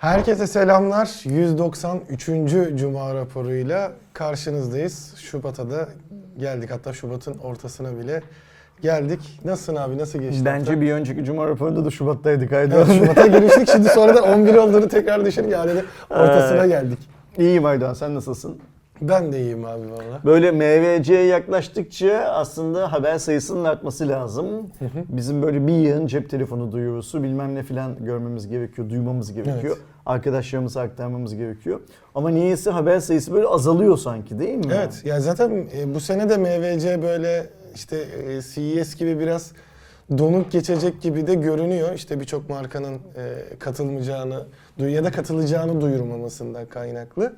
Herkese selamlar. 193. Cuma raporuyla karşınızdayız. Şubat'a da geldik. Hatta Şubat'ın ortasına bile geldik. Nasılsın abi? Nasıl geçti? Bence hafta? bir önceki Cuma raporunda da Şubat'taydık. Haydi. Evet, Şubat'a giriştik. Şimdi sonradan 11 olduğunu tekrar düşün. Yani ortasına geldik. İyiyim Aydoğan sen nasılsın? Ben de iyiyim abi valla. Böyle MVC'ye yaklaştıkça aslında haber sayısının artması lazım. Bizim böyle bir yığın cep telefonu duyurusu bilmem ne filan görmemiz gerekiyor, duymamız gerekiyor. Evet. Arkadaşlarımıza aktarmamız gerekiyor. Ama niyeyse haber sayısı böyle azalıyor sanki değil mi? Evet. Ya zaten e, bu sene de MVC böyle işte e, CES gibi biraz donuk geçecek gibi de görünüyor. İşte birçok markanın e, katılmayacağını ya da katılacağını duyurmamasından kaynaklı.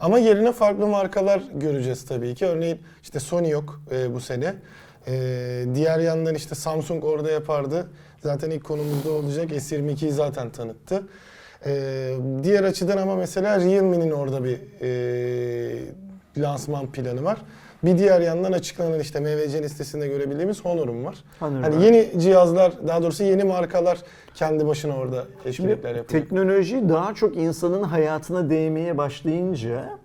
Ama yerine farklı markalar göreceğiz tabii ki. Örneğin işte Sony yok bu sene. Diğer yandan işte Samsung orada yapardı. Zaten ilk konumuzda olacak. S22'yi zaten tanıttı. E, diğer açıdan ama mesela Realme'nin orada bir e, lansman planı var. Bir diğer yandan açıklanan işte MVC listesinde görebildiğimiz Honor'um var. Honor hani var. yeni cihazlar, daha doğrusu yeni markalar kendi başına orada etkinlikler yapıyor. teknoloji daha çok insanın hayatına değmeye başlayınca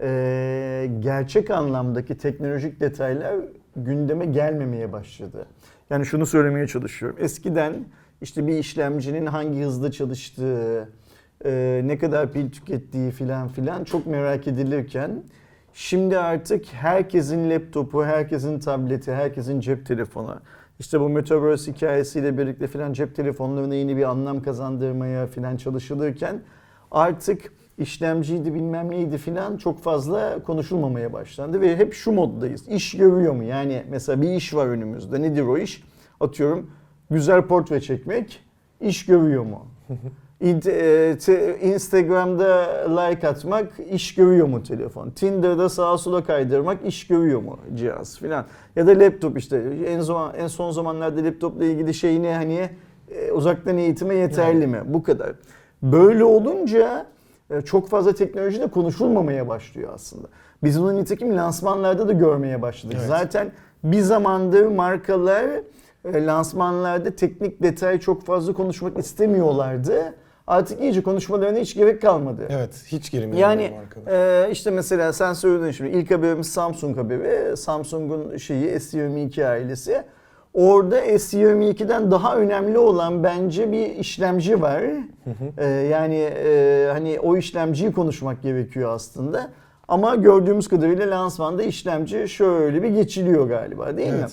e, gerçek anlamdaki teknolojik detaylar gündeme gelmemeye başladı. Yani şunu söylemeye çalışıyorum. Eskiden işte bir işlemcinin hangi hızda çalıştığı, e, ne kadar pil tükettiği filan filan çok merak edilirken şimdi artık herkesin laptopu, herkesin tableti, herkesin cep telefonu işte bu Metaverse hikayesiyle birlikte filan cep telefonlarına yeni bir anlam kazandırmaya filan çalışılırken artık işlemciydi bilmem neydi filan çok fazla konuşulmamaya başlandı ve hep şu moddayız. İş görüyor mu? Yani mesela bir iş var önümüzde. Nedir o iş? Atıyorum güzel portre çekmek iş görüyor mu? E, Instagram'da like atmak iş görüyor mu telefon? Tinder'da sağa sola kaydırmak iş görüyor mu cihaz filan? Ya da laptop işte en son en son zamanlarda laptopla ilgili şey ne hani e, uzaktan eğitime yeterli mi? Bu kadar. Böyle olunca e, çok fazla teknoloji de konuşulmamaya başlıyor aslında. Biz bunu nitekim lansmanlarda da görmeye başladık. Evet. Zaten bir zamandır markalar lansmanlarda teknik detay çok fazla konuşmak istemiyorlardı. Artık iyice konuşmalarına hiç gerek kalmadı. Evet, hiç girmiyor Yani e, işte mesela sen söyledin şimdi ilk haberimiz Samsung haberi. Samsung'un şeyi S22 ailesi. Orada S22'den daha önemli olan bence bir işlemci var. E, yani e, hani o işlemciyi konuşmak gerekiyor aslında. Ama gördüğümüz kadarıyla lansmanda işlemci şöyle bir geçiliyor galiba değil mi?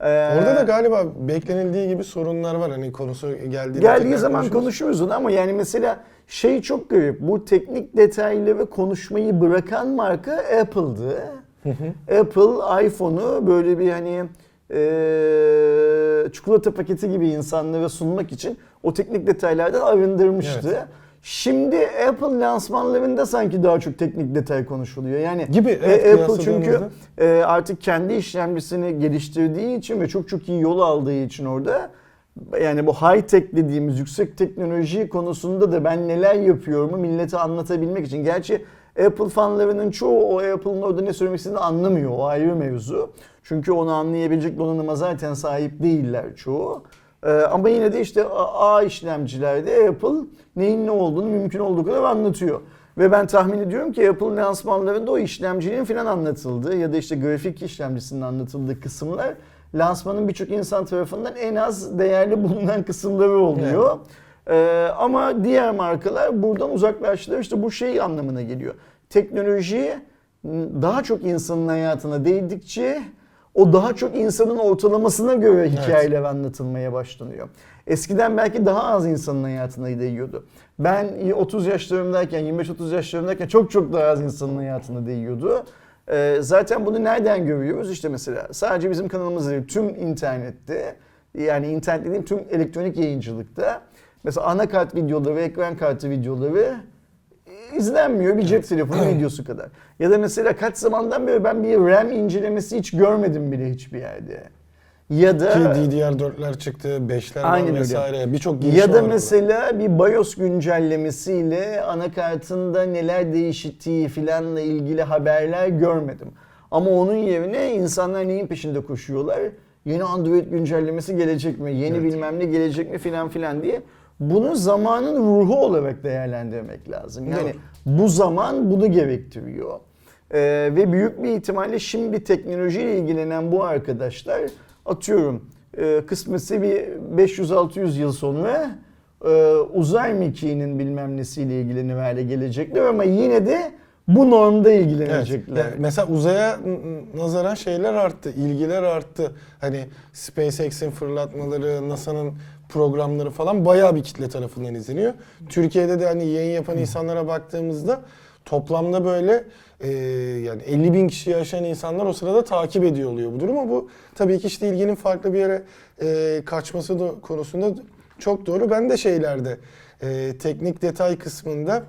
Evet. E, Orada da galiba beklenildiği gibi sorunlar var. Hani konusu Geldiği tekrar zaman konuşuruz onu ama yani mesela şey çok garip. Bu teknik detayları konuşmayı bırakan marka Apple'dı. Apple iPhone'u böyle bir hani eee, çikolata paketi gibi insanlara sunmak için o teknik detaylardan arındırmıştı. Evet. Şimdi Apple lansmanlarında sanki daha çok teknik detay konuşuluyor. Yani Gibi, e, evet, Apple çünkü e, artık kendi işlemcisini geliştirdiği için ve çok çok iyi yol aldığı için orada yani bu high tech dediğimiz yüksek teknoloji konusunda da ben neler yapıyorumu millete anlatabilmek için. Gerçi Apple fanlarının çoğu o Apple'ın orada ne söylemek istediğini anlamıyor. O ayrı mevzu. Çünkü onu anlayabilecek donanıma zaten sahip değiller çoğu. Ee, ama yine de işte A işlemcilerde Apple neyin ne olduğunu mümkün olduğu kadar anlatıyor. Ve ben tahmin ediyorum ki Apple lansmanlarında o işlemcinin falan anlatıldığı ya da işte grafik işlemcisinin anlatıldığı kısımlar lansmanın birçok insan tarafından en az değerli bulunan kısımları oluyor. Ee, ama diğer markalar buradan uzaklaştılar. İşte bu şey anlamına geliyor. Teknoloji daha çok insanın hayatına değdikçe o daha çok insanın ortalamasına göre hikayeler anlatılmaya başlanıyor. Eskiden belki daha az insanın hayatına değiyordu. Ben 30 yaşlarımdayken, 25-30 yaşlarımdayken çok çok daha az insanın hayatına değiyordu. Ee, zaten bunu nereden görüyoruz? İşte mesela sadece bizim kanalımızda değil, tüm internette, yani internet dediğim tüm elektronik yayıncılıkta mesela anakart videoları, ekran kartı videoları izlenmiyor bir cep telefonu videosu kadar. Ya da mesela kaç zamandan beri ben bir RAM incelemesi hiç görmedim bile hiçbir yerde. Ya da Ki DDR4'ler çıktı, 5'ler Aynen var vesaire. Birçok gelişme ya var da orada. mesela bir BIOS güncellemesiyle anakartında neler değiştiği filanla ilgili haberler görmedim. Ama onun yerine insanlar neyin peşinde koşuyorlar? Yeni Android güncellemesi gelecek mi? Yeni bilmem ne gelecek mi filan filan diye bunu zamanın ruhu olarak değerlendirmek lazım. Yani bu zaman bunu gerektiriyor. Ee, ve büyük bir ihtimalle şimdi teknolojiyle ilgilenen bu arkadaşlar atıyorum e, kısmetse bir 500-600 yıl sonra e, uzay mekiğinin bilmem nesiyle ilgilenir hale gelecekler ama yine de bu normda Evet. ilgilenecekler. Yani mesela uzaya nazaran şeyler arttı, ilgiler arttı. Hani SpaceX'in fırlatmaları, NASA'nın programları falan bayağı bir kitle tarafından izleniyor. Türkiye'de de hani yayın yapan insanlara baktığımızda toplamda böyle e, yani 50 bin kişiyi aşan insanlar o sırada takip ediyor oluyor bu durumu. Bu tabii ki işte ilginin farklı bir yere e, kaçması da konusunda çok doğru. Ben de şeylerde e, teknik detay kısmında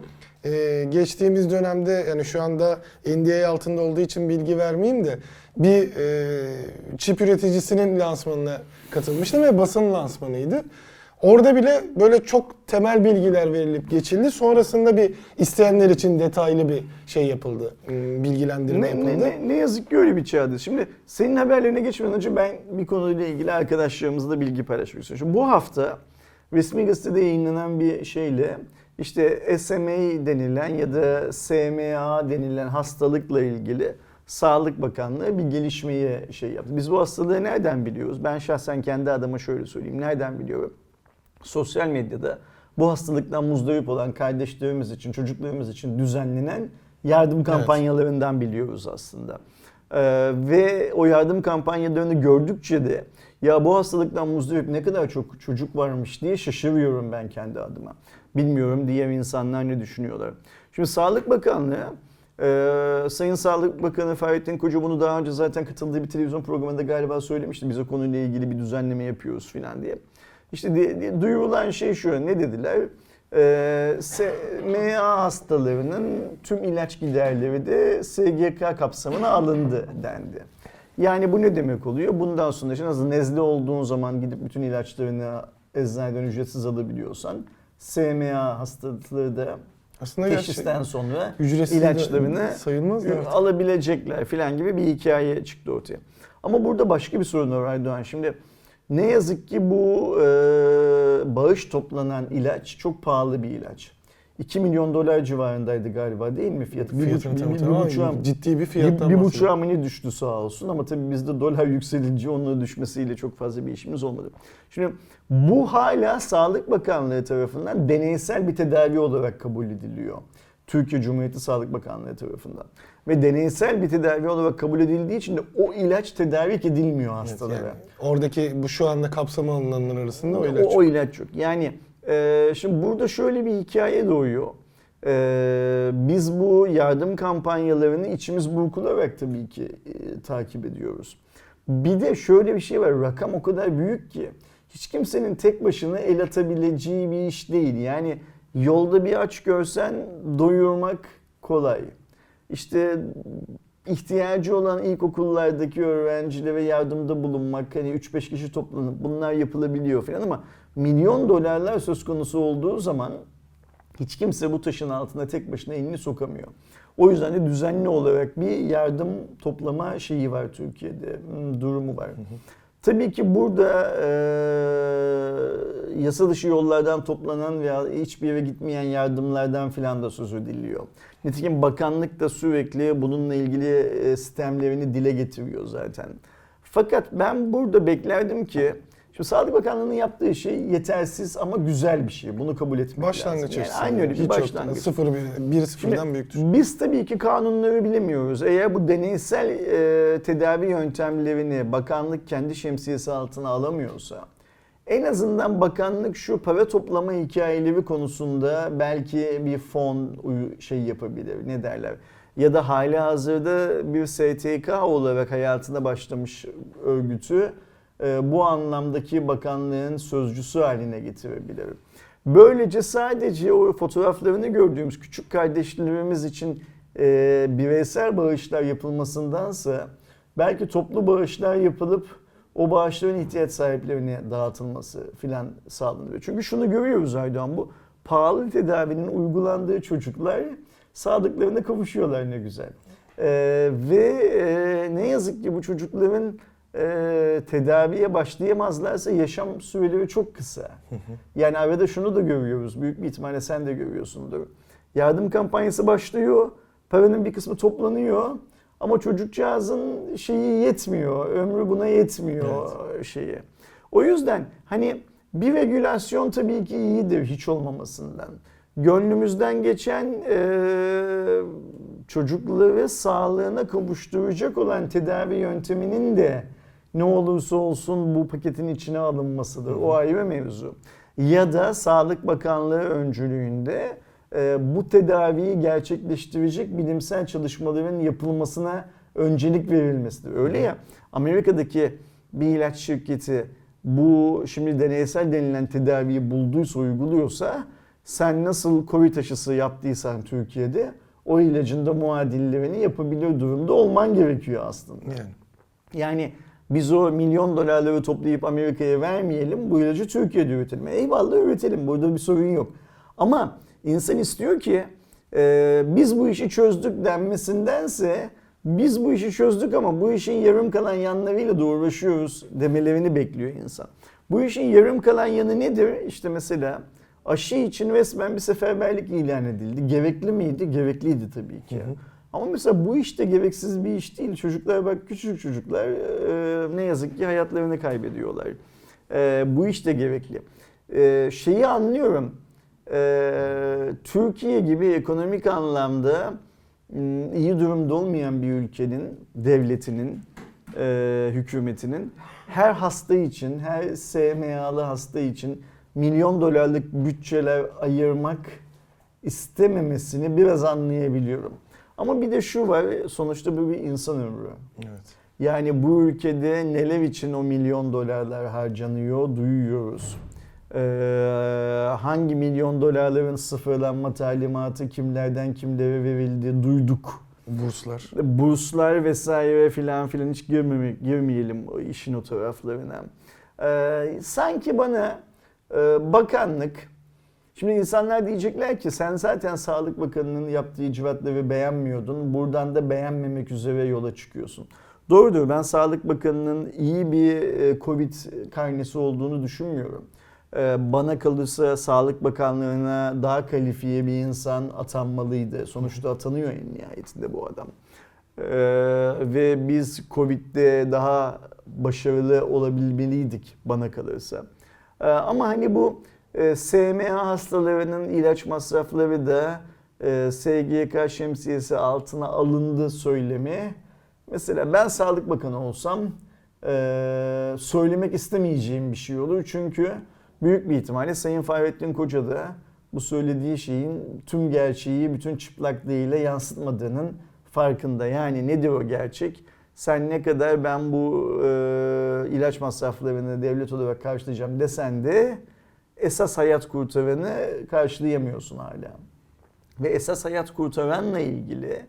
ee, geçtiğimiz dönemde yani şu anda NDA altında olduğu için bilgi vermeyeyim de bir e, çip üreticisinin lansmanına katılmıştım ve basın lansmanıydı. Orada bile böyle çok temel bilgiler verilip geçildi. Sonrasında bir isteyenler için detaylı bir şey yapıldı. hmm, Bilgilendirme Ne, yapıldı. ne, ne, ne yazık ki öyle bir çağda. Şimdi senin haberlerine geçmeden önce ben bir konuyla ilgili arkadaşlarımızla bilgi paylaşmak istiyorum. Şimdi bu hafta resmi gazetede yayınlanan bir şeyle işte SMA denilen ya da SMA denilen hastalıkla ilgili Sağlık Bakanlığı bir gelişmeyi şey yaptı. Biz bu hastalığı nereden biliyoruz? Ben şahsen kendi adıma şöyle söyleyeyim. Nereden biliyorum? sosyal medyada bu hastalıktan muzdarip olan kardeşlerimiz için, çocuklarımız için düzenlenen yardım kampanyalarından biliyoruz aslında. Ee, ve o yardım kampanyalarını gördükçe de ya bu hastalıktan muzdarip ne kadar çok çocuk varmış diye şaşırıyorum ben kendi adıma. Bilmiyorum diğer insanlar ne düşünüyorlar. Şimdi Sağlık Bakanlığı ee, Sayın Sağlık Bakanı Fahrettin Koca bunu daha önce zaten katıldığı bir televizyon programında galiba söylemişti. Biz o konuyla ilgili bir düzenleme yapıyoruz filan diye. İşte di- di- duyurulan şey şu, ne dediler? Ee, SMA hastalarının tüm ilaç giderleri de SGK kapsamına alındı dendi. Yani bu ne demek oluyor? Bundan sonra işte nasıl nezle olduğun zaman gidip bütün ilaçlarını eczaneden ücretsiz alabiliyorsan SMA hastalıkları da Aslında teşhisten sonra ilaçlarını sayılmaz alabilecekler filan gibi bir hikaye çıktı ortaya. Ama burada başka bir sorun var Aydoğan. Şimdi ne yazık ki bu e, bağış toplanan ilaç çok pahalı bir ilaç. 2 milyon dolar civarındaydı galiba değil mi fiyatı? Bir, Fiyatını tam bir, bir, tamam, buçuğa- ciddi bir bir, fiyattan bir bahsediyoruz. buçuğa mı ne düştü sağ olsun ama tabii bizde dolar yükselince onunla düşmesiyle çok fazla bir işimiz olmadı. Şimdi bu hala Sağlık Bakanlığı tarafından deneysel bir tedavi olarak kabul ediliyor. Türkiye Cumhuriyeti Sağlık Bakanlığı tarafından. Ve deneysel bir tedavi olarak kabul edildiği için de o ilaç tedarik edilmiyor Evet, hastalara. yani oradaki bu şu anda kapsama alınanlar arasında o O, ilaç. o ilaç yok. Yani e, şimdi burada şöyle bir hikaye doğuyor. E, biz bu yardım kampanyalarını içimiz burkularak tabii ki e, takip ediyoruz. Bir de şöyle bir şey var. Rakam o kadar büyük ki hiç kimsenin tek başına el atabileceği bir iş değil. Yani yolda bir aç görsen doyurmak kolay. İşte ihtiyacı olan ilkokullardaki öğrencilere yardımda bulunmak, hani 3-5 kişi toplanıp bunlar yapılabiliyor falan ama milyon dolarlar söz konusu olduğu zaman hiç kimse bu taşın altına tek başına elini sokamıyor. O yüzden de düzenli olarak bir yardım toplama şeyi var Türkiye'de, hmm, durumu var. Tabii ki burada e, yasa dışı yollardan toplanan veya hiçbir yere gitmeyen yardımlardan filan da söz ediliyor. Nitekim bakanlık da sürekli bununla ilgili e, sistemlerini dile getiriyor zaten. Fakat ben burada beklerdim ki Şimdi Sağlık Bakanlığı'nın yaptığı şey yetersiz ama güzel bir şey. Bunu kabul etmek Başlangıç lazım. Yani açısından. aynı öyle bir başlangıç. Sıfır bir, bir sıfırdan büyüktür. Biz tabii ki kanunları bilemiyoruz. Eğer bu deneysel e, tedavi yöntemlerini bakanlık kendi şemsiyesi altına alamıyorsa en azından bakanlık şu para toplama hikayeleri konusunda belki bir fon şey yapabilir. Ne derler? Ya da hali hazırda bir STK olarak hayatına başlamış örgütü bu anlamdaki bakanlığın sözcüsü haline getirebilir. Böylece sadece o fotoğraflarını gördüğümüz küçük kardeşlerimiz için e, bireysel bağışlar yapılmasındansa belki toplu bağışlar yapılıp o bağışların ihtiyaç sahiplerine dağıtılması filan sağlanıyor. Çünkü şunu görüyoruz Aydoğan bu pahalı tedavinin uygulandığı çocuklar sağlıklarına kavuşuyorlar ne güzel. E, ve e, ne yazık ki bu çocukların e, tedaviye başlayamazlarsa yaşam süreleri çok kısa. Yani arada şunu da görüyoruz. Büyük bir ihtimalle sen de görüyorsundur. Yardım kampanyası başlıyor. Paranın bir kısmı toplanıyor. Ama çocukcağızın şeyi yetmiyor. Ömrü buna yetmiyor şeyi. O yüzden hani bir regülasyon tabii ki iyidir hiç olmamasından. Gönlümüzden geçen eee çocukları sağlığına kavuşturacak olan tedavi yönteminin de ne olursa olsun bu paketin içine alınmasıdır. O ayrı mevzu. Ya da Sağlık Bakanlığı öncülüğünde e, bu tedaviyi gerçekleştirecek bilimsel çalışmaların yapılmasına öncelik verilmesidir. Öyle ya Amerika'daki bir ilaç şirketi bu şimdi deneysel denilen tedaviyi bulduysa uyguluyorsa sen nasıl Covid aşısı yaptıysan Türkiye'de o ilacın da muadillerini yapabilir durumda olman gerekiyor aslında. Yani. Yani biz o milyon dolarları toplayıp Amerika'ya vermeyelim, bu ilacı Türkiye'de üretelim. Eyvallah üretelim, burada bir sorun yok. Ama insan istiyor ki e, biz bu işi çözdük denmesindense biz bu işi çözdük ama bu işin yarım kalan yanlarıyla da uğraşıyoruz demelerini bekliyor insan. Bu işin yarım kalan yanı nedir? İşte mesela aşı için resmen bir seferberlik ilan edildi. Gerekli miydi? Gerekliydi tabii ki. Ama mesela bu iş de gereksiz bir iş değil. Çocuklar bak küçük çocuklar e, ne yazık ki hayatlarını kaybediyorlar. E, bu iş de gerekli. E, şeyi anlıyorum. E, Türkiye gibi ekonomik anlamda m, iyi durumda olmayan bir ülkenin, devletinin, e, hükümetinin her hasta için, her SMA'lı hasta için milyon dolarlık bütçeler ayırmak istememesini biraz anlayabiliyorum. Ama bir de şu var, sonuçta bu bir insan ömrü. Evet. Yani bu ülkede neler için o milyon dolarlar harcanıyor duyuyoruz. Ee, hangi milyon dolarların sıfırlanma talimatı kimlerden kimlere verildi duyduk. Burslar. Burslar vesaire filan filan hiç girmemek, girmeyelim o işin o taraflarına. Ee, sanki bana e, bakanlık Şimdi insanlar diyecekler ki sen zaten Sağlık Bakanı'nın yaptığı icraatları beğenmiyordun. Buradan da beğenmemek üzere yola çıkıyorsun. Doğrudur ben Sağlık Bakanı'nın iyi bir e, Covid karnesi olduğunu düşünmüyorum. E, Bana kalırsa Sağlık Bakanlığı'na daha kalifiye bir insan atanmalıydı. Sonuçta atanıyor en nihayetinde bu adam. E, Ve biz Covid'de daha başarılı olabilmeliydik bana kalırsa. Ama hani bu e, SMA hastalarının ilaç masrafları da e, SGK şemsiyesi altına alındı söylemi. Mesela ben Sağlık Bakanı olsam e, söylemek istemeyeceğim bir şey olur. Çünkü büyük bir ihtimalle Sayın Fahrettin Koca da bu söylediği şeyin tüm gerçeği bütün çıplaklığıyla yansıtmadığının farkında. Yani nedir o gerçek? Sen ne kadar ben bu e, ilaç masraflarını devlet olarak karşılayacağım desen de esas hayat kurtaranı karşılayamıyorsun hala. Ve esas hayat kurtaranla ilgili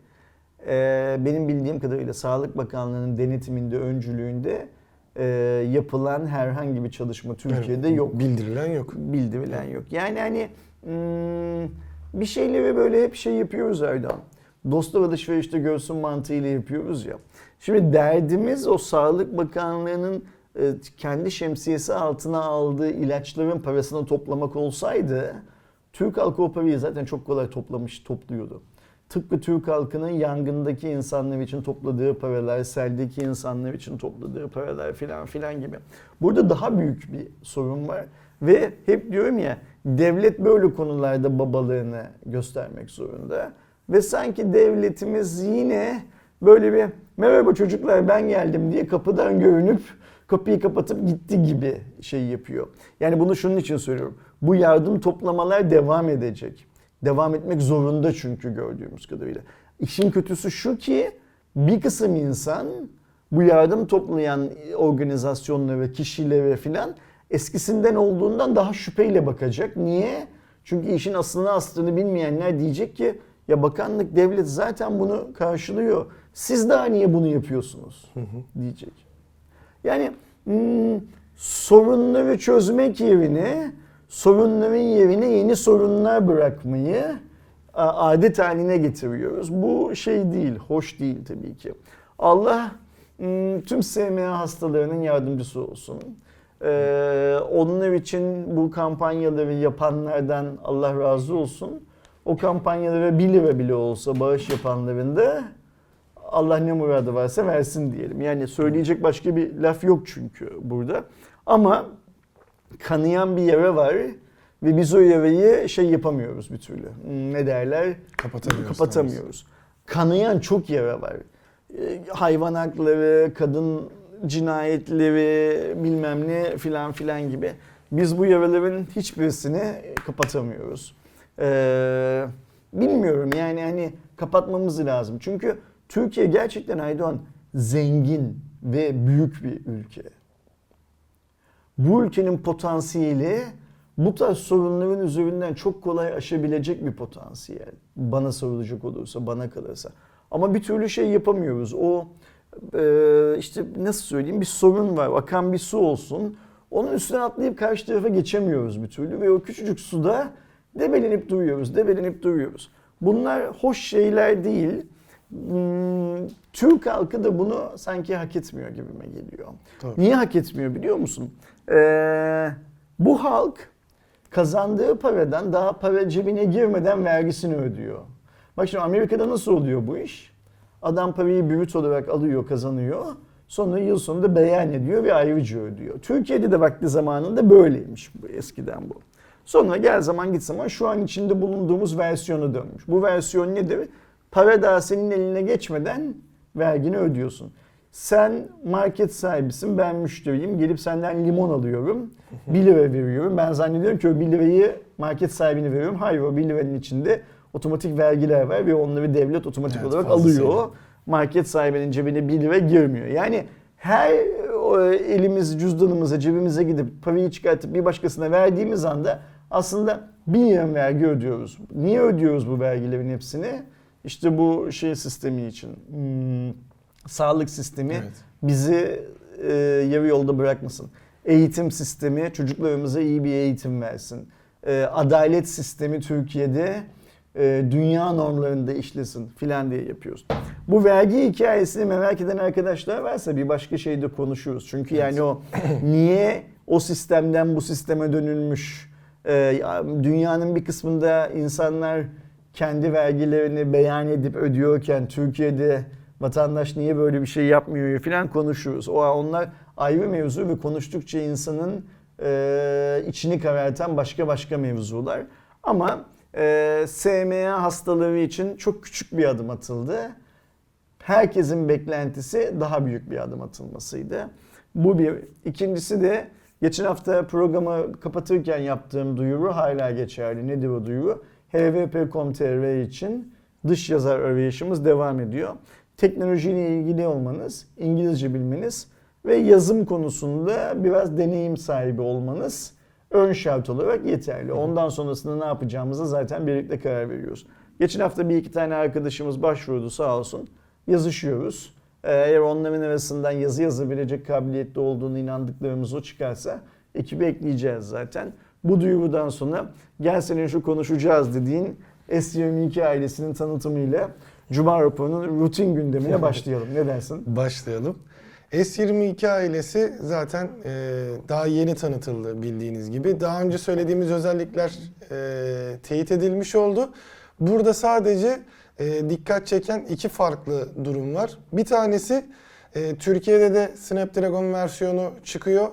e, benim bildiğim kadarıyla Sağlık Bakanlığı'nın denetiminde, öncülüğünde e, yapılan herhangi bir çalışma Türkiye'de yok. Bildirilen yok. Bildirilen yok. Yani hani hmm, bir şeyleri böyle hep şey yapıyoruz Erdoğan. Dostlar alışverişte görsün mantığıyla yapıyoruz ya. Şimdi derdimiz o Sağlık Bakanlığı'nın kendi şemsiyesi altına aldığı ilaçların parasını toplamak olsaydı Türk halkı o parayı zaten çok kolay toplamış, topluyordu. Tıpkı Türk halkının yangındaki insanlar için topladığı paralar, seldeki insanlar için topladığı paralar filan filan gibi. Burada daha büyük bir sorun var. Ve hep diyorum ya devlet böyle konularda babalığını göstermek zorunda. Ve sanki devletimiz yine böyle bir merhaba çocuklar ben geldim diye kapıdan görünüp kapıyı kapatıp gitti gibi şey yapıyor. Yani bunu şunun için söylüyorum. Bu yardım toplamalar devam edecek. Devam etmek zorunda çünkü gördüğümüz kadarıyla. İşin kötüsü şu ki bir kısım insan bu yardım toplayan organizasyonlara, kişilere filan eskisinden olduğundan daha şüpheyle bakacak. Niye? Çünkü işin aslını aslını bilmeyenler diyecek ki ya bakanlık, devlet zaten bunu karşılıyor. Siz daha niye bunu yapıyorsunuz? diyecek. Yani hmm, sorunları çözmek yerine sorunların yerine yeni sorunlar bırakmayı adet haline getiriyoruz. Bu şey değil, hoş değil tabii ki. Allah Hmm, Tüm SMA hastalarının yardımcısı olsun. Ee, onlar için bu kampanyaları yapanlardan Allah razı olsun. O kampanyalara 1 lira bile olsa bağış yapanların da Allah ne muradı varsa versin diyelim. Yani söyleyecek başka bir laf yok çünkü burada. Ama kanayan bir yara var ve biz o yarayı şey yapamıyoruz bir türlü. Hmm, Ne derler? Kapatamıyoruz. Kapatamıyoruz. Kanayan çok yara var. Ee, Hayvan hakları, kadın cinayetleri, bilmem ne filan filan gibi. Biz bu yaraların hiçbirisini kapatamıyoruz. Ee, bilmiyorum yani hani kapatmamız lazım. Çünkü Türkiye gerçekten Aydoğan zengin ve büyük bir ülke. Bu ülkenin potansiyeli bu tarz sorunların üzerinden çok kolay aşabilecek bir potansiyel. Bana sorulacak olursa, bana kalırsa. Ama bir türlü şey yapamıyoruz. O e, işte nasıl söyleyeyim bir sorun var. Akan bir su olsun. Onun üstüne atlayıp karşı tarafa geçemiyoruz bir türlü. Ve o küçücük suda debelenip duruyoruz, debelenip duruyoruz. Bunlar hoş şeyler değil. Hmm, Türk halkı da bunu sanki hak etmiyor gibime geliyor. Tabii. Niye hak etmiyor biliyor musun? Ee, bu halk kazandığı paradan daha para cebine girmeden vergisini ödüyor. Bak şimdi Amerika'da nasıl oluyor bu iş? Adam parayı brüt olarak alıyor, kazanıyor. Sonra yıl sonunda beyan ediyor ve ayrıca ödüyor. Türkiye'de de vakti zamanında böyleymiş bu eskiden bu. Sonra gel zaman git zaman şu an içinde bulunduğumuz versiyonu dönmüş. Bu versiyon nedir? Para daha senin eline geçmeden vergini ödüyorsun. Sen market sahibisin, ben müşteriyim. Gelip senden limon alıyorum. 1 lira veriyorum. Ben zannediyorum ki o 1 lirayı market sahibine veriyorum. Hayır o 1 liranın içinde otomatik vergiler var ve onları devlet otomatik Evet, olarak alıyor. Market sahibinin cebine 1 lira girmiyor. Yani her elimiz cüzdanımıza, cebimize gidip parayı çıkartıp bir başkasına verdiğimiz anda aslında 1 lira vergi ödüyoruz. Niye ödüyoruz bu vergilerin hepsini? İşte bu şey sistemi için. Hmm, sağlık sistemi Evet. bizi e, yarı yolda bırakmasın. Eğitim sistemi çocuklarımıza iyi bir eğitim versin. E, adalet sistemi Türkiye'de e, dünya normlarında işlesin filan diye yapıyoruz. Bu vergi hikayesini merak eden arkadaşlar varsa bir başka şeyde konuşuruz. Çünkü yani o niye o sistemden bu sisteme dönülmüş e, dünyanın bir kısmında insanlar kendi vergilerini beyan edip ödüyorken Türkiye'de vatandaş niye böyle bir şey yapmıyor filan konuşuyoruz. O onlar ayrı mevzu ve konuştukça insanın e, içini karartan başka başka mevzular. Ama e, SMA hastalığı için çok küçük bir adım atıldı. Herkesin beklentisi daha büyük bir adım atılmasıydı. Bu bir. İkincisi de geçen hafta programı kapatırken yaptığım duyuru hala geçerli. Nedir o duyuru? hvp.com.tr için dış yazar arayışımız devam ediyor. Teknolojiyle ilgili olmanız, İngilizce bilmeniz ve yazım konusunda biraz deneyim sahibi olmanız ön şart olarak yeterli. Ondan sonrasında ne yapacağımıza zaten birlikte karar veriyoruz. Geçen hafta bir iki tane arkadaşımız başvurdu sağ olsun. Yazışıyoruz. Eğer onların arasından yazı yazabilecek kabiliyette olduğunu inandıklarımız o çıkarsa ekibi ekleyeceğiz zaten. Bu duyurudan sonra gel senin şu konuşacağız dediğin S22 ailesinin tanıtımıyla Cuma raporunun rutin gündemine başlayalım. Ne dersin? Başlayalım. S22 ailesi zaten e, daha yeni tanıtıldı bildiğiniz gibi. Daha önce söylediğimiz özellikler e, teyit edilmiş oldu. Burada sadece e, dikkat çeken iki farklı durum var. Bir tanesi e, Türkiye'de de Snapdragon versiyonu çıkıyor.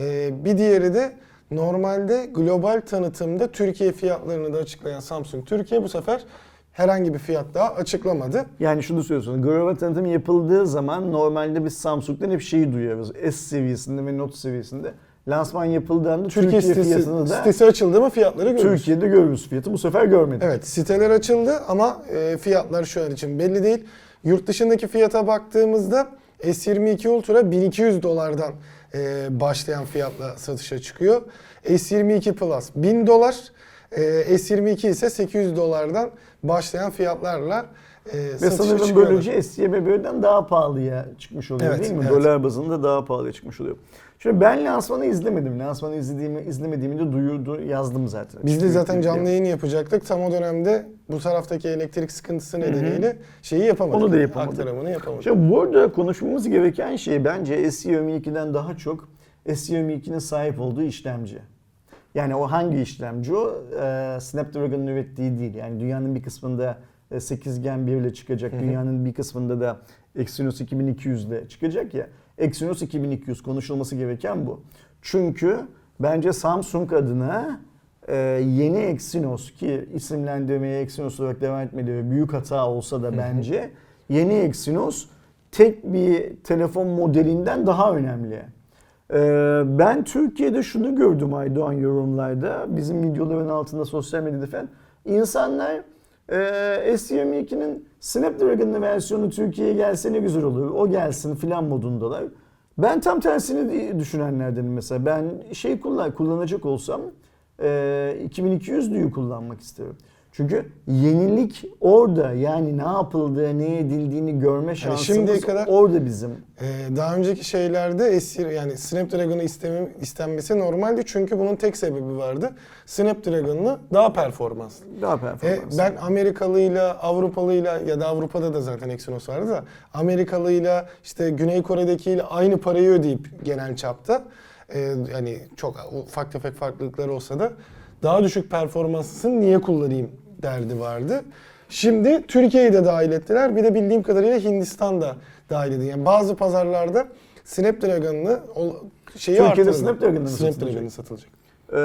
E, bir diğeri de normalde global tanıtımda Türkiye fiyatlarını da açıklayan Samsung Türkiye bu sefer herhangi bir fiyat daha açıklamadı. Yani şunu söylüyorsun. Global tanıtım yapıldığı zaman normalde biz Samsung'dan hep şeyi duyuyoruz. S seviyesinde ve Note seviyesinde. Lansman yapıldığında Türkiye, Türkiye, sitesi, fiyatını da sitesi açıldı mı fiyatları görürüz. Türkiye'de görürüz fiyatı. Bu sefer görmedik. Evet siteler açıldı ama e, fiyatlar şu an için belli değil. Yurt dışındaki fiyata baktığımızda S22 Ultra 1200 dolardan e, başlayan fiyatla satışa çıkıyor. S22 Plus 1000 dolar, e, S22 ise 800 dolardan başlayan fiyatlarla e, Ve sanırım çıkıyorlar. böylece SCB'den daha pahalıya çıkmış oluyor Evet, değil mi? evet. Dolar bazında daha pahalıya çıkmış oluyor. Şimdi ben lansmanı izlemedim. Lansmanı izlediğimi, izlemediğimi de duyurdu, yazdım zaten. Biz de zaten canlı yayın yapacaktık. Tam o dönemde bu taraftaki elektrik sıkıntısı nedeniyle şeyi yapamadık. Onu da yapamadık. Aktarımını yapamadık. Şimdi burada konuşmamız gereken şey bence S22'den daha çok S22'nin sahip olduğu işlemci. Yani o hangi işlemci o? Ee, Snapdragon'un ürettiği değil. Yani dünyanın bir kısmında e, 8 Gen 1 ile çıkacak. Dünyanın bir kısmında da Exynos 2200 ile çıkacak ya. Exynos 2200 konuşulması gereken bu. Çünkü bence Samsung adına e, yeni Exynos ki isimlendirmeye Exynos olarak devam etmeleri büyük hata olsa da bence yeni Exynos tek bir telefon modelinden daha önemli. Ee, ben Türkiye'de şunu gördüm Aydoğan yorumlarda, bizim videoların altında sosyal medyada falan. İnsanlar e, S22'nin Snapdragon'lı versiyonu Türkiye'ye gelse ne güzel olur, o gelsin filan modundalar. Ben tam tersini düşünenlerdenim mesela. Ben şey kullan, kullanacak olsam e, 2200'lüyü kullanmak isterim. Çünkü yenilik orada yani ne yapıldığı, ne edildiğini görme şansımız şimdiye kadar- orada bizim. Ee, daha önceki şeylerde S yani Snapdragon'ı istemem, istenmesi normaldi çünkü bunun tek sebebi vardı. Snapdragon'lı daha performanslı. Daha E, performans. ben Amerikalıyla, Avrupalıyla ya da Avrupa'da da zaten Exynos vardı da Amerikalıyla işte Güney Kore'dekiyle aynı parayı ödeyip genel çapta e, yani çok ufak tefek farklılıklar olsa da daha düşük performanslısın niye kullanayım derdi vardı. Şimdi Türkiye'yi de dahil ettiler. Bir de bildiğim kadarıyla Hindistan da dahil edildi. Yani bazı pazarlarda Snapdragon'lı o şeyi Türkiye'de artırdı. Snapdragon'lı mı Snapdragon'lı satılacak. Ee,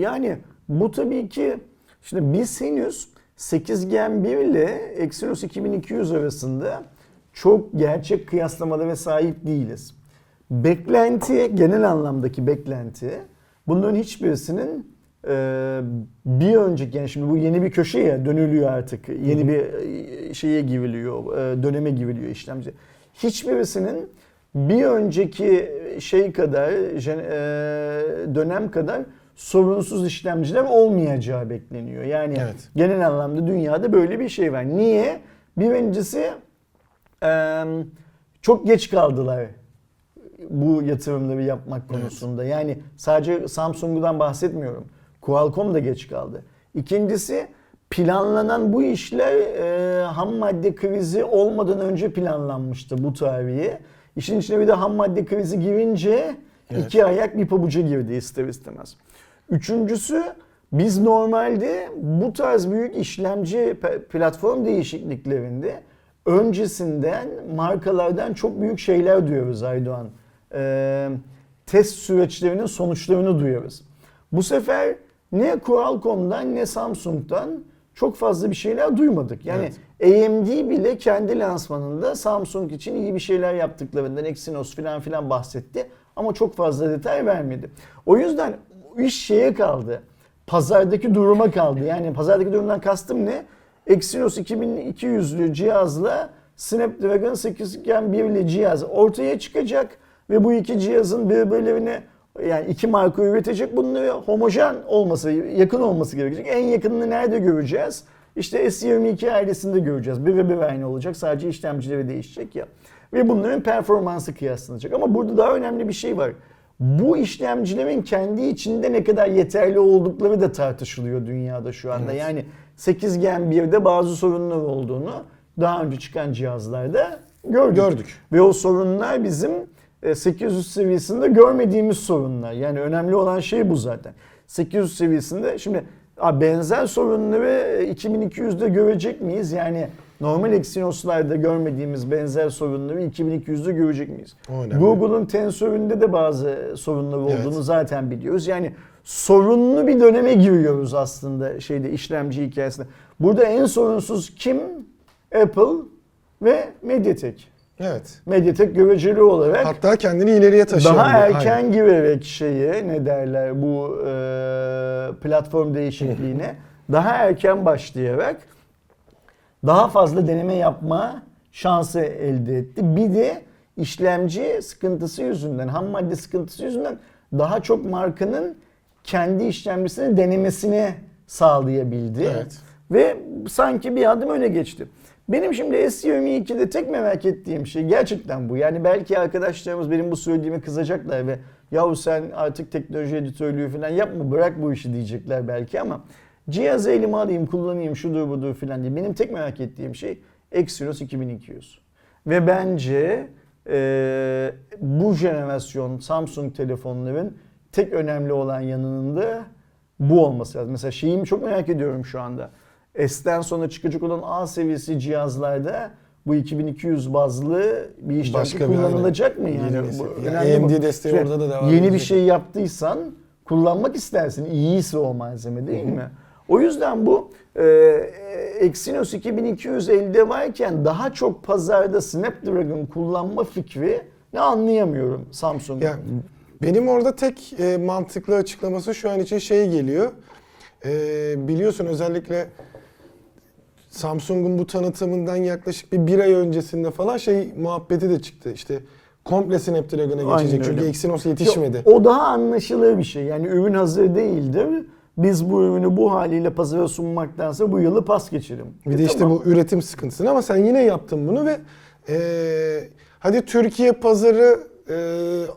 yani bu tabii ki şimdi biz henüz 8 Gen 1 ile Exynos 2200 arasında çok gerçek kıyaslamalara sahip değiliz. Beklenti, genel anlamdaki beklenti bunların hiçbirisinin e, bir önceki yani şimdi bu yeni bir köşe ya dönülüyor artık. Yeni bir e, şeye giriliyor, e, döneme giriliyor işlemci. Hiçbirisinin bir önceki şey kadar, jen- e, dönem kadar sorunsuz işlemciler olmayacağı bekleniyor. Yani Evet. genel anlamda dünyada böyle bir şey var. Niye? Birincisi e, çok geç kaldılar bu yatırımları yapmak konusunda. Yani sadece Samsung'dan bahsetmiyorum. Qualcomm da geç kaldı. İkincisi planlanan bu işler e, ham madde krizi olmadan önce planlanmıştı bu tarihe. İşin içine bir de ham madde krizi girince Evet. iki ayak bir pabuca girdi ister istemez. Üçüncüsü biz normalde bu tarz büyük işlemci platform değişikliklerinde öncesinden markalardan çok büyük şeyler duyuyoruz Aydoğan. Ee, test süreçlerinin sonuçlarını duyuyoruz. Bu sefer ne Qualcomm'dan ne Samsung'dan çok fazla bir şeyler duymadık. Yani AMD bile kendi lansmanında Samsung için iyi bir şeyler yaptıklarından Exynos filan filan bahsetti ama çok fazla detay vermedi. O yüzden iş şeye kaldı. Pazardaki duruma kaldı. Yani pazardaki durumdan kastım ne? Exynos 2200'lü cihazla Snapdragon 8 Gen 1'li cihaz ortaya çıkacak ve bu iki cihazın birbirlerine yani iki marka üretecek bunları homojen olması, yakın olması gerekecek. En yakınını nerede göreceğiz? İşte S22 ailesinde göreceğiz. Bir ve bir aynı olacak. Sadece işlemcileri değişecek ya. Ve bunların performansı kıyaslanacak. Ama burada daha önemli bir şey var. Bu işlemcilerin kendi içinde ne kadar yeterli oldukları da tartışılıyor dünyada şu anda. Evet. Yani 8 Gen 1'de bazı sorunlar olduğunu daha önce çıkan cihazlarda gördük. Gördük. Ve o sorunlar bizim 800 seviyesinde görmediğimiz sorunlar. Yani önemli olan şey bu zaten. 800 seviyesinde şimdi benzer sorunları 2200'de görecek miyiz? Yani normal Exynos'larda görmediğimiz benzer sorunları 2200'de görecek miyiz? Google'un Tensor'ünde de bazı sorunlar olduğunu Evet. zaten biliyoruz. Yani sorunlu bir döneme giriyoruz aslında şeyde işlemci hikayesinde. Burada en sorunsuz kim? Apple ve Mediatek. Evet. Mediatek göreceli olarak Hatta kendini ileriye taşıyor. daha erken Aynen. girerek şeye ne derler bu e, platform değişikliğine daha erken başlayarak daha fazla deneme yapma şansı elde etti. Bir de işlemci sıkıntısı yüzünden, ham madde sıkıntısı yüzünden daha çok markanın kendi işlemcisini denemesini sağlayabildi. Evet. Ve sanki bir adım öne geçti. Benim şimdi S22'de tek merak ettiğim şey gerçekten bu. Yani belki arkadaşlarımız benim bu söylediğimi kızacaklar ve yahu sen artık teknoloji editörlüğü falan yapma bırak bu işi diyecekler belki ama cihazı elime alayım kullanayım şudur budur falan diye. Benim tek merak ettiğim şey Exynos 2200. Ve bence e, bu jenerasyon Samsung telefonların tek önemli olan yanının da bu olması lazım. Mesela şeyimi çok merak ediyorum şu anda. S'ten sonra çıkacak olan A seviyesi cihazlarda bu 2200 bazlı bir işlemci Başka bir kullanılacak mı yani? Yeni nesil. Bu Yani önemli AMD bu. desteği Şey, orada da devam Yeni bir şey yaptıysan kullanmak istersin. İyiyse o malzeme değil mi? O yüzden bu e, Exynos 2200 elde varken daha çok pazarda Snapdragon kullanma fikri ne anlayamıyorum Samsung'un. Ya benim orada tek e, mantıklı açıklaması şu an için şey geliyor. E, biliyorsun özellikle Samsung'un bu tanıtımından yaklaşık bir bir ay öncesinde falan şey muhabbeti de çıktı. İşte komple Snapdragon'a Aynen geçecek çünkü öyle. Exynos yetişmedi. O daha anlaşılır bir şey. Yani ürün hazır değildir. Biz bu ürünü bu haliyle pazara sunmaktansa bu yılı pas geçelim. Bir de E işte bu üretim sıkıntısını ama sen yine yaptın bunu ve e, hadi Türkiye pazarı e,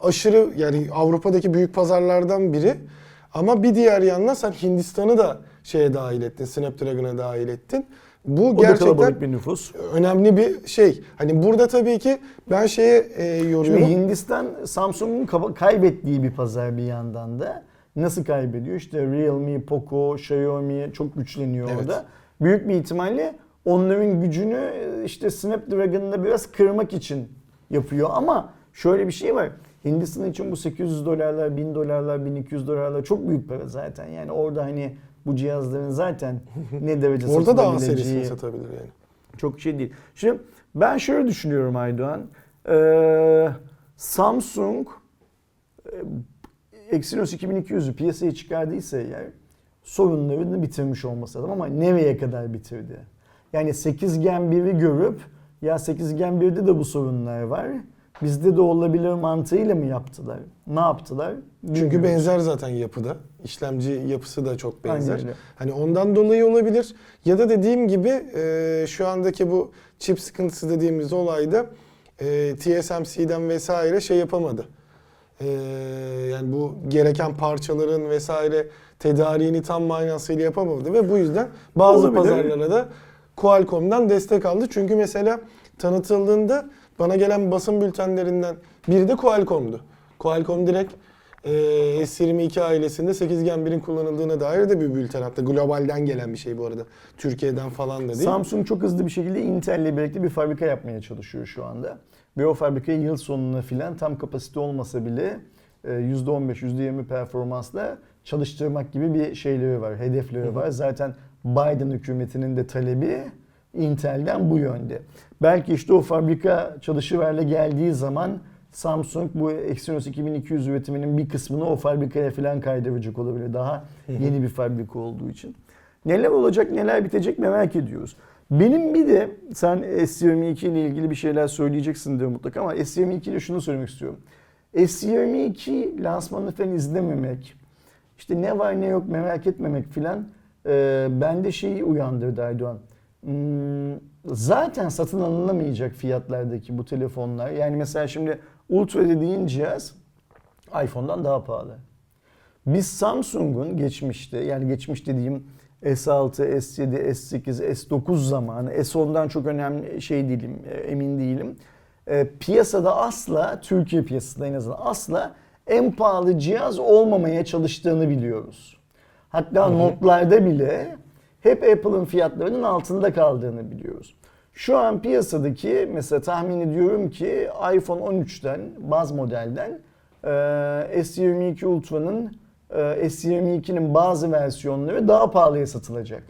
aşırı yani Avrupa'daki büyük pazarlardan biri ama bir diğer yandan sen Hindistan'ı da şeye dahil ettin, Snapdragon'a dahil ettin. Bu o gerçekten kalabalık bir nüfus. önemli bir şey. Hani burada tabii ki ben şeye e, yoruyorum. Şimdi Hindistan Samsung'un kaybettiği bir pazar bir yandan da. Nasıl kaybediyor? İşte Realme, Poco, Xiaomi çok güçleniyor Evet. orada. Büyük bir ihtimalle onların gücünü e, işte Snapdragon'la biraz kırmak için yapıyor ama şöyle bir şey var. Hindistan için bu 800 dolarlar, 1000 dolarlar, 1200 dolarlar çok büyük para zaten. Yani orada hani bu cihazların zaten ne derece Orada da A serisini satabilir yani. çok şey değil. Şimdi ben şöyle düşünüyorum Aydoğan. Ee, Samsung e, Exynos 2200'ü piyasaya çıkardıysa eğer sorunlarını bitirmiş olması lazım ama nereye kadar bitirdi? Yani 8 Gen 1'i görüp ya 8 Gen 1'de de bu sorunlar var. Bizde de olabilir mantığıyla mı yaptılar? Ne yaptılar? Çünkü Bilmiyoruz. benzer zaten yapıda. İşlemci yapısı da çok benzer. Aynen. Hani ondan dolayı olabilir. Ya da dediğim gibi e, şu andaki bu çip sıkıntısı dediğimiz olayda e, TSMC'den vesaire şey yapamadı. E, yani bu gereken parçaların vesaire tedariğini tam manasıyla yapamadı ve bu yüzden bazı Olabilir. pazarlara da Qualcomm'dan destek aldı. Çünkü mesela tanıtıldığında bana gelen basın bültenlerinden biri de Qualcomm'du. Qualcomm direkt e, S22 ailesinde 8 Gen 1'in kullanıldığına dair de bir bülten hatta globalden gelen bir şey bu arada. Türkiye'den falan da değil. Samsung çok hızlı bir şekilde Intel'le birlikte bir fabrika yapmaya çalışıyor şu anda. Ve o fabrikayı yıl sonuna filan tam kapasite olmasa bile e, %15, %20 performansla çalıştırmak gibi bir şeyleri var, hedefleri var. Zaten Biden hükümetinin de talebi Intel'den bu yönde. Belki işte o fabrika çalışıverle geldiği zaman Samsung bu Exynos 2200 üretiminin bir kısmını o fabrikaya falan kaydıracak olabilir. Daha yeni bir fabrika olduğu için. Neler olacak, neler bitecek merak ediyoruz. Benim bir de sen S22 ile ilgili bir şeyler söyleyeceksin diyor mutlaka ama S22 ile şunu söylemek istiyorum. S22 lansmanını falan izlememek, işte ne var ne yok merak etmemek filan e, bende şeyi uyandırdı Erdoğan. Hmm, zaten satın alınamayacak fiyatlardaki bu telefonlar. Yani mesela şimdi Ultra dediğin cihaz iPhone'dan daha pahalı. Biz Samsung'un geçmişte yani geçmiş dediğim S6, S7, S8, S9 zamanı S10'dan çok önemli şey değilim, e, emin değilim. E, piyasada asla, Türkiye piyasasında en azından asla en pahalı cihaz olmamaya çalıştığını biliyoruz. Hatta notlarda bile hep Apple'ın fiyatlarının altında kaldığını biliyoruz. Şu an piyasadaki mesela tahmin ediyorum ki iPhone 13'ten, baz modelden e, S22 Ultra'nın e, S22'nin bazı versiyonları daha pahalıya satılacak.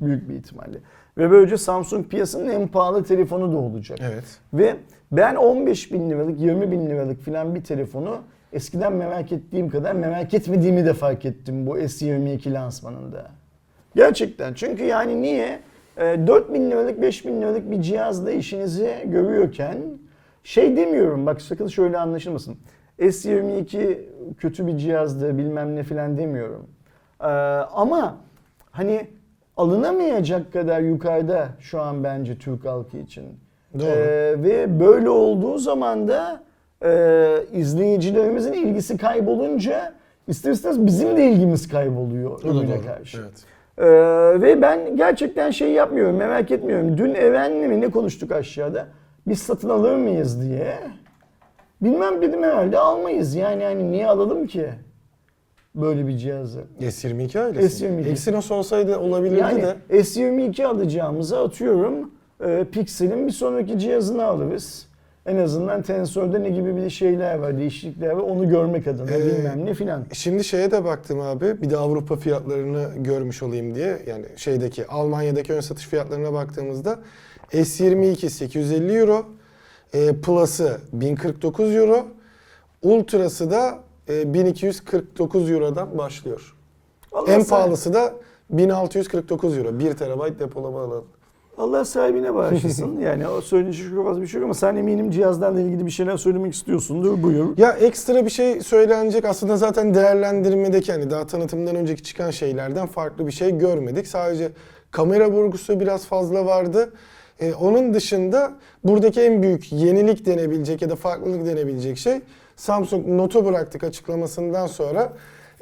Büyük bir ihtimalle. Ve böylece Samsung piyasanın en pahalı telefonu da olacak. Evet. Ve ben 15 bin liralık, 20 bin liralık filan bir telefonu eskiden merak ettiğim kadar merak etmediğimi de fark ettim bu S22 lansmanında. Gerçekten. Çünkü yani niye? E, 4 bin liralık, 5 bin liralık bir cihazla işinizi görüyorken şey demiyorum bak sakın şöyle anlaşılmasın. S22 kötü bir cihazdı bilmem ne filan demiyorum. E, ama hani alınamayacak kadar yukarıda şu an bence Türk halkı için. Doğru. E, ve böyle olduğu zaman da e, izleyicilerimizin ilgisi kaybolunca ister istemez bizim de ilgimiz kayboluyor ürüne karşı. Evet. Ee, ve ben gerçekten şey yapmıyorum, merak etmiyorum. Dün Eren'le mi ne konuştuk aşağıda? Biz satın alır mıyız diye. Bilmem dedim herhalde almayız. Yani hani niye alalım ki böyle bir cihazı? S22 ailesi. S22. Exynos olsaydı olabilirdi Yani de. S22 alacağımıza atıyorum e, Pixel'in bir sonraki cihazını alırız. En azından Tensor'da ne gibi bir şeyler var, değişiklikler var onu görmek adına Ee, bilmem ne filan. Şimdi şeye de baktım abi. Bir de Avrupa fiyatlarını görmüş olayım diye. Yani şeydeki Almanya'daki ön satış fiyatlarına baktığımızda S22 850 euro, e, Plus'ı 1049 euro, Ultra'sı da e, 1249 eurodan başlıyor. Allah en sah- pahalısı da 1649 euro. 1 terabayt depolama alanı. Allah sahibine bağışlasın. yani o söyleyecek çok fazla bir şey yok ama sen eminim cihazlarla ilgili bir şeyler söylemek istiyorsundur. Buyur. Ya ekstra bir şey söylenecek aslında zaten değerlendirmedeki hani daha tanıtımdan önceki çıkan şeylerden farklı bir şey görmedik. Sadece kamera vurgusu biraz fazla vardı. Ee, onun dışında buradaki en büyük yenilik denebilecek ya da farklılık denebilecek şey Samsung Note'u bıraktık açıklamasından sonra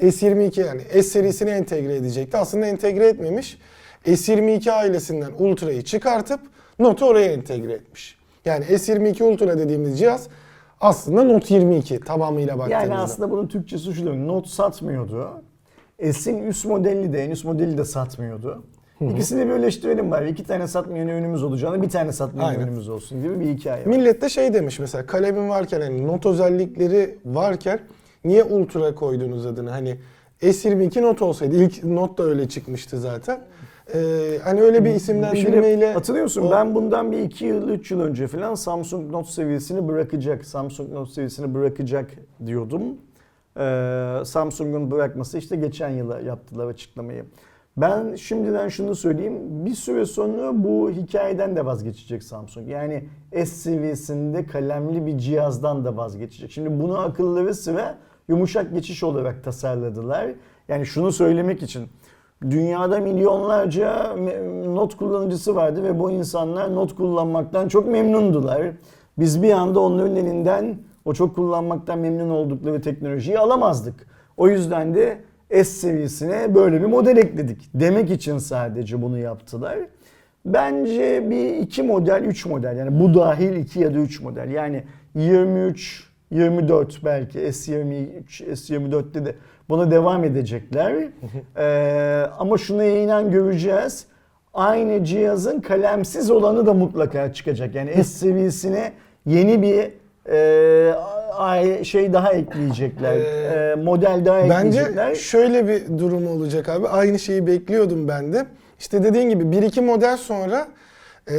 S22 yani S serisini entegre edecekti. Aslında entegre etmemiş. S22 ailesinden Ultra'yı çıkartıp Note'u oraya entegre etmiş. Yani S22 Ultra dediğimiz cihaz aslında Note 22 tamamıyla baktığımızda. Yani aslında bunun Türkçesi şu demek. Note satmıyordu. S'in üst modeli de en üst modeli de satmıyordu. İkisini birleştirelim bari. İki tane satmayan ürünümüz olacağını bir tane satmayan Aynen. ürünümüz olsun gibi bir hikaye var. Millet de şey demiş mesela kalemim varken hani not özellikleri varken niye Ultra koydunuz adını? Hani S22 not olsaydı ilk not da öyle çıkmıştı zaten. Ee, hani öyle bir isimlendirmeyle Şimdi hatırlıyor musun? o- Ben bundan bir 2 yıl, 3 yıl önce falan Samsung Note seviyesini bırakacak, Samsung Note seviyesini bırakacak diyordum. Ee, Samsung'un bırakması işte geçen yıla yaptılar açıklamayı. Ben şimdiden şunu söyleyeyim. Bir süre sonra bu hikayeden de vazgeçecek Samsung. Yani S seviyesinde kalemli bir cihazdan da vazgeçecek. Şimdi bunu akılları sıra yumuşak geçiş olarak tasarladılar. Yani şunu söylemek için Dünyada milyonlarca not kullanıcısı vardı ve bu insanlar not kullanmaktan çok memnundular. Biz bir anda onların elinden o çok kullanmaktan memnun oldukları teknolojiyi alamazdık. O yüzden de S seviyesine böyle bir model ekledik. Demek için sadece bunu yaptılar. Bence bir iki model, üç model yani bu dahil iki ya da üç model. Yani 23, 24 belki S23, S24'te de buna devam edecekler. Ee, ama şunu inan göreceğiz. Aynı cihazın kalemsiz olanı da mutlaka çıkacak. Yani S seviyesine yeni bir e, şey daha ekleyecekler. Ee, E, model daha ekleyecekler. Bence şöyle bir durum olacak abi. Aynı şeyi bekliyordum ben de. İşte dediğin gibi 1-2 model sonra e,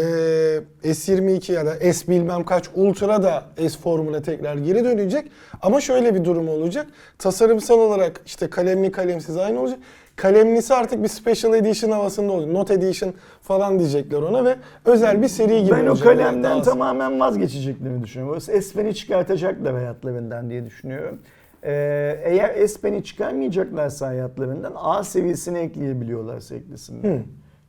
S22 ya da S bilmem kaç Ultra da S formuna tekrar geri dönecek. Ama şöyle bir durum olacak. Tasarımsal olarak işte kalemli kalemsiz aynı olacak. Kalemlisi artık bir Special Edition havasında olacak. Note Edition falan diyecekler ona ve özel bir seri gibi Ben o olacak. Kalemden tamamen vazgeçeceklerini düşünüyorum. S Pen'i çıkartacaklar hayatlarından diye düşünüyorum. Ee, eğer S Pen'i çıkarmayacaklarsa hayatlarından A seviyesine ekleyebiliyorlarsa eklesinler.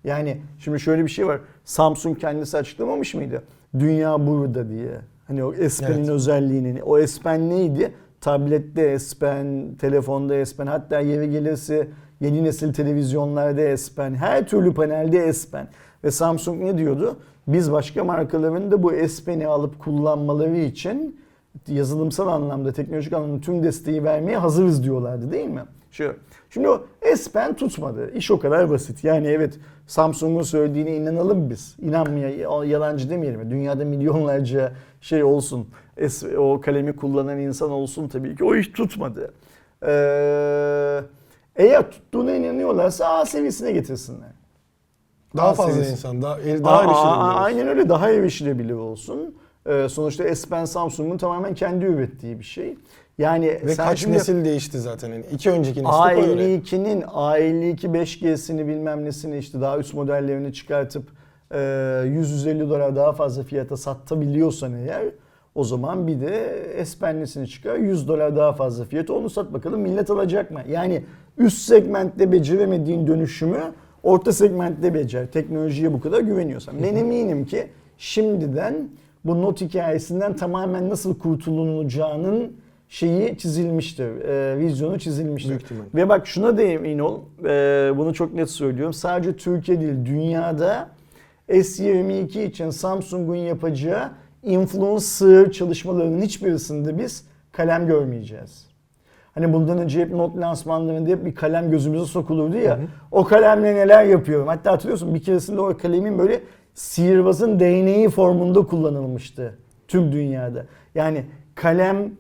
Yani şimdi şöyle bir şey var. Samsung kendisi açıklamamış mıydı? Dünya burada diye. Hani o S Pen'in Evet. özelliğini. O S Pen neydi? Tablette S Pen, telefonda S Pen, hatta yeri gelirse yeni nesil televizyonlarda S Pen, her türlü panelde S Pen. Ve Samsung ne diyordu? Biz başka markaların da bu S Pen'i alıp kullanmaları için yazılımsal anlamda, teknolojik anlamda tüm desteği vermeye hazırız diyorlardı değil mi? Şu, şimdi o S Pen tutmadı. İş o kadar basit. Yani evet Samsung'un söylediğine inanalım biz. İnanmaya, yalancı demeyelim. Dünyada milyonlarca şey olsun. O kalemi kullanan insan olsun tabii ki. O iş tutmadı. Ee, eğer tuttuğuna inanıyorlarsa A seviyesine getirsinler. Daha A fazla insan, daha, daha erişilebilir. Aynen öyle daha erişilebilir olsun. Ee, sonuçta S Pen Samsung'un tamamen kendi ürettiği bir şey. Yani Ve sen kaç şimdi nesil değişti zaten. Yani iki önceki nesil koy oraya. A52'nin A52 5G'sini bilmem nesini işte daha üst modellerini çıkartıp e, 100-150 dolar daha fazla fiyata satabiliyorsan eğer o zaman bir de S çıkar 100 dolar daha fazla fiyata onu sat bakalım millet alacak mı? Yani üst segmentte beceremediğin dönüşümü orta segmentte becer. Teknolojiye bu kadar güveniyorsan. Ben eminim ki şimdiden bu not hikayesinden tamamen nasıl kurtulunacağının şeyi çizilmiştir. E, vizyonu çizilmiştir. Büyük ihtimal. Ve bak şuna da emin ol. e, bunu çok net söylüyorum. Sadece Türkiye değil dünyada S22 için Samsung'un yapacağı influencer çalışmalarının hiçbirisinde biz kalem görmeyeceğiz. Hani bundan önce hep not lansmanlarında hep bir kalem gözümüze sokulurdu ya. O kalemle neler yapıyorum. Hatta hatırlıyorsun bir keresinde o kalemin böyle sihirbazın değneği formunda kullanılmıştı tüm dünyada. Yani kalem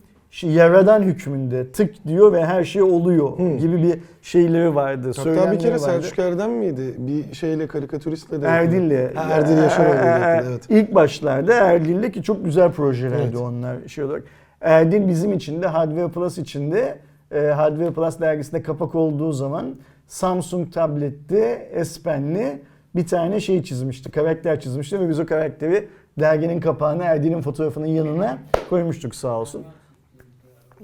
yaradan hükmünde tık diyor ve her şey oluyor gibi bir şeyleri vardı. Hatta bir kere vardı. Selçuk Erdem miydi? Bir şeyle karikatüristle de Erdil'le. Ha, Erdil ile yapıldı, evet. İlk başlarda Erdil'le ki çok güzel projelerdi Evet. onlar şey olarak. Erdil bizim için de Hardware Plus için de e, Hardware Plus dergisinde kapak olduğu zaman Samsung tablette S Pen'li bir tane şey çizmişti. Karakter çizmişti ve biz o karakteri derginin kapağına Erdil'in fotoğrafının yanına koymuştuk sağ olsun.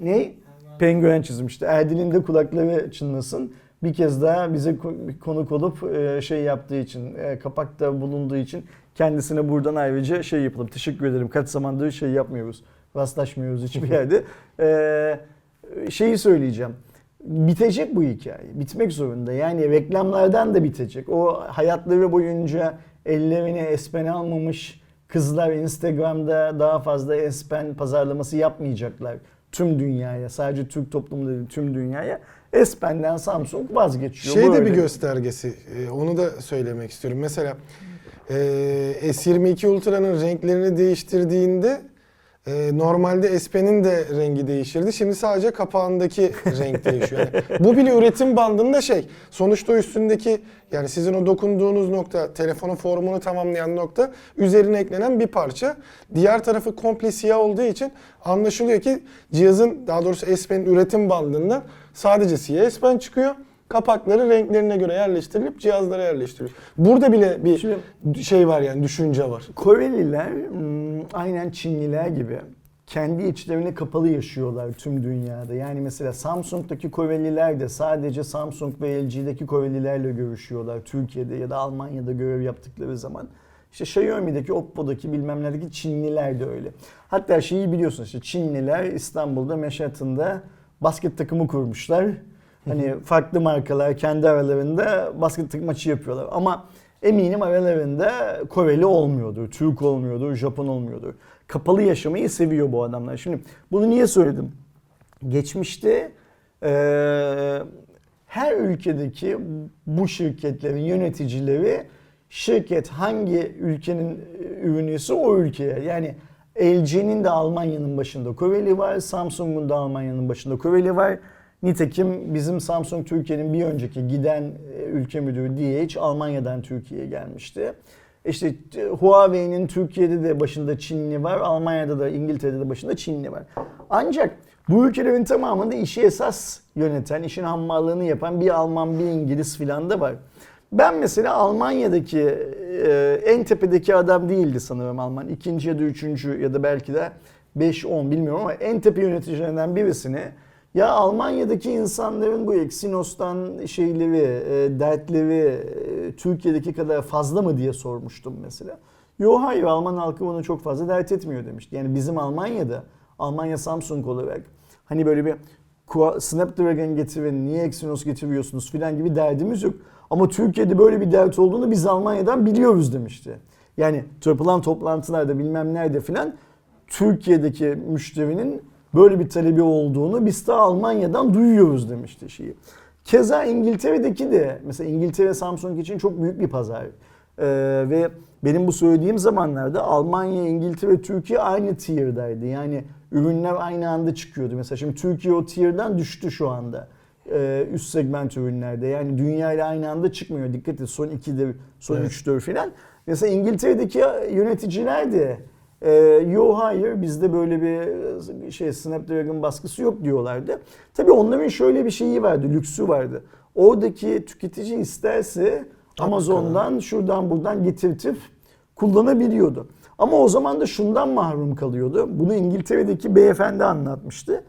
Ne? Penguen çizmişti. Erdil'in de kulakları çınlasın. Bir kez daha bize ko- konuk olup e, şey yaptığı için, e, kapakta bulunduğu için kendisine buradan ayrıca şey yapalım. Teşekkür ederim. Kaç zamandır şey yapmıyoruz. Rastlaşmıyoruz hiçbir yerde. E, şeyi söyleyeceğim. Bitecek bu hikaye. Bitmek zorunda. Yani reklamlardan da bitecek. O hayatları boyunca ellerine espen almamış kızlar Instagram'da daha fazla espen pazarlaması yapmayacaklar. Tüm dünyaya. Sadece Türk toplumunda değil tüm dünyaya. Espen'den Samsung vazgeçiyor. Şey de bir göstergesi. e, Onu da söylemek istiyorum. Mesela e, S22 Ultra'nın renklerini değiştirdiğinde e, normalde S Pen'in de rengi değişirdi. Şimdi sadece kapağındaki renk değişiyor. Yani bu bile üretim bandında şey. Sonuçta üstündeki yani sizin o dokunduğunuz nokta, telefonun formunu tamamlayan nokta üzerine eklenen bir parça. Diğer tarafı komple siyah olduğu için anlaşılıyor ki cihazın daha doğrusu S Pen'in üretim bandında sadece siyah S Pen çıkıyor. Kapakları renklerine göre yerleştirilip cihazlara yerleştiriliyor. Burada bile bir Şimdi- şey var yani düşünce var. Koreliler hmm, aynen Çinliler gibi kendi içlerine kapalı yaşıyorlar tüm dünyada. Yani mesela Samsung'daki Koreliler de sadece Samsung ve LG'deki Korelilerle görüşüyorlar Türkiye'de ya da Almanya'da görev yaptıkları zaman. İşte Xiaomi'deki, Oppo'daki bilmem neredeki Çinliler de öyle. Hatta şeyi biliyorsunuz işte Çinliler İstanbul'da Manhattan'da basket takımı kurmuşlar. Hani farklı markalar kendi aralarında basket maçı yapıyorlar. Ama eminim aralarında Koreli olmuyordur, Türk olmuyordur, Japon olmuyordur. Kapalı yaşamayı seviyor bu adamlar. Şimdi bunu niye söyledim? Geçmişte eee, her ülkedeki bu şirketlerin yöneticileri şirket hangi ülkenin ürünüyse o ülkeye yani LG'nin de Almanya'nın başında Koreli var, Samsung'un da Almanya'nın başında Koreli var. Nitekim bizim Samsung Türkiye'nin bir önceki giden e, ülke müdürü DH Almanya'dan Türkiye'ye gelmişti. İşte e, Huawei'nin Türkiye'de de başında Çinli var, Almanya'da da İngiltere'de de başında Çinli var. Ancak bu ülkelerin tamamında işi esas yöneten, işin hammallığını yapan bir Alman, bir İngiliz filan da var. Ben mesela Almanya'daki e, en tepedeki adam değildi sanırım Alman. İkinci ya da üçüncü ya da belki de 5-10 bilmiyorum ama en tepe yöneticilerinden birisini ya Almanya'daki insanların bu Exynos'tan şeyleri, e, dertleri e, Türkiye'deki kadar fazla mı diye sormuştum mesela. Yo hayır Alman halkı bunu çok fazla dert etmiyor demişti. Yani bizim Almanya'da, Almanya Samsung olarak hani böyle bir Snapdragon getirin, niye Exynos getiriyorsunuz filan gibi derdimiz yok. Ama Türkiye'de böyle bir dert olduğunu biz Almanya'dan biliyoruz demişti. Yani yapılan toplantılarda bilmem nerede filan Türkiye'deki müşterinin böyle bir talebi olduğunu biz de Almanya'dan duyuyoruz demişti şeyi. Keza İngiltere'deki de mesela İngiltere Samsung için çok büyük bir pazar. Ee, ve benim bu söylediğim zamanlarda Almanya, İngiltere, Türkiye aynı tier'daydı. Yani ürünler aynı anda çıkıyordu. Mesela şimdi Türkiye o tier'dan düştü şu anda. Ee, üst segment ürünlerde. Yani dünya ile aynı anda çıkmıyor. Dikkat et son 2'dir, son Evet. 3'tür filan. Mesela İngiltere'deki yöneticiler de e, yo hayır bizde böyle bir şey Snapdragon baskısı yok diyorlardı. Tabii onların şöyle bir şeyi vardı, lüksü vardı. Oradaki tüketici isterse Amazon'dan şuradan buradan getirtip kullanabiliyordu. Ama o zaman da şundan mahrum kalıyordu. Bunu İngiltere'deki beyefendi anlatmıştı.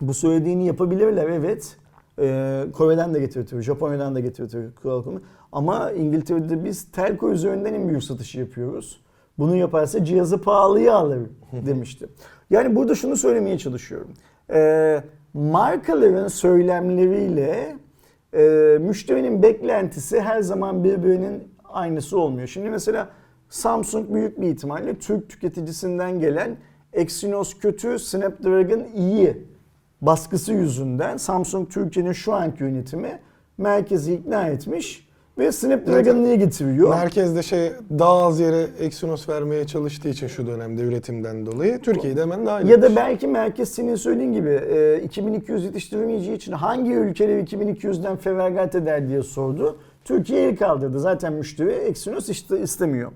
Bu söylediğini yapabilirler evet. Ee, Kore'den de getirtiyor, Japonya'dan da getirtiyor Qualcomm'u. Ama İngiltere'de biz telco üzerinden en büyük satışı yapıyoruz. Bunu yaparsa cihazı pahalıya alır demişti. Yani burada şunu söylemeye çalışıyorum. Ee, markaların söylemleriyle e, müşterinin beklentisi her zaman birbirinin aynısı olmuyor. Şimdi mesela Samsung büyük bir ihtimalle Türk tüketicisinden gelen Exynos kötü, Snapdragon iyi baskısı yüzünden Samsung Türkiye'nin şu anki yönetimi merkezi ikna etmiş ve Snapdragon'lığı getiriyor. Merkezde şey daha az yere Exynos vermeye çalıştığı için şu dönemde üretimden dolayı Türkiye'de hemen dahil Ya da belki merkez senin söylediğin gibi e, 2200 yetiştiremeyeceği için hangi ülkeler 2200'den feragat eder diye sordu. Türkiye el kaldırdı. Zaten müşteri Exynos işte istemiyor.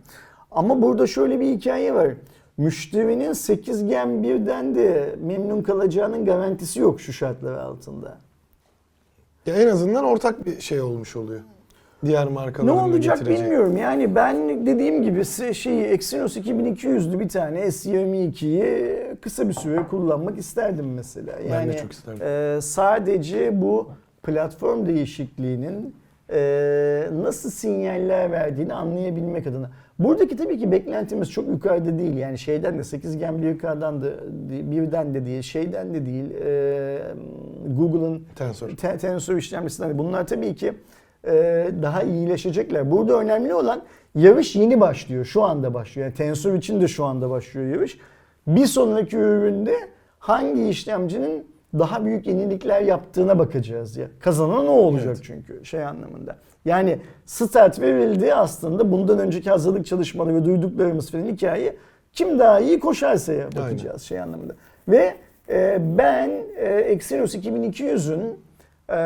Ama burada şöyle bir hikaye var. Müşterinin 8 Gen 1'den de memnun kalacağının garantisi yok şu şartlar altında. Ya en azından ortak bir şey olmuş oluyor. Diğer Ne markaların da olacak getireceği. bilmiyorum. Yani ben dediğim gibi şeyi Exynos 2200'lü bir tane S22'yi kısa bir süre kullanmak isterdim mesela. Ben de Yani çok isterdim. e, sadece bu platform değişikliğinin e, nasıl sinyaller verdiğini anlayabilmek adına. Buradaki tabii ki beklentimiz çok yukarıda değil. Yani şeyden de 8 Gen 1K'dan da birden de değil, şeyden de değil. E, Google'ın Tensor. te- tensör işlemcisinden. Bunlar tabii ki daha iyileşecekler. Burada önemli olan yarış yeni başlıyor. Şu anda başlıyor. Yani tensör için de şu anda başlıyor yarış. Bir sonraki üründe hangi işlemcinin daha büyük yenilikler yaptığına bakacağız ya. Kazanan o olacak Evet. çünkü şey anlamında. Yani start verildi aslında bundan önceki hazırlık çalışmaları ve duyduklarımız falan hikaye kim daha iyi koşarsa bakacağız şey anlamında. Ve e, ben e, Exynos 2200'ün e,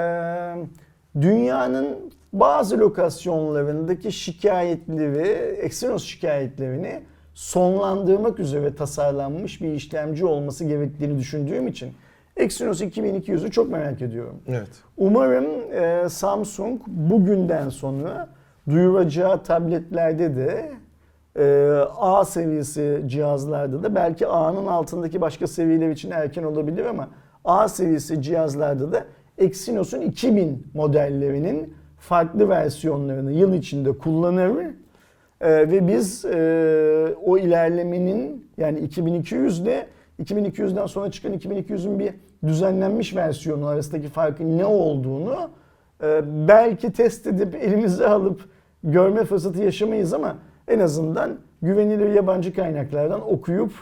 dünyanın bazı lokasyonlarındaki şikayetleri, Exynos şikayetlerini sonlandırmak üzere tasarlanmış bir işlemci olması gerektiğini düşündüğüm için Exynos 2200'ü çok merak ediyorum. Evet. Umarım e, Samsung bugünden sonra duyuracağı tabletlerde de e, A seviyesi cihazlarda da belki A'nın altındaki başka seviyeler için erken olabilir ama A seviyesi cihazlarda da Exynos'un 2000 modellerinin farklı versiyonlarını yıl içinde kullanır ee, ve biz e, o ilerlemenin yani 2200 ile 2200'den sonra çıkan 2200'ün bir düzenlenmiş versiyonu arasındaki farkın ne olduğunu e, belki test edip elimize alıp görme fırsatı yaşamayız ama en azından güvenilir yabancı kaynaklardan okuyup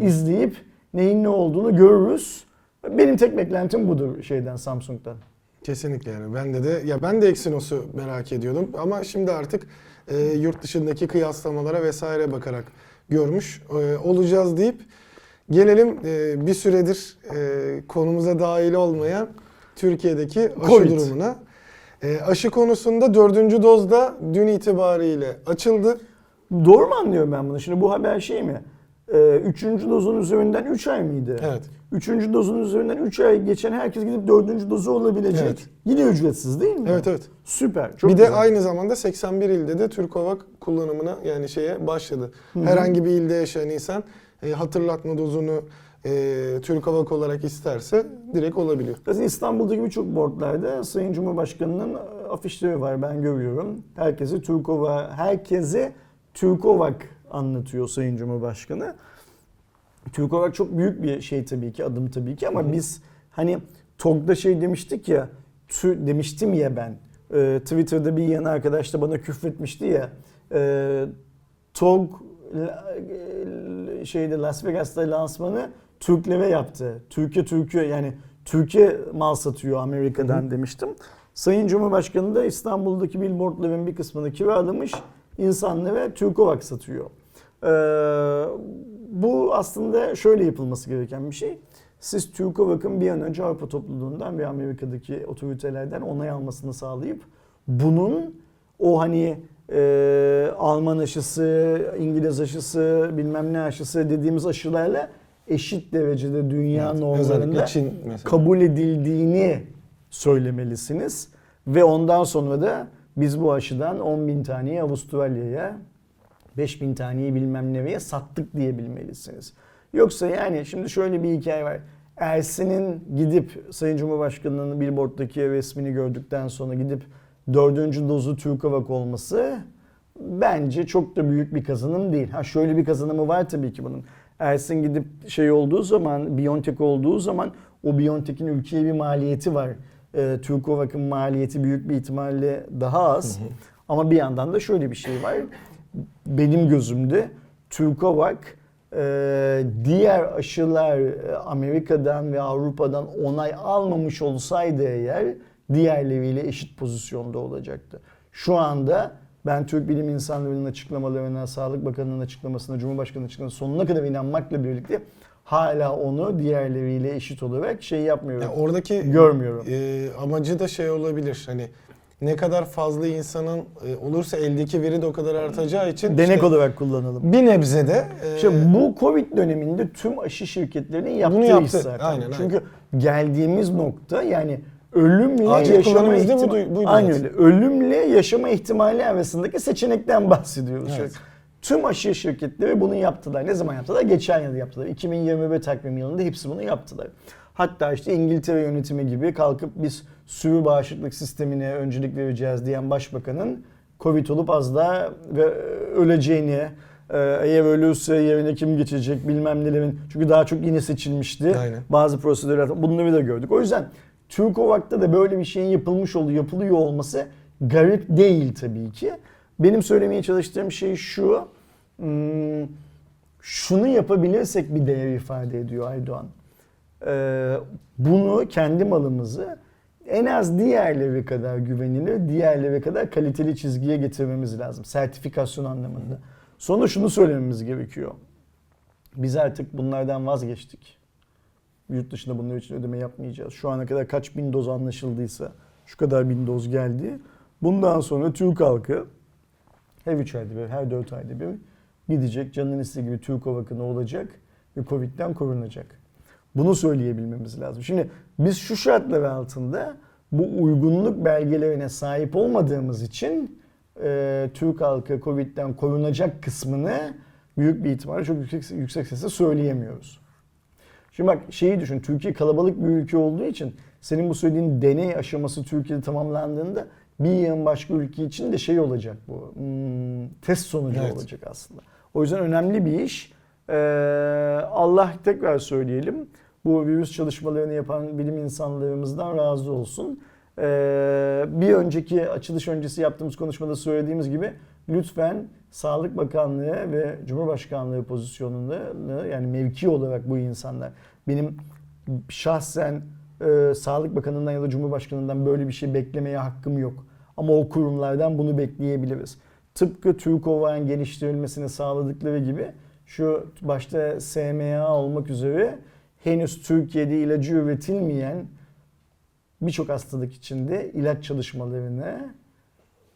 izleyip neyin ne olduğunu görürüz. Benim tek beklentim budur şeyden Samsung'dan. Kesinlikle yani. Ben de de ya ben de Exynos'u merak ediyordum ama şimdi artık e, yurt dışındaki kıyaslamalara vesaire bakarak görmüş e, olacağız deyip gelelim e, bir süredir e, konumuza dahil olmayan Türkiye'deki aşı Covid. durumuna. E, aşı konusunda dördüncü dozda dün itibariyle açıldı. Doğru mu anlıyorum ben bunu? Şimdi bu haber şey mi? Ee, üçüncü dozun üzerinden 3 ay mıydı? Evet. Üçüncü dozun üzerinden 3 ay geçen herkes gidip dördüncü dozu olabilecek. Evet. Yine ücretsiz değil mi? Evet evet. Süper. Çok bir de güzel. aynı zamanda 81 ilde de Türkovak kullanımına yani şeye başladı. Herhangi bir ilde yaşayan insan e, hatırlatma dozunu e, Türkovak olarak isterse direkt olabiliyor. Zaten İstanbul'daki birçok boardlarda Sayın Cumhurbaşkanı'nın afişleri var ben görüyorum. Herkese Türkova, herkese Türkovak anlatıyor Sayın Cumhurbaşkanı. Türkovak çok büyük bir şey tabii ki, adım tabii ki ama biz hani TOG'da şey demiştik ya, tü, demiştim ya ben. e, Twitter'da bir yan arkadaş da bana küfretmişti ya. E, TOG e, şeyde Las Vegas'ta lansmanı Türklere yaptı. Türkiye Türkiye yani Türkiye mal satıyor Amerika'dan demiştim. Sayın Cumhurbaşkanı da İstanbul'daki billboardların bir kısmını kiralamış insanlara Türkovak satıyor. Ee, bu aslında şöyle yapılması gereken bir şey. Siz Türkovak'ın bir an önce Avrupa topluluğundan ve Amerika'daki otoritelerden onay almasını sağlayıp bunun o hani e, Alman aşısı, İngiliz aşısı, bilmem ne aşısı dediğimiz aşılarla eşit derecede dünya Evet, normlarında Çin mesela. kabul edildiğini söylemelisiniz. Ve ondan sonra da biz bu aşıdan 10 bin taneyi Avustralya'ya, 5 bin taneyi bilmem nereye sattık diyebilmelisiniz. Yoksa yani şimdi şöyle bir hikaye var. Ersin'in gidip Sayın Cumhurbaşkanı'nın billboarddaki resmini gördükten sonra gidip dördüncü dozu Türkovak olması bence çok da büyük bir kazanım değil. Ha şöyle bir kazanımı var tabii ki bunun. Ersin gidip şey olduğu zaman, Biontech olduğu zaman o Biontech'in ülkeye bir maliyeti var. Ee, Türkovak'ın maliyeti büyük bir ihtimalle daha az. Ama bir yandan da şöyle bir şey var. Benim gözümde Türkovak e, diğer aşılar e, Amerika'dan ve Avrupa'dan onay almamış olsaydı eğer diğerleriyle eşit pozisyonda olacaktı. Şu anda ben Türk bilim insanlarının açıklamalarına, Sağlık Bakanı'nın açıklamasına, Cumhurbaşkanı'nın açıklamasına sonuna kadar inanmakla birlikte hala onu diğerleriyle eşit olarak şey yapmıyorum. Ya oradaki Görmüyorum. e, amacı da şey olabilir. Hani ne kadar fazla insanın e, olursa eldeki veri de o kadar artacağı için Denek işte olarak kullanalım. bir nebze de e, İşte bu Covid döneminde tüm aşı şirketlerinin yaptığı Bunu yaptı. iş zaten. Aynen, Çünkü geldiğimiz nokta yani ölümle Acil yaşama kullanım izni ihtim- buydu- buydu Aynen zaten. öyle. Ölümle yaşama ihtimali arasındaki seçenekten bahsediyoruz. Evet. Tüm aşı şirketleri bunu yaptılar. Ne zaman yaptılar? Geçen yıl yaptılar. 2021 takvim yılında hepsi bunu yaptılar. Hatta işte İngiltere yönetimi gibi kalkıp biz sürü bağışıklık sistemine öncelik vereceğiz diyen başbakanın Covid olup az daha ve öleceğini, e, eğer ölürse yerine kim geçecek bilmem nelerin. Çünkü daha çok yine seçilmişti. Aynen. Bazı prosedürler bunları da gördük. O yüzden Türkovak'ta da böyle bir şeyin yapılmış olduğu, yapılıyor olması garip değil tabii ki. Benim söylemeye çalıştığım şey şu. hmm, Şunu yapabilirsek bir değer ifade ediyor Aydoğan. Ee, bunu kendi malımızı en az diğerleri kadar güvenilir, diğerleri kadar kaliteli çizgiye getirmemiz lazım. Sertifikasyon anlamında. Sonra şunu söylememiz gerekiyor. Biz artık bunlardan vazgeçtik. Yurt dışında bunlar için ödeme yapmayacağız. Şu ana kadar kaç bin doz anlaşıldıysa şu kadar bin doz geldi. Bundan sonra Türk halkı her 3 ayda bir, her 4 ayda bir gidecek. Canının istediği gibi Türk vakını olacak ve Covid'den korunacak. Bunu söyleyebilmemiz lazım. Şimdi biz şu şartlar altında bu uygunluk belgelerine sahip olmadığımız için e, Türk halkı Covid'den korunacak kısmını büyük bir ihtimalle çok yüksek, yüksek sesle söyleyemiyoruz. Şimdi bak şeyi düşün. Türkiye kalabalık bir ülke olduğu için senin bu söylediğin deney aşaması Türkiye'de tamamlandığında bir yığın başka ülke için de şey olacak bu. hmm, test sonucu Evet. olacak aslında. O yüzden önemli bir iş. Ee, Allah tekrar söyleyelim. Bu virüs çalışmalarını yapan bilim insanlarımızdan razı olsun. Ee, bir önceki açılış öncesi yaptığımız konuşmada söylediğimiz gibi lütfen Sağlık Bakanlığı ve Cumhurbaşkanlığı pozisyonunu yani mevki olarak bu insanlar benim şahsen e, Sağlık Bakanı'ndan ya da Cumhurbaşkanı'ndan böyle bir şey beklemeye hakkım yok. Ama o kurumlardan bunu bekleyebiliriz. Tıpkı TÜRKOVA'nın geliştirilmesini sağladıkları gibi şu başta SMA olmak üzere henüz Türkiye'de ilacı üretilmeyen birçok hastalık içinde ilaç çalışmalarını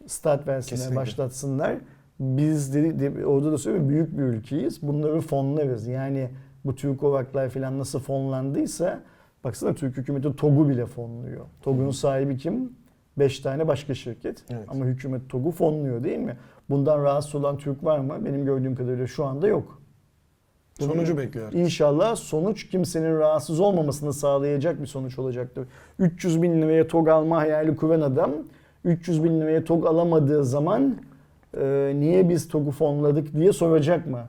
start versinler, Kesinlikle. başlatsınlar. Biz de, de- orada da söylüyorum büyük bir ülkeyiz. Bunları fonlarız. Yani bu Türk Ovaklar falan nasıl fonlandıysa baksana Türk hükümeti TOG'u bile fonluyor. TOG'un sahibi kim? 5 tane başka şirket. Evet. Ama hükümet TOG'u fonluyor değil mi? Bundan rahatsız olan Türk var mı? Benim gördüğüm kadarıyla şu anda yok. Bunun- sonucu bekliyor. İnşallah sonuç kimsenin rahatsız olmamasını sağlayacak bir sonuç olacaktır. 300 bin liraya TOG alma hayali kuran adam 300 bin liraya TOG alamadığı zaman e, niye biz TOG'u fonladık diye soracak mı?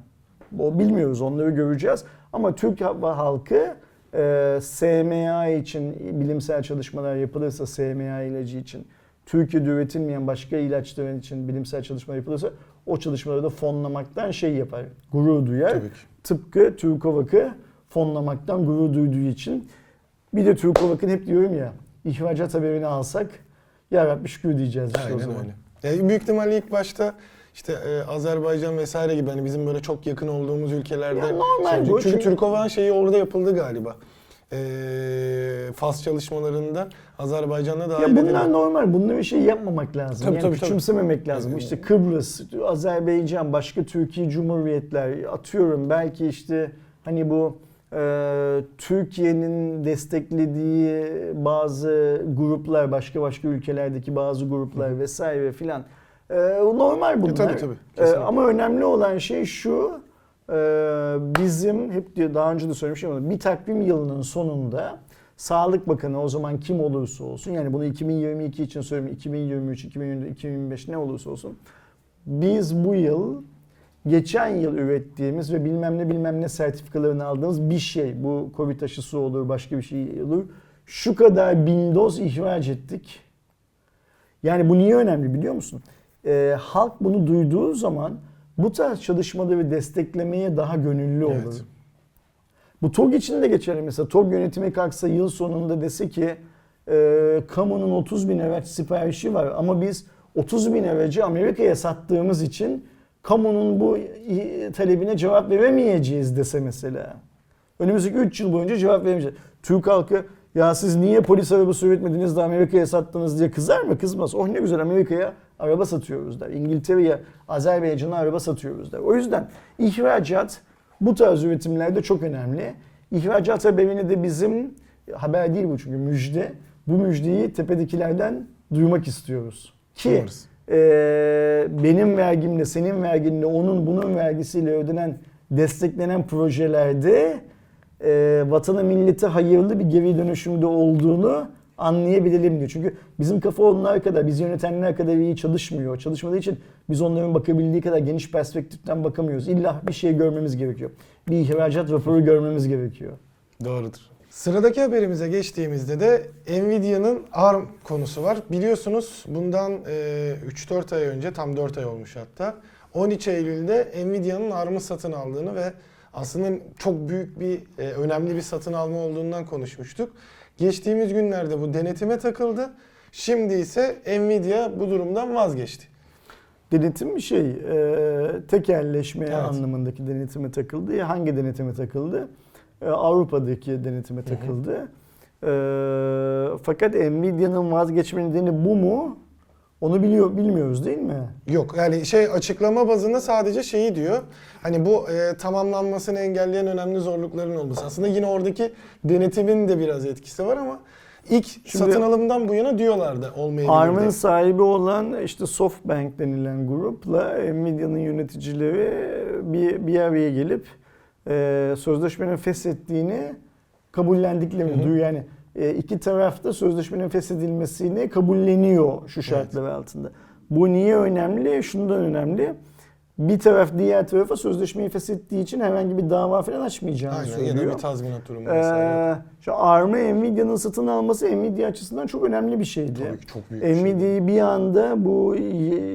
O bilmiyoruz onları göreceğiz. Ama Türk halkı e, SMA için bilimsel çalışmalar yapılırsa SMA ilacı için Türkiye'de üretilmeyen başka ilaçların için bilimsel çalışmalar yapılırsa o çalışmaları da fonlamaktan şey yapar, gurur duyar. Tabii ki. Tıpkı Türkovak'ı fonlamaktan gurur duyduğu için. Bir de Türkovak'ın hep diyorum ya ihracat haberini alsak ya Rabbi şükür diyeceğiz işte o Aynen zaman. öyle. Ya büyük ihtimalle ilk başta işte e, Azerbaycan vesaire gibi hani bizim böyle çok yakın olduğumuz ülkelerde Ya normal şey bu, Çünkü çünkü- Türkovan şeyi orada yapıldı galiba. E, Fas çalışmalarında Azerbaycan'da dahil Ya bunlar normal. Bunları bir şey yapmamak lazım. Tabii, yani tabii, tabii. küçümsememek lazım. Evet. İşte Kıbrıs, Azerbaycan, başka Türkiye Cumhuriyetler atıyorum belki işte hani bu e, Türkiye'nin desteklediği bazı gruplar, başka başka ülkelerdeki bazı gruplar vesaire filan. E, normal bunlar. tabii, tabii. E, ama önemli olan şey şu. E, bizim hep diyor daha önce de söylemiştim ama bir takvim yılının sonunda Sağlık Bakanı o zaman kim olursa olsun yani bunu 2022 için söylüyorum 2023, 2024, 2025 ne olursa olsun biz bu yıl geçen yıl ürettiğimiz ve bilmem ne bilmem ne sertifikalarını aldığımız bir şey. Bu Covid aşısı olur, başka bir şey olur. Şu kadar bin doz ihraç ettik. Yani bu niye önemli biliyor musun? Ee, halk bunu duyduğu zaman bu tarz çalışmaları desteklemeye daha gönüllü olur. Evet. Bu TOG için de geçerli mesela. TOG yönetimi kalksa yıl sonunda dese ki e, kamunun 30 bin araç siparişi var ama biz 30 bin aracı Amerika'ya sattığımız için kamunun bu talebine cevap veremeyeceğiz dese mesela. Önümüzdeki 3 yıl boyunca cevap veremeyeceğiz. Türk halkı ya siz niye polis arabası üretmediniz de Amerika'ya sattınız diye kızar mı? Kızmaz. Oh ne güzel Amerika'ya araba satıyoruz der. İngiltere'ye, Azerbaycan'a araba satıyoruz der. O yüzden ihracat bu tarz üretimlerde çok önemli. İhracat haberini de bizim haber değil bu çünkü müjde. Bu müjdeyi tepedekilerden duymak istiyoruz. Ki Umarız. eee, benim vergimle, senin verginle, onun bunun vergisiyle ödenen, desteklenen projelerde eee vatana millete hayırlı bir geri dönüşümde olduğunu anlayabilelim diyor. Çünkü bizim kafa onlar kadar, biz yönetenler kadar iyi çalışmıyor. Çalışmadığı için biz onların bakabildiği kadar geniş perspektiften bakamıyoruz. İlla bir şey görmemiz gerekiyor. Bir ihracat raporu görmemiz gerekiyor. Doğrudur. Sıradaki haberimize geçtiğimizde de Nvidia'nın ARM konusu var. Biliyorsunuz bundan e, 3-4 ay önce, tam 4 ay olmuş hatta, 13 Eylül'de Nvidia'nın ARM'ı satın aldığını ve aslında çok büyük bir, e, önemli bir satın alma olduğundan konuşmuştuk. Geçtiğimiz günlerde bu denetime takıldı. Şimdi ise Nvidia bu durumdan vazgeçti. Denetim bir şey, e, tekelleşme Evet. anlamındaki denetime takıldı. Hangi denetime takıldı? E, Avrupa'daki denetime takıldı. E, fakat Nvidia'nın vazgeçme nedeni bu mu? Onu biliyor bilmiyoruz değil mi? Yok yani şey açıklama bazında sadece şeyi diyor. Hani bu e, tamamlanmasını engelleyen önemli zorlukların olması. Aslında yine oradaki denetimin de biraz etkisi var ama ilk Şimdi- satın alımdan bu yana diyorlardı olmayabilir ARM'ın sahibi olan işte SoftBank denilen grupla Nvidia'nın yöneticileri bir, bir araya gelip e, sözleşmenin feshettiğini kabullendiklerini duyuyor. Yani e, iki taraf da sözleşmenin feshedilmesini kabulleniyor şu şartlar altında. Bu niye önemli? Şundan önemli. Bir taraf diğer tarafa sözleşmeyi feshettiği için herhangi bir dava falan açmayacağını Aynen söylüyor. ya da bir tazminat durumu vesaire. yok. Ee, şu ARM'ı Nvidia'nın satın alması Nvidia açısından çok önemli bir şeydi. Tabii ki çok büyük bir şey. Nvidia'yı bir anda bu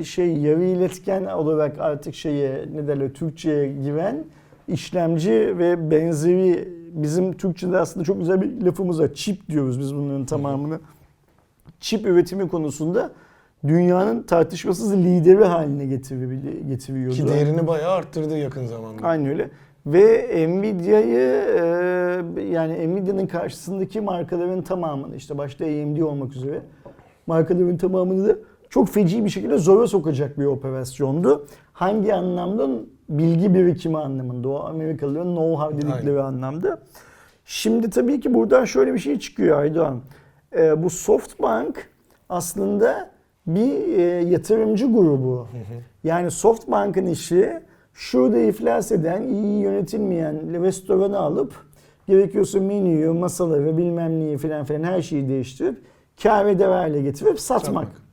şey yarı iletken olarak artık şeye ne derler Türkçe'ye giren işlemci ve benzeri bizim Türkçe'de aslında çok güzel bir lafımız var. Çip diyoruz biz bunların tamamını. Çip üretimi konusunda dünyanın tartışmasız lideri haline getiriyor- getiriyordu. Ki değerini bayağı arttırdı yakın zamanda. Aynen öyle. Ve Nvidia'yı e, yani Nvidia'nın karşısındaki markaların tamamını işte başta AMD olmak üzere markaların tamamını da çok feci bir şekilde zora sokacak bir operasyondu. Hangi anlamda? Bilgi birikimi anlamında. O Amerikalıların know-how dedikleri anlamda. Şimdi tabii ki buradan şöyle bir şey çıkıyor Aydoğan. E, bu SoftBank aslında bir e, yatırımcı grubu. Yani SoftBank'ın işi şurada iflas eden, iyi yönetilmeyen restoranı alıp gerekiyorsa menüyü, masaları, bilmem neyi filan filan her şeyi değiştirip kâr eder hale getirip satmak. Satmak.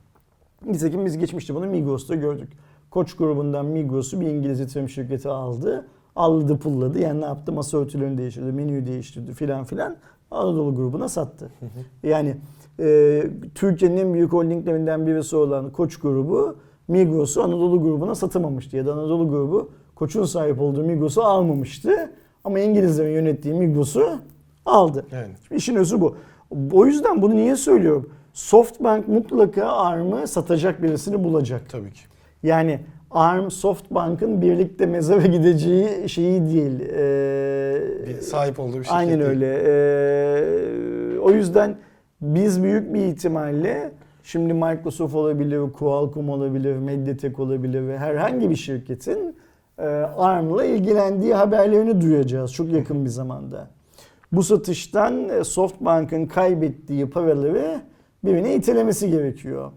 Nitekim biz geçmişte bunu Migros'ta gördük. Koç grubundan Migros'u bir İngiliz yatırım şirketi aldı. Aldı pulladı. Yani ne yaptı? Masa örtülerini değiştirdi, menüyü değiştirdi filan filan. Anadolu grubuna sattı. Yani e, Türkiye'nin en büyük holdinglerinden birisi olan Koç grubu Migros'u Anadolu grubuna satamamıştı. Ya da Anadolu grubu Koç'un sahip olduğu Migros'u almamıştı. Ama İngilizlerin yönettiği Migros'u aldı. Evet. İşin özü bu. O yüzden bunu niye söylüyorum? SoftBank mutlaka ARM'ı satacak birisini bulacak. Tabii ki. Yani ARM SoftBank'ın birlikte mezara gideceği şeyi değil. Ee, Bir sahip olduğu bir şirket Aynen değil. öyle. Ee, o yüzden biz büyük bir ihtimalle şimdi Microsoft olabilir, Qualcomm olabilir, Mediatek olabilir ve herhangi bir şirketin e, ARM'la ilgilendiği haberlerini duyacağız çok yakın bir zamanda. Bu satıştan e, SoftBank'ın kaybettiği paraları birine itelemesi gerekiyor.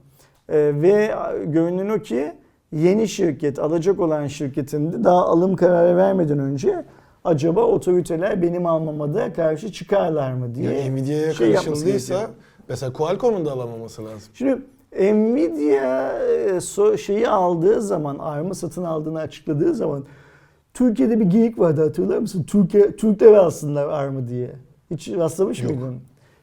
E, ve görünen o ki yeni şirket, alacak olan şirketin de daha alım kararı vermeden önce acaba otoriteler benim almama da karşı çıkarlar mı diye Yani Nvidia'ya şey karışıldıysa mesela Qualcomm'un da alamaması lazım. Şimdi Nvidia e, şeyi aldığı zaman, ARM'ı satın aldığını açıkladığı zaman Türkiye'de bir geyik vardı hatırlar mısın? Türkiye, Türkler alsınlar ARM'ı diye. Hiç rastlamış Yok. mıydın?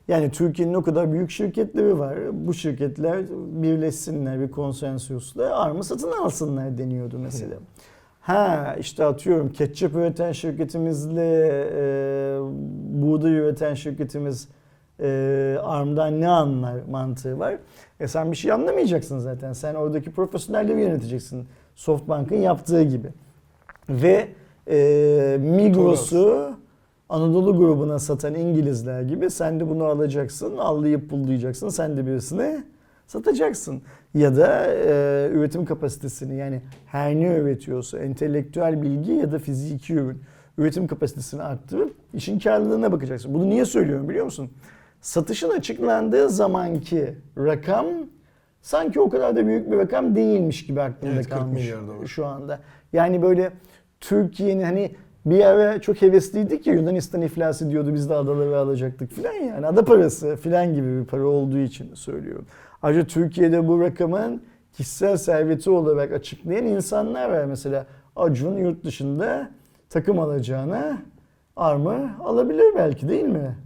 Yani Türkiye'nin o kadar büyük şirketleri var. Bu şirketler birleşsinler bir konsensusla ARM'ı satın alsınlar deniyordu mesela. Ha işte atıyorum ketçap üreten şirketimizle e, buğday üreten şirketimiz e, ARM'dan ne anlar mantığı var. E sen bir şey anlamayacaksın zaten. Sen oradaki profesyonelleri yöneteceksin. Softbank'ın yaptığı gibi. Ve e, Migros'u Anadolu grubuna satan İngilizler gibi sen de bunu alacaksın, allayıp pullayacaksın, sen de birisine satacaksın. Ya da e, üretim kapasitesini yani her ne üretiyorsa entelektüel bilgi ya da fiziki ürün üretim kapasitesini arttırıp işin karlılığına bakacaksın. Bunu niye söylüyorum biliyor musun? Satışın açıklandığı zamanki rakam sanki o kadar da büyük bir rakam değilmiş gibi aklımda Evet, 40 kalmış şu anda. Yani böyle Türkiye'nin hani bir ara çok hevesliydik ya Yunanistan iflas ediyordu biz de adaları alacaktık filan yani ada parası filan gibi bir para olduğu için söylüyorum. Ayrıca Türkiye'de bu rakamın kişisel serveti olarak açıklayan insanlar var. Mesela Acun yurt dışında takım alacağına armı alabilir belki değil mi?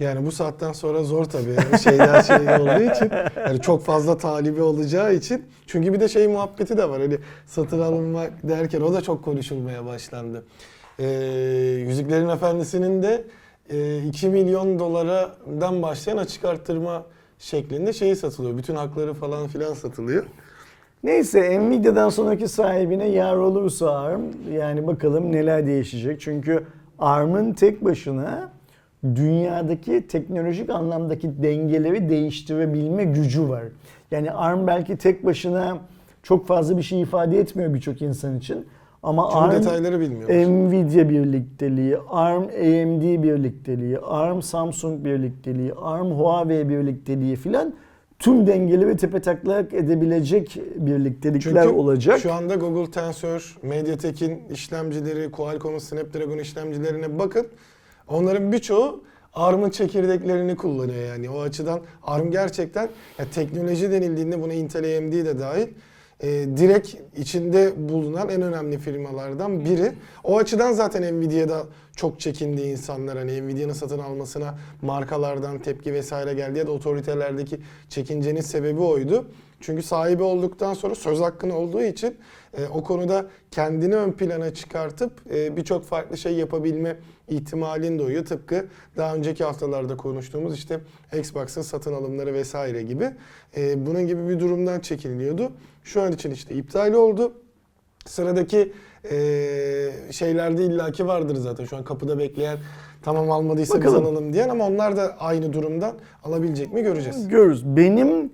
Yani bu saatten sonra zor tabii. Yani şeyler şey olduğu için. Yani çok fazla talibi olacağı için. Çünkü bir de şey muhabbeti de var. Hani satın alınmak derken o da çok konuşulmaya başlandı. Ee, Yüzüklerin Efendisi'nin de e, 2 milyon dolardan başlayan açık arttırma şeklinde şeyi satılıyor. Bütün hakları falan filan satılıyor. Neyse Nvidia'dan sonraki sahibine yar olursa ARM yani bakalım neler değişecek. Çünkü ARM'ın tek başına dünyadaki teknolojik anlamdaki dengeleri değiştirebilme gücü var. Yani ARM belki tek başına çok fazla bir şey ifade etmiyor birçok insan için. Ama Tüm ARM detayları bilmiyoruz. Nvidia birlikteliği, ARM AMD birlikteliği, ARM Samsung birlikteliği, ARM Huawei birlikteliği filan tüm dengeleri tepetaklak edebilecek birliktelikler Çünkü olacak. şu anda Google Tensor, MediaTek'in işlemcileri, Qualcomm'un Snapdragon işlemcilerine bakın. Onların birçoğu ARM'ın çekirdeklerini kullanıyor yani. O açıdan ARM gerçekten ya teknoloji denildiğinde buna Intel AMD de dahil e, direkt içinde bulunan en önemli firmalardan biri. O açıdan zaten Nvidia'da çok çekindi insanlar. Hani Nvidia'nın satın almasına markalardan tepki vesaire geldi ya da otoritelerdeki çekincenin sebebi oydu. Çünkü sahibi olduktan sonra söz hakkını olduğu için e, o konuda kendini ön plana çıkartıp e, birçok farklı şey yapabilme ihtimalin doğuyor. Tıpkı daha önceki haftalarda konuştuğumuz işte Xbox'ın satın alımları vesaire gibi. E, bunun gibi bir durumdan çekiniliyordu. Şu an için işte iptal oldu. Sıradaki e, şeylerde illaki vardır zaten. Şu an kapıda bekleyen tamam almadıysa Bakalım. biz alalım diyen ama onlar da aynı durumdan alabilecek mi göreceğiz. Görürüz. Benim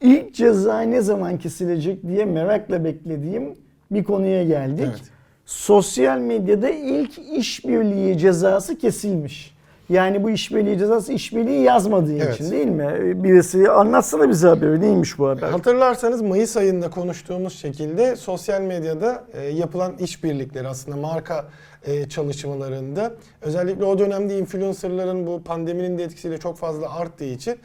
ilk ceza ne zaman kesilecek diye merakla beklediğim bir konuya geldik. Evet. Sosyal medyada ilk işbirliği cezası kesilmiş. Yani bu işbirliği cezası işbirliği yazmadığı Evet. için değil mi? Birisi anlatsana bize haberi. Neymiş bu haber? Hatırlarsanız Mayıs ayında konuştuğumuz şekilde sosyal medyada e, yapılan işbirlikleri aslında marka e, çalışmalarında özellikle o dönemde influencerların bu pandeminin de etkisiyle çok fazla arttığı için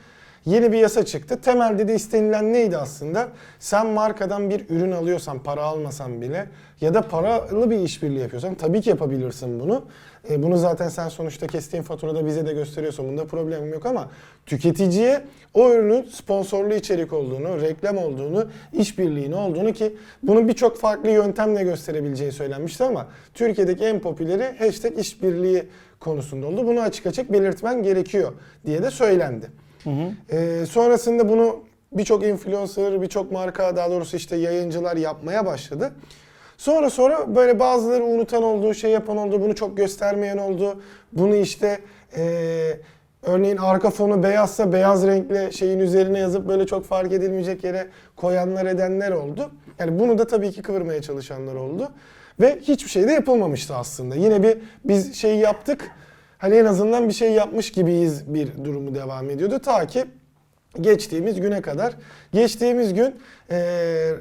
yeni bir yasa çıktı. Temelde de istenilen neydi aslında? Sen markadan bir ürün alıyorsan, para almasan bile ya da paralı bir işbirliği yapıyorsan tabii ki yapabilirsin bunu. E, bunu zaten sen sonuçta kestiğin faturada bize de gösteriyorsun. Bunda problem yok ama tüketiciye o ürünün sponsorlu içerik olduğunu, reklam olduğunu, işbirliğini olduğunu ki bunu birçok farklı yöntemle gösterebileceği söylenmişti ama Türkiye'deki en popüleri hashtag işbirliği konusunda oldu. Bunu açık açık belirtmen gerekiyor diye de söylendi. Ee, sonrasında bunu birçok influencer, birçok marka daha doğrusu işte yayıncılar yapmaya başladı. Sonra sonra böyle bazıları unutan oldu, şey yapan oldu, bunu çok göstermeyen oldu. Bunu işte ee, örneğin arka fonu beyazsa beyaz renkle şeyin üzerine yazıp böyle çok fark edilmeyecek yere koyanlar edenler oldu. Yani bunu da tabii ki kıvırmaya çalışanlar oldu. Ve hiçbir şey de yapılmamıştı aslında. Yine bir biz şey yaptık. Hani en azından bir şey yapmış gibiyiz bir durumu devam ediyordu. Ta ki geçtiğimiz güne kadar. Geçtiğimiz gün eee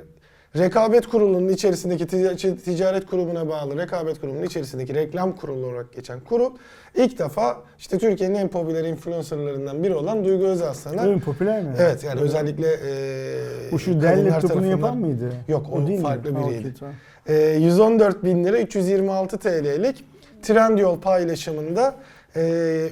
Rekabet Kurulu'nun içerisindeki tica- ticaret kurumuna bağlı rekabet kurulunun içerisindeki reklam kurulu olarak geçen kurul ilk defa işte Türkiye'nin en popüler influencerlarından biri olan Duygu Özaslan'a Değil mi? Popüler mi? Evet yani özellikle e, Bu şu laptopunu tarafından- yapan mıydı? Yok o, değil mi? farklı Ha, biriydi. E, 114 bin lira 326 TL'lik Trendyol paylaşımında e,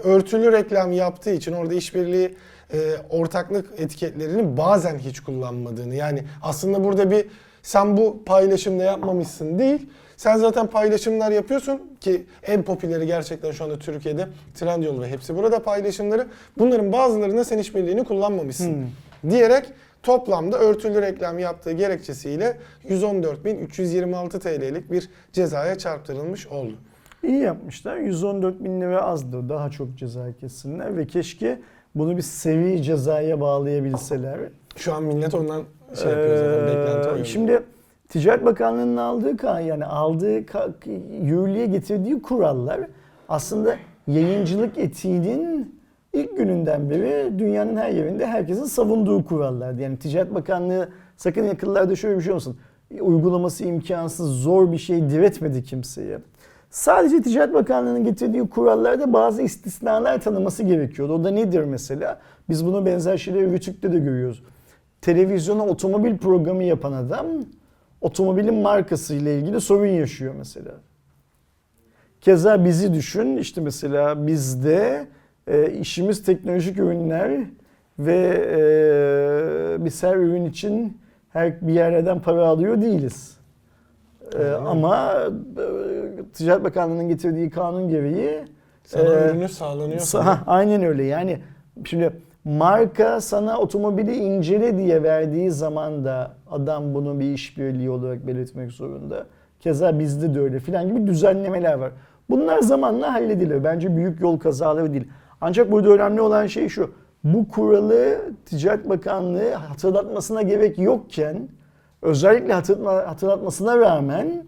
örtülü reklam yaptığı için orada işbirliği e, ortaklık etiketlerini bazen hiç kullanmadığını yani aslında burada bir sen bu paylaşımda yapmamışsın değil sen zaten paylaşımlar yapıyorsun ki en popüleri gerçekten şu anda Türkiye'de Trendyol ve hepsi burada paylaşımları. Bunların bazılarında sen işbirliğini kullanmamışsın diyerek toplamda örtülü reklam yaptığı gerekçesiyle 114.326 TL'lik bir cezaya çarptırılmış oldu. İyi yapmışlar. 114 bin lira azdı. Daha çok ceza kessinler ve keşke bunu bir sevi cezaya bağlayabilseler. Şu an millet ondan şey yapıyor zaten Ee, beklenti. Şimdi Ticaret Bakanlığı'nın aldığı ka- yani aldığı yürürlüğe getirdiği kurallar aslında yayıncılık etiğinin ilk gününden beri dünyanın her yerinde herkesin savunduğu kurallardı. Yani Ticaret Bakanlığı sakın akıllarda şöyle bir şey olsun. Uygulaması imkansız, zor bir şey diretmedi kimseye. Sadece Ticaret Bakanlığı'nın getirdiği kurallarda bazı istisnalar tanıması gerekiyordu. O da nedir mesela? Biz bunu benzer şeyleri Rütük'te de görüyoruz. Televizyona otomobil programı yapan adam otomobilin markası ile ilgili sorun yaşıyor mesela. Keza bizi düşün işte mesela bizde e, işimiz teknolojik ürünler ve e, biz her ürün için her bir yerden para alıyor değiliz. E, Aynen. ama e, Ticaret Bakanlığı'nın getirdiği kanun gereği Sana e, ürünü sağlanıyor. Sa- aynen öyle yani şimdi marka sana otomobili incele diye verdiği zaman da adam bunu bir işbirliği olarak belirtmek zorunda. Keza bizde de öyle filan gibi düzenlemeler var. Bunlar zamanla halledilir. Bence büyük yol kazaları değil. Ancak burada önemli olan şey şu. Bu kuralı Ticaret Bakanlığı hatırlatmasına gerek yokken özellikle hatırlatma, hatırlatmasına rağmen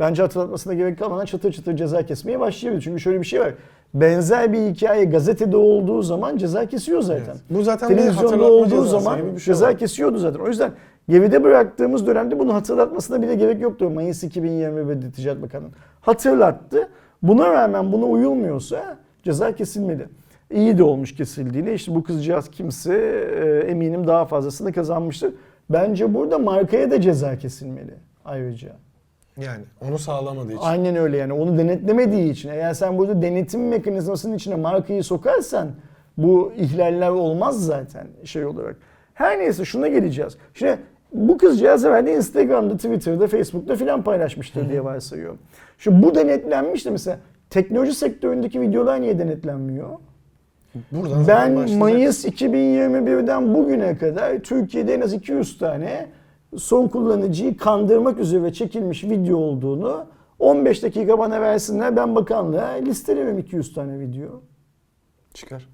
bence hatırlatmasına gerek kalmadan çatır çatır ceza kesmeye başlayabilir. Çünkü şöyle bir şey var. Benzer bir hikaye gazetede olduğu zaman ceza kesiyor zaten. Evet. Bu zaten Televizyonda olduğu zaman şey ceza var. kesiyordu zaten. O yüzden geride bıraktığımız dönemde bunu hatırlatmasına bile gerek yoktu. Mayıs 2021'de Ticaret Bakanı hatırlattı. Buna rağmen buna uyulmuyorsa ceza kesilmeli. İyi de olmuş kesildiğine. İşte bu kızcağız kimse e, eminim daha fazlasını kazanmıştır. Bence burada markaya da ceza kesilmeli ayrıca. Yani onu sağlamadığı için. Aynen öyle yani onu denetlemediği için. Eğer sen burada denetim mekanizmasının içine markayı sokarsan bu ihlaller olmaz zaten şey olarak. Her neyse şuna geleceğiz. Şimdi bu kızcağız herhalde Instagram'da, Twitter'da, Facebook'ta filan paylaşmıştır diye varsayıyorum. Şu bu denetlenmiş de mesela teknoloji sektöründeki videolar niye denetlenmiyor? Buradan Ben. Mayıs 2021'den bugüne kadar Türkiye'de en az 200 tane son kullanıcıyı kandırmak üzere çekilmiş video olduğunu 15 dakika bana versinler ben bakanlığa listelemem 200 tane video. çıkar.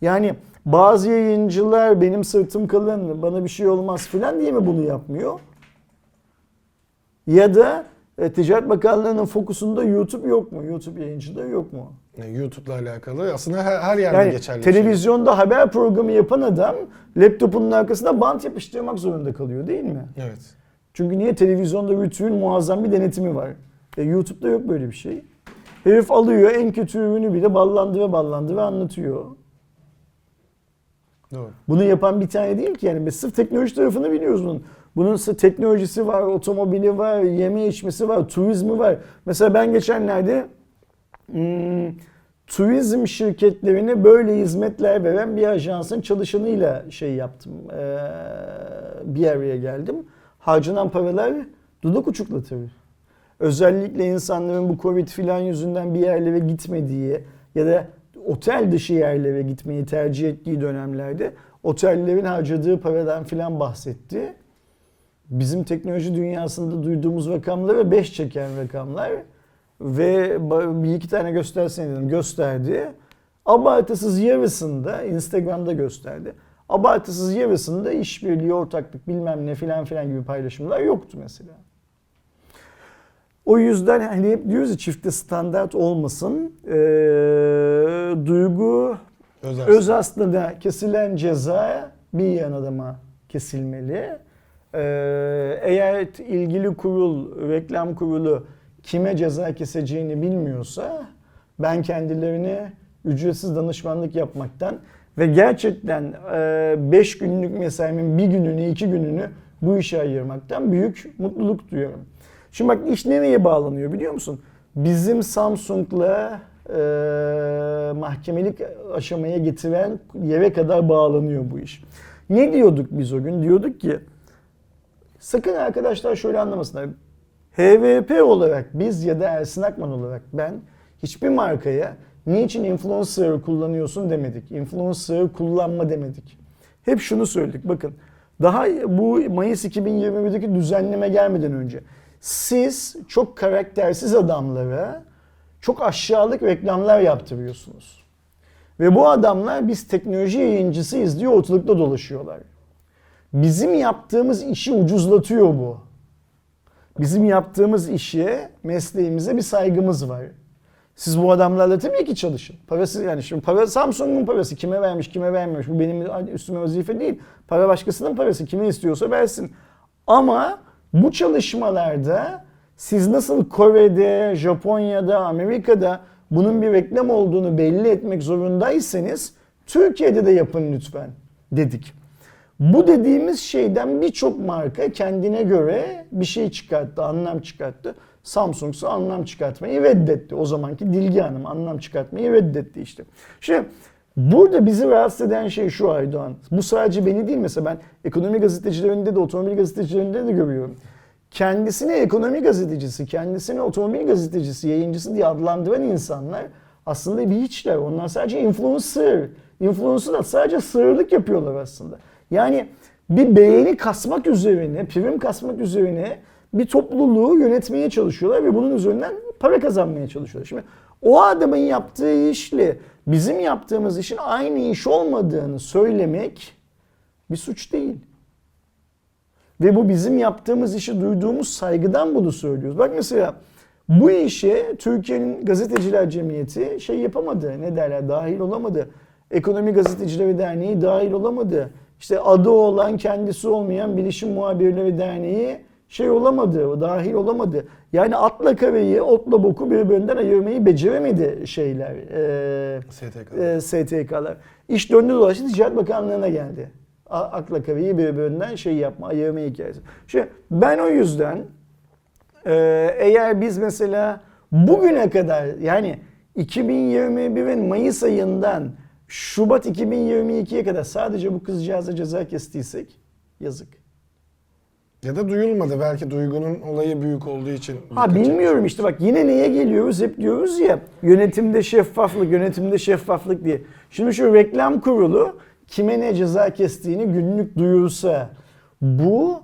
Yani bazı yayıncılar benim sırtım kalın bana bir şey olmaz filan diye mi bunu yapmıyor? Ya da e, Ticaret Bakanlığı'nın fokusunda YouTube yok mu? YouTube yayıncıları yok mu? YouTube'la alakalı aslında her, her yerde Yani geçerli. şey. televizyonda haber programı yapan adam laptopunun arkasına bant yapıştırmak zorunda kalıyor değil mi? Evet. Çünkü niye televizyonda Rütü'nün muazzam bir denetimi var. E, YouTube'da yok böyle bir şey. Herif alıyor en kötü ürünü bile ballandıra ballandıra anlatıyor. Doğru. Bunu yapan bir tane değil ki yani biz sırf teknoloji tarafını biliyoruz bunun. Bunun sı- teknolojisi var, otomobili var, yeme içmesi var, turizmi var. Mesela ben geçenlerde hmm, turizm şirketlerine böyle hizmetler veren bir ajansın çalışanıyla şey yaptım. Ee, bir araya geldim. Harcanan paralar dudak uçuklatır. Özellikle insanların bu Covid filan yüzünden bir yerlere gitmediği ya da otel dışı yerlere gitmeyi tercih ettiği dönemlerde otellerin harcadığı paradan filan bahsetti. Bizim teknoloji dünyasında duyduğumuz rakamlara 5 çeken rakamlar ve bir iki tane göstersene dedim gösterdi. Abartısız yarısında Instagram'da gösterdi. Abartısız yarısında işbirliği, ortaklık bilmem ne filan filan gibi paylaşımlar yoktu mesela. O yüzden hani hep diyoruz ya çifte standart olmasın. Ee, duygu öz aslında kesilen ceza bir yan adama kesilmeli. Ee, eğer ilgili kurul, reklam kurulu kime ceza keseceğini bilmiyorsa ben kendilerine ücretsiz danışmanlık yapmaktan ve gerçekten 5 günlük mesaimin bir gününü, iki gününü bu işe ayırmaktan büyük mutluluk duyuyorum. Şimdi bak iş nereye bağlanıyor biliyor musun? Bizim Samsung'la e, mahkemelik aşamaya getiren yere kadar bağlanıyor bu iş. Ne diyorduk biz o gün? Diyorduk ki sakın arkadaşlar şöyle anlamasınlar. HVP olarak biz ya da Ersin Akman olarak ben hiçbir markaya niçin influencer kullanıyorsun demedik. Influencer kullanma demedik. Hep şunu söyledik bakın. Daha bu Mayıs 2021'deki düzenleme gelmeden önce siz çok karaktersiz adamlara çok aşağılık reklamlar yaptırıyorsunuz. Ve bu adamlar biz teknoloji yayıncısıyız diye ortalıkta dolaşıyorlar. Bizim yaptığımız işi ucuzlatıyor bu. Bizim yaptığımız işe, mesleğimize bir saygımız var. Siz bu adamlarla tabii ki çalışın. Parası yani şimdi para Samsung'un parası kime vermiş, kime vermemiş. Bu benim üstüme vazife değil. Para başkasının parası. Kime istiyorsa versin. Ama bu çalışmalarda siz nasıl Kore'de, Japonya'da, Amerika'da bunun bir reklam olduğunu belli etmek zorundaysanız Türkiye'de de yapın lütfen dedik. Bu dediğimiz şeyden birçok marka kendine göre bir şey çıkarttı, anlam çıkarttı. Samsung ise anlam çıkartmayı reddetti. O zamanki Dilgi Hanım anlam çıkartmayı reddetti işte. Şimdi burada bizi rahatsız eden şey şu Aydoğan. Bu sadece beni değil mesela ben ekonomi gazetecilerinde de otomobil gazetecilerinde de görüyorum. Kendisini ekonomi gazetecisi, kendisini otomobil gazetecisi, yayıncısı diye adlandıran insanlar aslında bir hiçler. Onlar sadece influencer. Influencer da sadece sığırlık yapıyorlar aslında. Yani bir beğeni kasmak üzerine, prim kasmak üzerine bir topluluğu yönetmeye çalışıyorlar ve bunun üzerinden para kazanmaya çalışıyorlar. Şimdi o adamın yaptığı işle bizim yaptığımız işin aynı iş olmadığını söylemek bir suç değil. Ve bu bizim yaptığımız işi duyduğumuz saygıdan bunu söylüyoruz. Bak mesela bu işe Türkiye'nin Gazeteciler Cemiyeti şey yapamadı. Ne derler? Dahil olamadı. Ekonomi Gazetecileri Derneği dahil olamadı. İşte adı olan kendisi olmayan Bilişim Muhabirleri Derneği şey olamadı, dahil olamadı. Yani atla kareyi, otla boku birbirinden ayırmayı beceremedi şeyler, e, STK. e, STK'lar. İş döndü dolaştı Ticaret Bakanlığı'na geldi. A- Akla kareyi birbirinden şey yapma, ayırma hikayesi. Şimdi ben o yüzden e, eğer biz mesela bugüne kadar yani 2021'in Mayıs ayından Şubat 2022'ye kadar sadece bu kızcağıza ceza kestiysek yazık. Ya da duyulmadı. Belki duygunun olayı büyük olduğu için. Ha bilmiyorum işte bak yine neye geliyoruz hep diyoruz ya yönetimde şeffaflık yönetimde şeffaflık diye. Şimdi şu reklam kurulu kime ne ceza kestiğini günlük duyursa bu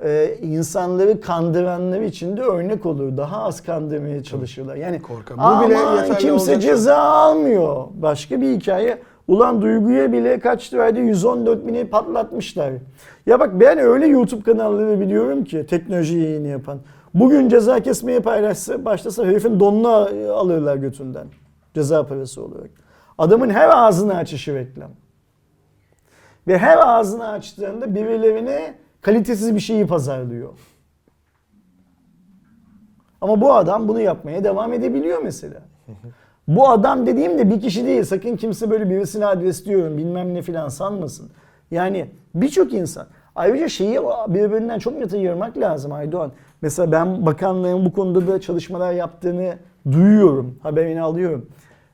e, insanları kandıranlar için de örnek olur. Daha az kandırmaya çalışırlar. Yani Korkar. Bu bile yeterli kimse olacak. ceza almıyor. Başka bir hikaye. Ulan Duygu'ya bile kaç liraydı 114 bini patlatmışlar. Ya bak ben öyle YouTube kanalları biliyorum ki teknoloji yayını yapan. Bugün ceza kesmeye paylaşsa başlasa herifin donunu alırlar götünden. Ceza parası olarak. Adamın her ağzını açışı reklam. Ve her ağzını açtığında birilerine kalitesiz bir şeyi pazarlıyor. Ama bu adam bunu yapmaya devam edebiliyor mesela. Bu adam dediğim de bir kişi değil. Sakın kimse böyle birisine adres diyorum bilmem ne filan sanmasın. Yani birçok insan. Ayrıca şeyi birbirinden çok net ayırmak lazım Aydoğan. Mesela ben bakanlığın bu konuda da çalışmalar yaptığını duyuyorum. Haberini alıyorum.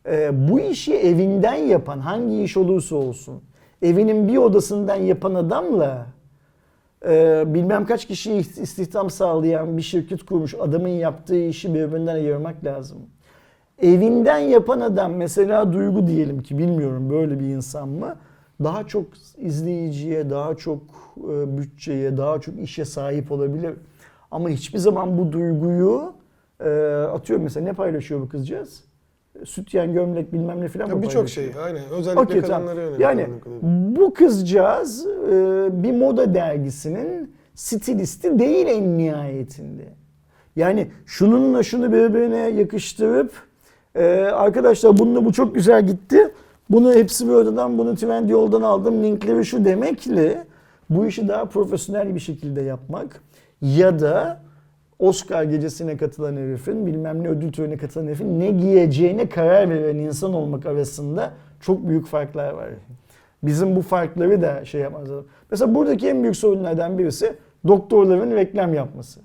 Ee, bu işi evinden yapan hangi iş olursa olsun evinin bir odasından yapan adamla e, bilmem kaç kişiye istihdam sağlayan bir şirket kurmuş adamın yaptığı işi birbirinden ayırmak lazım. Evinden yapan adam mesela Duygu diyelim ki bilmiyorum böyle bir insan mı? Daha çok izleyiciye, daha çok e, bütçeye, daha çok işe sahip olabilir. Ama hiçbir zaman bu duyguyu e, atıyorum mesela ne paylaşıyor bu kızcağız? Sütyen, gömlek bilmem ne filan Birçok şey aynen. Özellikle tamam. kadınlara yönelik. Yani bu kızcağız e, bir moda dergisinin stilisti değil en nihayetinde. Yani şununla şunu birbirine yakıştırıp e, arkadaşlar bununla bu çok güzel gitti. Bunu hepsi buradan bunu Trendyol'dan aldım linkleri şu demekle Bu işi daha profesyonel bir şekilde yapmak ya da Oscar gecesine katılan herifin, bilmem ne ödül törenine katılan herifin ne giyeceğine karar veren insan olmak arasında çok büyük farklar var. Bizim bu farkları da şey yapmamız. Mesela buradaki en büyük sorunlardan birisi doktorların reklam yapması.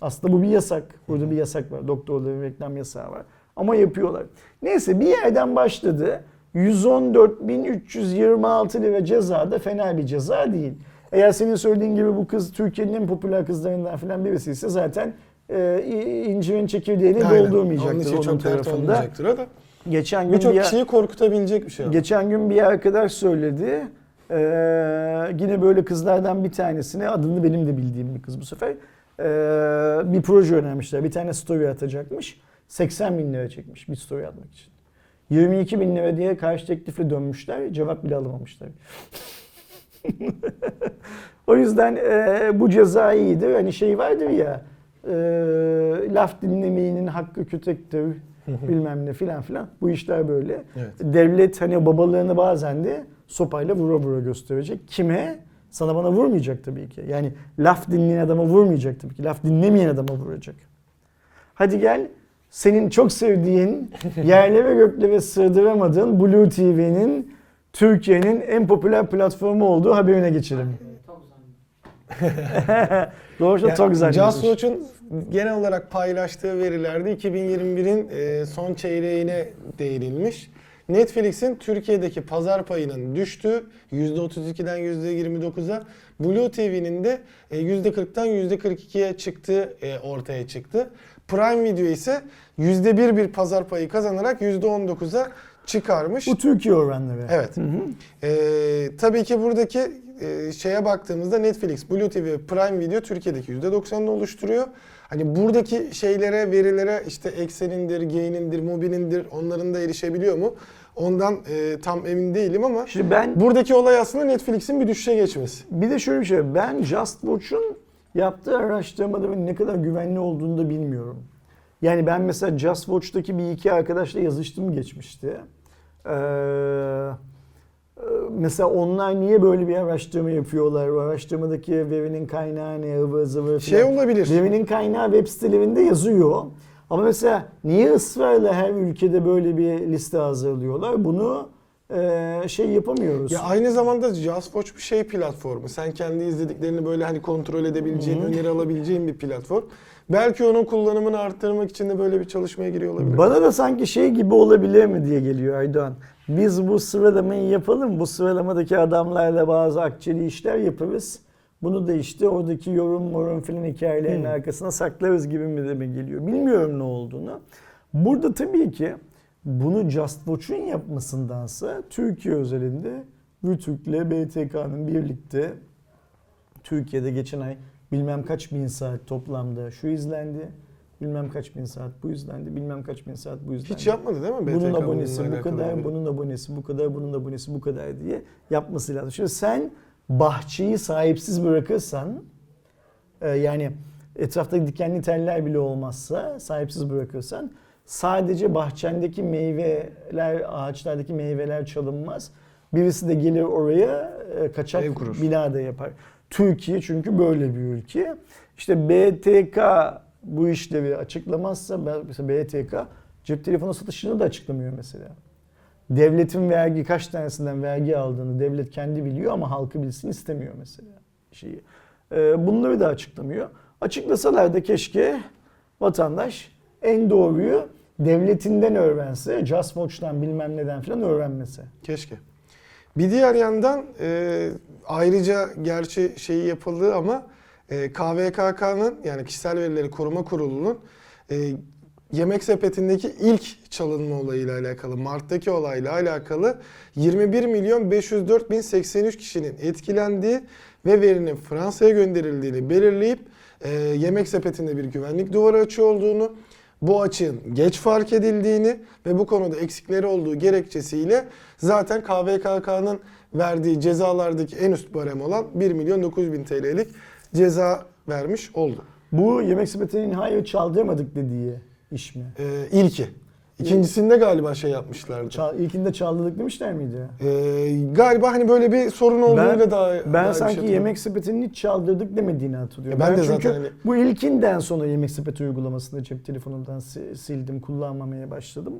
Aslında bu bir yasak. Burada bir yasak var. Doktorların reklam yasağı var. Ama yapıyorlar. Neyse bir yerden başladı. 114.326 lira ceza da fena bir ceza değil. Eğer senin söylediğin gibi bu kız Türkiye'nin en popüler kızlarından falan birisi ise zaten e, incirin çekirdeğini Aynen. doldurmayacaktır Onun için onun çok tarafında. olmayacaktır o da. Geçen gün Birçok bir, kişiyi korkutabilecek bir şey. ama. geçen gün bir arkadaş söyledi. Ee, yine böyle kızlardan bir tanesine adını benim de bildiğim bir kız bu sefer. ee, bir proje önermişler. Bir tane story atacakmış. 80 bin lira çekmiş bir story atmak için. 22 bin lira diye karşı teklifle dönmüşler. Cevap bile alamamışlar. o yüzden ee, bu ceza iyidir. Hani şey vardır ya ee, laf dinlemeyenin hakkı kötektir bilmem ne filan filan. Bu işler böyle. Evet. Devlet hani babalarını bazen de sopayla vura vura gösterecek. Kime? Sana bana vurmayacak tabii ki. Yani laf dinleyen adama vurmayacak tabii ki. Laf dinlemeyen adama vuracak. Hadi gel senin çok sevdiğin, yerlere göklere sığdıramadığın Blue TV'nin Türkiye'nin en popüler platformu olduğu haberine geçelim. Doğrusu Yani çok güzel. Just Watch'un genel olarak paylaştığı verilerde 2021'in e, son çeyreğine değinilmiş. Netflix'in Türkiye'deki pazar payının düştüğü %32'den %29'a, Blue TV'nin de e, %40'tan %42'ye çıktığı e, ortaya çıktı. Prime Video ise %1 bir pazar payı kazanarak %19'a çıkarmış. Bu Türkiye oranları. Evet. Ee, tabii ki buradaki e, şeye baktığımızda Netflix, Blue TV Prime Video Türkiye'deki %90'ını oluşturuyor. Hani buradaki şeylere, verilere işte Excel'indir, Gain'indir, Mobilindir onların da erişebiliyor mu? Ondan e, tam emin değilim ama Şimdi ben buradaki olay aslında Netflix'in bir düşüşe geçmesi. Bir de şöyle bir şey. Ben Just Watch'un yaptığı araştırmaların ne kadar güvenli olduğunu da bilmiyorum. Yani ben mesela Just Watch'taki bir iki arkadaşla yazıştım geçmişti. Ee, e, mesela onlar niye böyle bir araştırma yapıyorlar? O araştırmadaki verinin kaynağı ne? ıvır zıvır Şey olabilir. Verinin kaynağı web sitelerinde yazıyor. Ama mesela niye ısrarla her ülkede böyle bir liste hazırlıyorlar? Bunu e, şey yapamıyoruz. Ya aynı zamanda Just Watch bir şey platformu. Sen kendi izlediklerini böyle hani kontrol edebileceğin, öneri alabileceğin bir platform. Belki onun kullanımını arttırmak için de böyle bir çalışmaya giriyor olabilir. Bana da sanki şey gibi olabilir mi diye geliyor Aydoğan. Biz bu sıralamayı yapalım. Bu sıralamadaki adamlarla bazı akçeli işler yaparız. Bunu da işte oradaki yorum morum filan hikayelerin arkasına saklarız gibi mi de mi geliyor. Bilmiyorum ne olduğunu. Burada tabii ki bunu Just Watch'un yapmasındansa Türkiye özelinde Rütük'le BTK'nın birlikte Türkiye'de geçen ay bilmem kaç bin saat toplamda şu izlendi. Bilmem kaç bin saat bu izlendi. Bilmem kaç bin saat bu izlendi. Hiç yapmadı değil mi? BTK Bunun abonesi bu kadar, bir- bunun abonesi bu kadar, bunun abonesi bu kadar diye yapması lazım. Şimdi sen bahçeyi sahipsiz bırakırsan e, yani etraftaki dikenli teller bile olmazsa sahipsiz bırakırsan sadece bahçendeki meyveler, ağaçlardaki meyveler çalınmaz. Birisi de gelir oraya e, kaçak bina da yapar. Türkiye çünkü böyle bir ülke. İşte BTK bu işlevi açıklamazsa mesela BTK cep telefonu satışını da açıklamıyor mesela. Devletin vergi kaç tanesinden vergi aldığını devlet kendi biliyor ama halkı bilsin istemiyor mesela şeyi. Ee, bunları da açıklamıyor. Açıklasalar da keşke vatandaş en doğruyu devletinden öğrense, Just Watch'tan bilmem neden falan öğrenmese. Keşke. Bir diğer yandan e, ayrıca gerçi şeyi yapıldı ama e, KVKK'nın yani Kişisel Verileri Koruma Kurulu'nun e, yemek sepetindeki ilk çalınma olayıyla alakalı, Mart'taki olayla alakalı 21 milyon 504 bin 83 kişinin etkilendiği ve verinin Fransa'ya gönderildiğini belirleyip e, yemek sepetinde bir güvenlik duvarı açığı olduğunu, bu açığın geç fark edildiğini ve bu konuda eksikleri olduğu gerekçesiyle zaten KVKK'nın verdiği cezalardaki en üst barem olan 1 milyon 900 bin TL'lik ceza vermiş oldu. Bu yemek sepetinin hayır çaldırmadık dediği iş mi? Ee, ilki. İkincisinde galiba şey yapmışlardı. Çal, ilkinde çaldırdık demişler miydi? Ee, galiba hani böyle bir sorun olduğunu Ben, da daha ben daha bir şey sanki hatırlıyorum. yemek sepetinin hiç çaldırdık demediğini hatırlıyorum. Ya ben de çünkü zaten hani- bu ilkinden sonra yemek sepeti uygulamasını cep telefonumdan si- sildim, kullanmamaya başladım.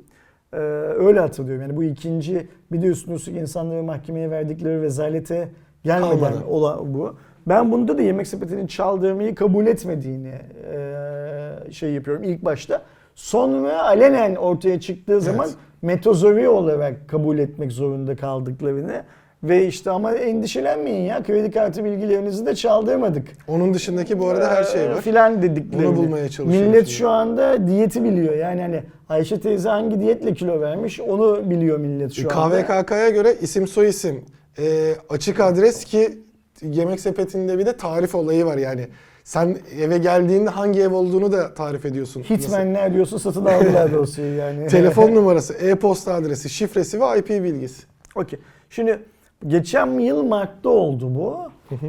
Ee, öyle hatırlıyorum. Yani bu ikinci biliyorsunuz insanları mahkemeye verdikleri rezalete gelmeden Kalmadı. olan bu. Ben bunda da yemek sepetinin çaldırmayı kabul etmediğini e, şey yapıyorum ilk başta. Sonra alenen ortaya çıktığı zaman Evet. metozori olarak kabul etmek zorunda kaldıklarını ve işte ama endişelenmeyin ya kredi kartı bilgilerinizi de çaldırmadık. Onun dışındaki bu arada her şey Ee, var. Filan dediklerini. Bunu bulmaya çalışıyoruz Millet şimdi. şu anda diyeti biliyor. Yani hani Ayşe teyze hangi diyetle kilo vermiş onu biliyor millet şu anda. KVKK'ya göre isim soy isim e, açık adres ki yemek sepetinde bir de tarif olayı var yani. Sen eve geldiğinde hangi ev olduğunu da tarif ediyorsun. Hitmenler diyorsun satın aldılar dosyayı yani. Telefon numarası, e-posta adresi, şifresi ve IP bilgisi. Okey. Şimdi geçen yıl Mart'ta oldu bu.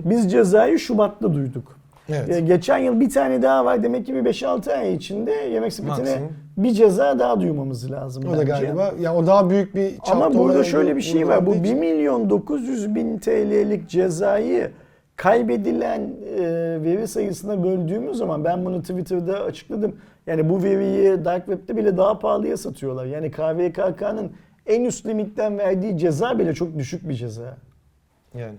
Biz cezayı Şubat'ta duyduk. Evet. Ee, Geçen yıl bir tane daha var. Demek ki bir 5-6 ay içinde yemek sepetine bir ceza daha duymamız lazım O da bence. galiba ya o daha büyük bir Ama burada şöyle bir şey var. Bu için- 1 milyon 900 bin TL'lik cezayı kaybedilen e, veri sayısına böldüğümüz zaman ben bunu Twitter'da açıkladım. Yani bu veriyi Dark Web'de bile daha pahalıya satıyorlar. Yani KVKK'nın en üst limitten verdiği ceza bile çok düşük bir ceza. yani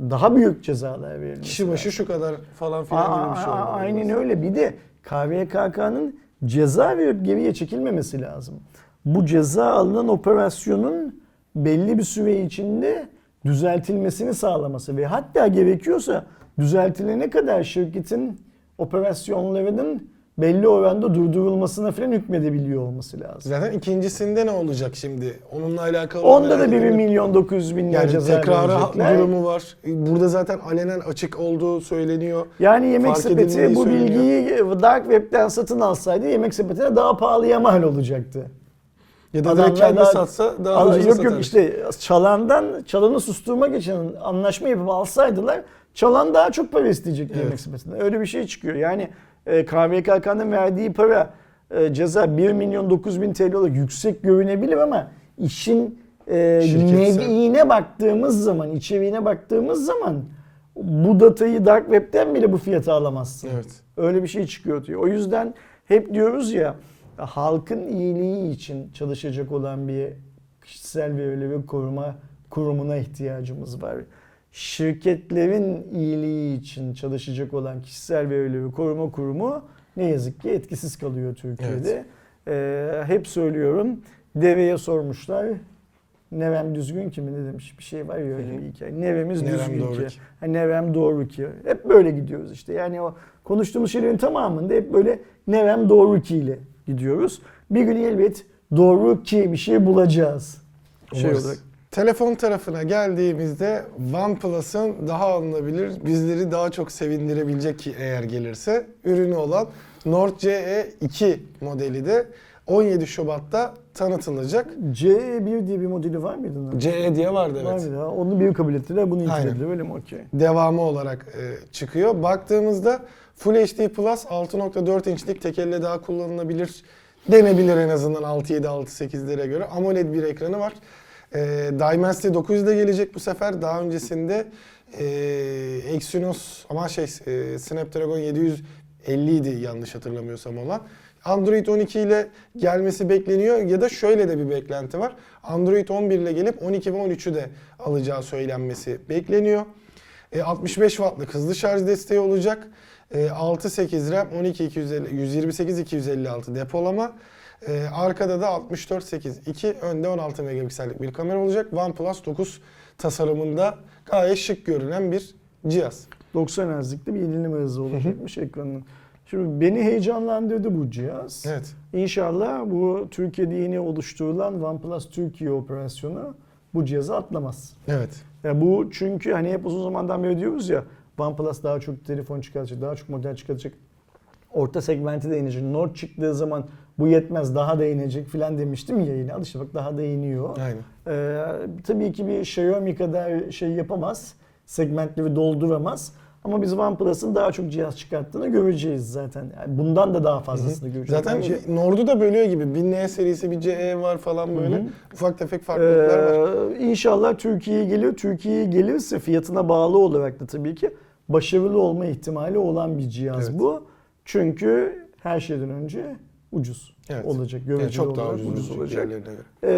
Daha büyük cezalar verilmesi kişi başı şu kadar falan filan gibi bir şey Aa. Aynen öyle. Bir de KVKK'nın ceza verip geriye çekilmemesi lazım. Bu ceza alınan operasyonun belli bir süre içinde düzeltilmesini sağlaması ve hatta gerekiyorsa düzeltilene kadar şirketin operasyonlarının belli oranda durdurulmasına falan hükmedebiliyor olması lazım. Zaten ikincisinde ne olacak şimdi? Onunla alakalı Onda da 1 ediyorum. milyon 900 bin lira yani ceza tekrarı durumu var. Burada zaten alenen açık olduğu söyleniyor. Yani Yemek Fark Sepeti bu söyleniyor. bilgiyi Dark Web'den satın alsaydı Yemek Sepeti'ne daha pahalıya mal olacaktı. Ya da direkt kendi daha- satsa daha ucuza yok yok işte çalandan çalanı susturmak için anlaşma yapıp alsaydılar çalan daha çok para isteyecekti Evet. Yemek Sepeti'nden. Öyle bir şey çıkıyor. Yani e, KVKK'nın verdiği para e, ceza 1 milyon 9 bin TL olarak yüksek görünebilir ama işin e, neviine baktığımız zaman, içeriğine baktığımız zaman bu datayı Dark Web'den bile bu fiyata alamazsın. Evet. Öyle bir şey çıkıyor diyor. O yüzden hep diyoruz ya halkın iyiliği için çalışacak olan bir kişisel verileri koruma kurumuna ihtiyacımız var. Şirketlerin iyiliği için çalışacak olan kişisel verileri koruma kurumu ne yazık ki etkisiz kalıyor Türkiye'de. Ee, hep söylüyorum deveye sormuşlar. Nevem düzgün ki mi ne demiş bir şey var ya öyle bir hikaye. Nevemiz Nevem düzgün doğru ki. ki. Ha, Nevem doğru ki. Hep böyle gidiyoruz işte. Yani o konuştuğumuz şeylerin tamamında hep böyle Nevem doğru ki ile gidiyoruz. Bir gün elbet doğru ki bir şey bulacağız. Şey Umarız. olarak. Telefon tarafına geldiğimizde OnePlus'ın daha alınabilir, bizleri daha çok sevindirebilecek ki eğer gelirse ürünü olan Nord CE 2 modeli de 17 Şubat'ta tanıtılacak. CE1 diye bir modeli var mıydı? CE diye vardı Var evet. mıydı? ha? Onu bir kabul ettiler, bunu Aynen. incelediler. Öyle mi? Okey. Devamı olarak e, çıkıyor. Baktığımızda Full HD Plus 6.4 inçlik tek elle daha kullanılabilir denebilir en azından 6.7 6.8'lere göre. AMOLED bir ekranı var. E, Dimensity 900 de gelecek bu sefer. Daha öncesinde e, Exynos ama şey e, Snapdragon 750 idi yanlış hatırlamıyorsam olan. Android 12 ile gelmesi bekleniyor ya da şöyle de bir beklenti var. Android 11 ile gelip 12 ve 13'ü de alacağı söylenmesi bekleniyor. E, 65 wattlık hızlı şarj desteği olacak. E, 6-8 RAM, 12 250, 128 256 depolama. E, arkada da 64 8 2, önde 16 megapiksellik bir kamera olacak. OnePlus 9 tasarımında gayet şık görünen bir cihaz. 90 Hz'likte bir yenileme hızı olacakmış ekranın. Şimdi beni heyecanlandırdı bu cihaz. Evet. İnşallah bu Türkiye'de yeni oluşturulan OnePlus Türkiye operasyonu bu cihazı atlamaz. Evet. Ya bu çünkü hani hep uzun zamandan beri diyoruz ya OnePlus daha çok telefon çıkartacak, daha çok model çıkartacak. Orta segmenti de inecek. Nord çıktığı zaman bu yetmez daha da inecek filan demiştim ya yine. Al işte bak daha da iniyor. Aynen. Ee, tabii ki bir Xiaomi kadar şey yapamaz. Segmentleri dolduramaz. Ama biz OnePlus'ın daha çok cihaz çıkarttığını göreceğiz zaten. Yani bundan da daha fazlasını göreceğiz. Zaten Bence- Nord'u da bölüyor gibi. Bir N serisi, bir CE var falan böyle. Ufak tefek farklılıklar var. Ee, inşallah Türkiye'ye geliyor. Türkiye'ye gelirse fiyatına bağlı olarak da tabii ki başarılı olma ihtimali olan bir cihaz Evet. bu. Çünkü her şeyden önce ucuz Evet. olacak. Yani Göreceli çok daha ucuz, ucuz olacak. Ee,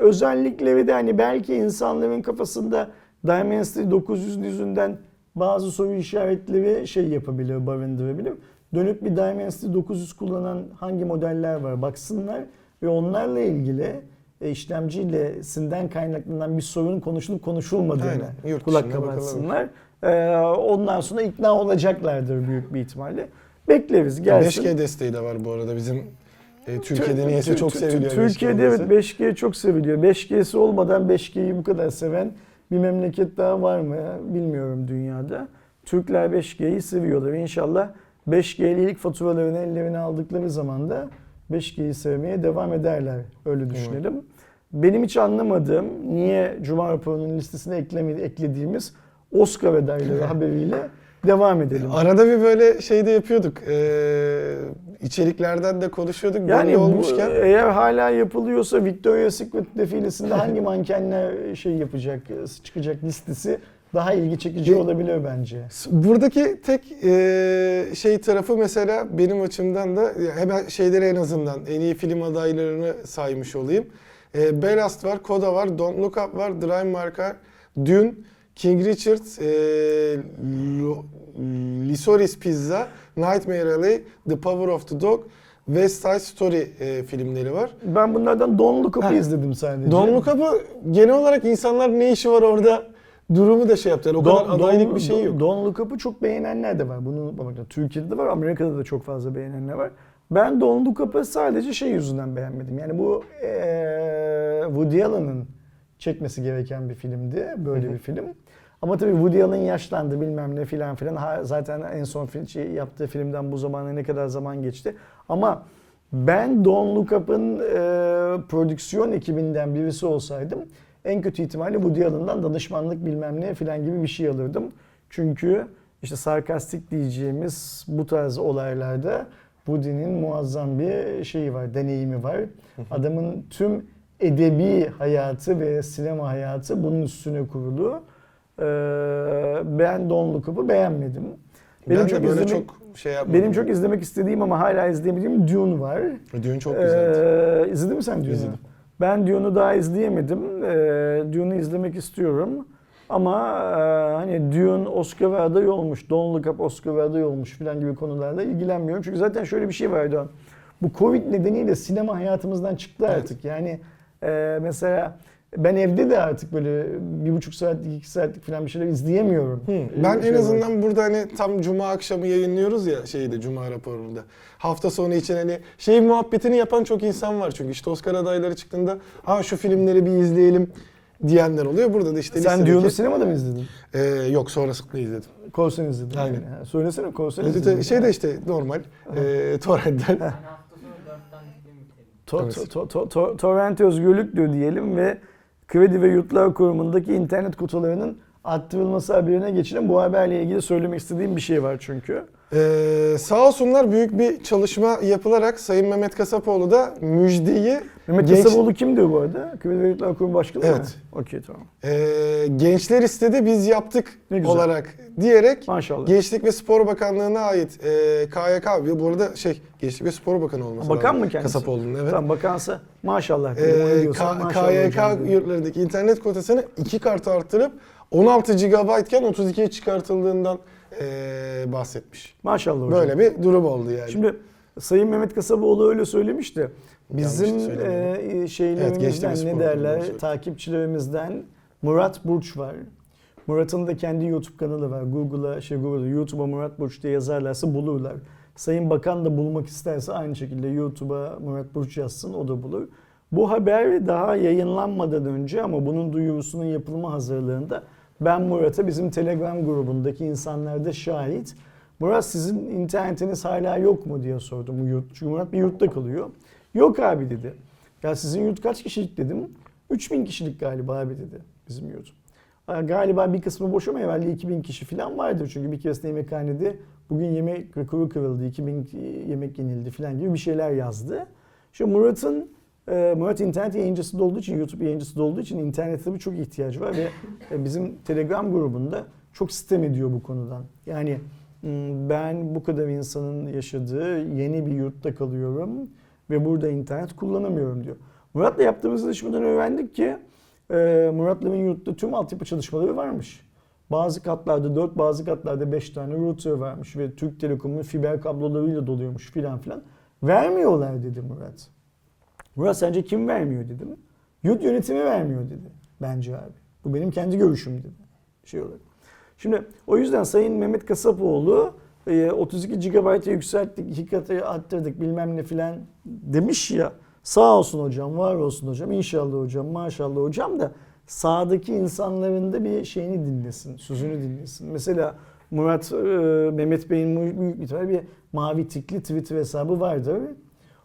özellikleri de hani belki insanların kafasında Dimensity 900 yüzünden bazı soru işaretleri şey yapabilir, barındırabilir. Dönüp bir Dimensity 900 kullanan hangi modeller var baksınlar ve onlarla ilgili e, işlemciyle sinden kaynaklanan bir sorun konuşulup konuşulmadığını Aynen, yurt kulak kabartsınlar. Ee, ondan sonra ikna olacaklardır büyük bir ihtimalle. Bekleriz gelsin. 5G desteği de var bu arada bizim e, Türkiye'de Tü- niyeyse çok seviliyor. Türkiye'de 5G evet olması. 5G çok seviliyor. 5G'si olmadan 5G'yi bu kadar seven bir memleket daha var mı bilmiyorum dünyada. Türkler 5G'yi seviyorlar. İnşallah 5G ile ilk faturalarını ellerine aldıkları zaman da 5G'yi sevmeye devam ederler. Öyle düşünelim. Benim hiç anlamadığım niye Cuma raporunun listesine eklediğimiz Oscar adayları haberiyle devam edelim. Arada bir böyle şey de yapıyorduk. E, içeriklerden de konuşuyorduk. Yani bu, olmuşken. eğer hala yapılıyorsa Victoria's Secret defilesinde hangi mankenler şey yapacak, çıkacak listesi daha ilgi çekici olabilir bence. Buradaki tek e, şey tarafı mesela benim açımdan da hemen şeyleri en azından en iyi film adaylarını saymış olayım. E, Belast var, Koda var, Don't Look Up var, Drive Marker, Dune, King Richard, e, Lo- Lisoris Pizza, Nightmare Alley, The Power of the Dog, West Side Story e, filmleri var. Ben bunlardan Don't Look Up'ı izledim sadece. Don't Look Up'ı genel olarak insanlar ne işi var orada durumu da şey yaptılar. O kadar Don't- adaylık Don't- bir şey yok. Don't Look Up'ı çok beğenenler de var. Bunu unutmamak lazım. Türkiye'de de var, Amerika'da da çok fazla beğenenler var. Ben Don't Look Up'ı sadece şey yüzünden beğenmedim. Yani bu eee Woody Allen'ın çekmesi gereken bir filmdi. Böyle bir film. Ama tabii Woody Allen yaşlandı bilmem ne filan filan. Ha, Zaten en son film, şey, yaptığı filmden bu zamana ne kadar zaman geçti. Ama ben Don't Look Up'ın eee, prodüksiyon ekibinden birisi olsaydım en kötü ihtimalle Woody Allen'dan danışmanlık bilmem ne filan gibi bir şey alırdım. Çünkü işte sarkastik diyeceğimiz bu tarz olaylarda Woody'nin muazzam bir şeyi var, deneyimi var. Adamın tüm edebi hayatı ve sinema hayatı bunun üstüne kurulu. Ee, ben Don't Look Up'ı beğenmedim. Benim çok de böyle izlemek- çok şey yapmadım. Benim çok izlemek istediğim ama hala izleyemediğim Dune var. Dune çok güzeldi. Ee, izledin mi sen Dune'u? İzledim. Ben Dune'u daha izleyemedim. Ee, Dune'u izlemek istiyorum. Ama e, hani Dune Oscar aday olmuş, Don't Look Up Oscar aday olmuş falan gibi konularla ilgilenmiyorum. Çünkü zaten şöyle bir şey vardı. Bu Covid nedeniyle sinema hayatımızdan çıktı Evet. artık. Yani e, mesela ben evde de artık böyle bir buçuk saatlik, iki saatlik falan bir şeyler izleyemiyorum. Hı, Ee, Ben şey en var. azından burada hani tam cuma akşamı yayınlıyoruz ya şeyde cuma raporunda. Hafta sonu için hani şey muhabbetini yapan çok insan var çünkü işte Oscar adayları çıktığında ha şu filmleri bir izleyelim diyenler oluyor. Burada da işte Sen listedeki- Dune'u sinemada mı izledin? Ee, yok sonrasında izledim. Korsen izledin. Aynen. Yani. Ha, Söylesene Korsen Evet, izledin. şey de işte normal e, torrentten. Torrent özgürlüktür diyelim ve Kredi ve Yurtlar Kurumu'ndaki internet kutularının arttırılması haberine geçelim. Bu haberle ilgili söylemek istediğim bir şey var çünkü. Ee, sağ olsunlar büyük bir çalışma yapılarak Sayın Mehmet Kasapoğlu da müjdeyi Mehmet genç- Kasaboğlu kimdi bu arada? Kredi ve Yurtlar Kurumu Başkanı mı? Evet. Okey tamam. Ee, gençler istedi biz yaptık Ne güzel. olarak diyerek Maşallah. Gençlik ve Spor Bakanlığı'na ait e, KYK bu arada şey Gençlik ve Spor Bakanı olması Bakan lazım. mı kendisi? Kasapoğlu'nun evet. Tamam bakansa maşallah. Ee, K- maşallah KYK yurtlarındaki internet kotasını iki kat arttırıp 16 GB iken 32'ye çıkartıldığından e, bahsetmiş. Maşallah hocam. Böyle bir durum oldu yani. Şimdi Sayın Mehmet Kasaboğlu öyle söylemişti. Bizim e, şeylerimizden Evet, ne derler takipçilerimizden Murat Burç var. Murat'ın da kendi YouTube kanalı var. Google'a şey Google'a YouTube'a Murat Burç diye yazarlarsa bulurlar. Sayın Bakan da bulmak isterse aynı şekilde YouTube'a Murat Burç yazsın o da bulur. Bu haber daha yayınlanmadan önce ama bunun duyurusunun yapılma hazırlığında ben Murat'a bizim Telegram grubundaki insanlar da şahit. Murat sizin internetiniz hala yok mu diye sordum. Murat bir yurtta kalıyor. Yok abi dedi. Ya sizin yurt kaç kişilik dedim. 3000 kişilik galiba abi dedi bizim yurt. Galiba bir kısmı boş ama herhalde 2000 kişi falan vardır. Çünkü bir keresinde yemekhanede bugün yemek rekoru kırıldı, 2000 yemek yenildi falan gibi bir şeyler yazdı. Şu Murat'ın e, Murat internet yayıncısı da olduğu için, YouTube yayıncısı da olduğu için internete tabii çok ihtiyacı var ve e, bizim Telegram grubunda çok sistem ediyor bu konudan. Yani m, ben bu kadar insanın yaşadığı yeni bir yurtta kalıyorum ve burada internet kullanamıyorum diyor. Murat'la yaptığımız çalışmadan öğrendik ki e, Murat'ların yurtta tüm altyapı çalışmaları varmış. Bazı katlarda 4, bazı katlarda 5 tane router varmış ve Türk Telekom'un fiber kablolarıyla doluyormuş filan filan. Vermiyorlar dedi Murat. Murat sence kim vermiyor dedim. Yurt yönetimi vermiyor dedi. Bence abi. Bu benim kendi görüşüm dedi. Şey olarak. Şimdi o yüzden Sayın Mehmet Kasapoğlu 32 GB'a yükselttik, iki katı arttırdık bilmem ne filan demiş ya. Sağ olsun hocam, var olsun hocam, inşallah hocam, maşallah hocam da sağdaki insanların da bir şeyini dinlesin, sözünü dinlesin. Mesela Murat, e, Mehmet Bey'in büyük bir tane bir mavi tikli Twitter hesabı vardır.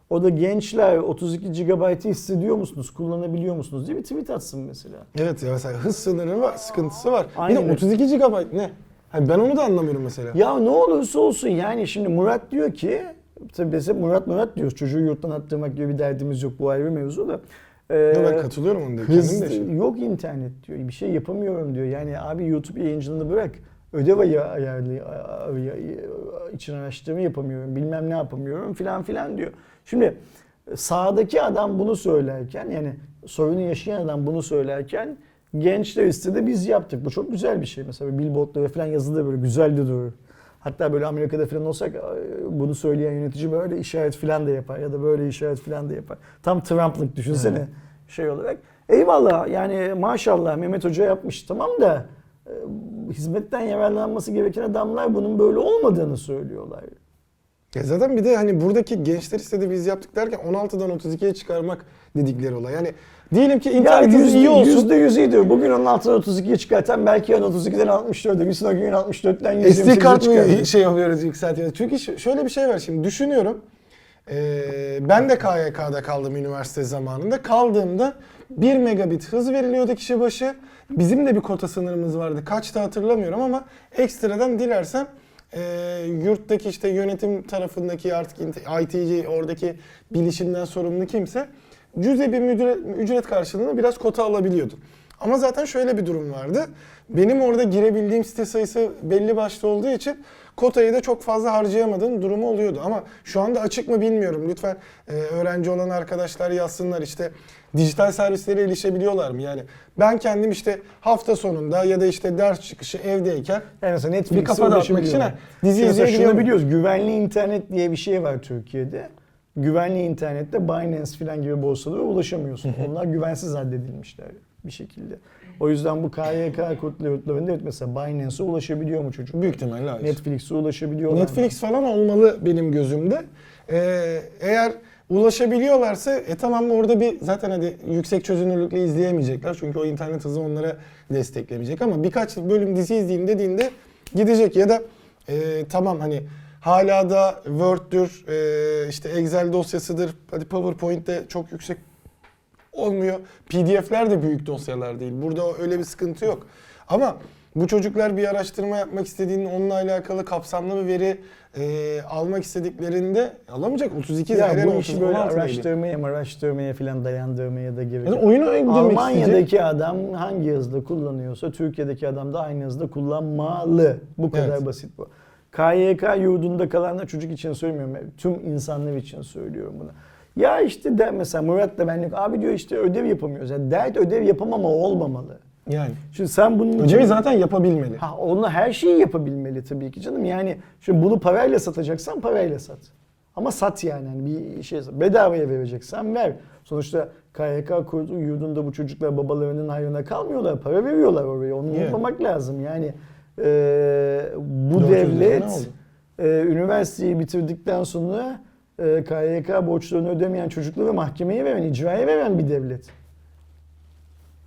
O da gençler 32 GB'ı hissediyor musunuz, kullanabiliyor musunuz diye bir tweet atsın mesela. Evet ya mesela hız sınırı var, sıkıntısı var. Aynen. Bir de 32 GB ne? Hani ben onu da anlamıyorum mesela. Ya ne olursa olsun yani şimdi Murat diyor ki tabii biz hep Murat Murat diyoruz çocuğu yurttan attırmak gibi bir derdimiz yok bu ayrı mevzu da. Ee, Yo, ben katılıyorum onu diyor. Kendim de şey. yok internet diyor bir şey yapamıyorum diyor yani abi YouTube yayıncılığını bırak ödev ayarlı için araştırma yapamıyorum bilmem ne yapamıyorum filan filan diyor. Şimdi sağdaki adam bunu söylerken yani sorunu yaşayan adam bunu söylerken gençler istedi biz yaptık. Bu çok güzel bir şey. Mesela billboardlara falan yazıda böyle güzel de durur. Hatta böyle Amerika'da falan olsak bunu söyleyen yönetici böyle işaret falan da yapar ya da böyle işaret falan da yapar. Tam Trump'lık düşünsene şey olarak. Eyvallah yani maşallah Mehmet Hoca yapmış tamam da e, hizmetten yararlanması gereken adamlar bunun böyle olmadığını söylüyorlar. Ya zaten bir de hani buradaki gençler istedi biz yaptık derken 16'dan 32'ye çıkarmak dedikleri olay. Yani diyelim ki Ya internetiniz yüzde, iyi olsun. yüzde yüz iyidir. Bugün onun altına 32'ye çıkartan belki yarın 32'den 64'e, bir sonraki gün 64'ten 128'e SD kart mı şey yapıyoruz yükseltiyoruz? Çünkü şöyle bir şey var şimdi düşünüyorum. Ee, ben de KYK'da kaldım üniversite zamanında. Kaldığımda 1 megabit hız veriliyordu kişi başı. Bizim de bir kota sınırımız vardı. Kaçta hatırlamıyorum ama ekstradan dilersen e, yurttaki işte yönetim tarafındaki artık ITC oradaki bilişimden sorumlu kimse cüzi bir ücret, ücret karşılığında biraz kota alabiliyordu. Ama zaten şöyle bir durum vardı. Benim orada girebildiğim site sayısı belli başlı olduğu için kotayı da çok fazla harcayamadığım durumu oluyordu. Ama şu anda açık mı bilmiyorum. Lütfen e, öğrenci olan arkadaşlar yazsınlar işte dijital servislere erişebiliyorlar mı? Yani ben kendim işte hafta sonunda ya da işte ders çıkışı evdeyken Yani mesela Netflix'e Bir kafa dağıtmak için ha, dizi Şimdi mesela izleyebiliyor şunu biliyoruz. Güvenli internet diye bir şey var Türkiye'de. Güvenli internette Binance falan gibi borsalara ulaşamıyorsun. Onlar güvensiz addedilmişler bir şekilde. O yüzden bu KYK kodlarında evet mesela Binance'e ulaşabiliyor mu çocuk? büyük ihtimalle hayır. Netflix'e ulaşabiliyorlar mı? Netflix falan olmalı benim gözümde. Ee, eğer ulaşabiliyorlarsa e tamam orada bir zaten hadi yüksek çözünürlükle izleyemeyecekler. Çünkü o internet hızı onlara desteklemeyecek ama birkaç bölüm dizi izleyeyim dediğinde gidecek ya da e, tamam hani hala da Word'dür, e, işte Excel dosyasıdır, hadi PowerPoint'te çok yüksek olmuyor. PDF'ler de büyük dosyalar değil. Burada öyle bir sıkıntı yok. Ama bu çocuklar bir araştırma yapmak istediğinde onunla alakalı kapsamlı bir veri e, almak istediklerinde alamayacak. 32 Ya bu işi 30, böyle 16 neydi? araştırmaya araştırmaya falan dayandırmaya da gerek Yani oyunu demek isteyecek. Almanya'daki adam hangi hızda kullanıyorsa Türkiye'deki adam da aynı hızda kullanmalı. Bu kadar Evet. basit bu. KYK yurdunda kalanlar çocuk için söylemiyorum. Tüm insanlar için söylüyorum bunu. Ya işte de mesela Murat da benlik abi diyor işte ödev yapamıyoruz. Yani dert ödev yapamama olmamalı. Yani. Şimdi sen bunun için... Ödevi zaten yapabilmeli. Ha, onu her şeyi yapabilmeli tabii ki canım. Yani şimdi bunu parayla satacaksan parayla sat. Ama sat yani. yani bir şey bedavaya vereceksen ver. Sonuçta KYK kurdu yurdunda bu çocuklar babalarının hayrına kalmıyorlar. Para veriyorlar oraya. Onu unutmamak lazım. Yani e, bu 400 lira ne devlet e, üniversiteyi bitirdikten sonra e, KYK borçlarını ödemeyen çocukları mahkemeye veren, icraya veren bir devlet.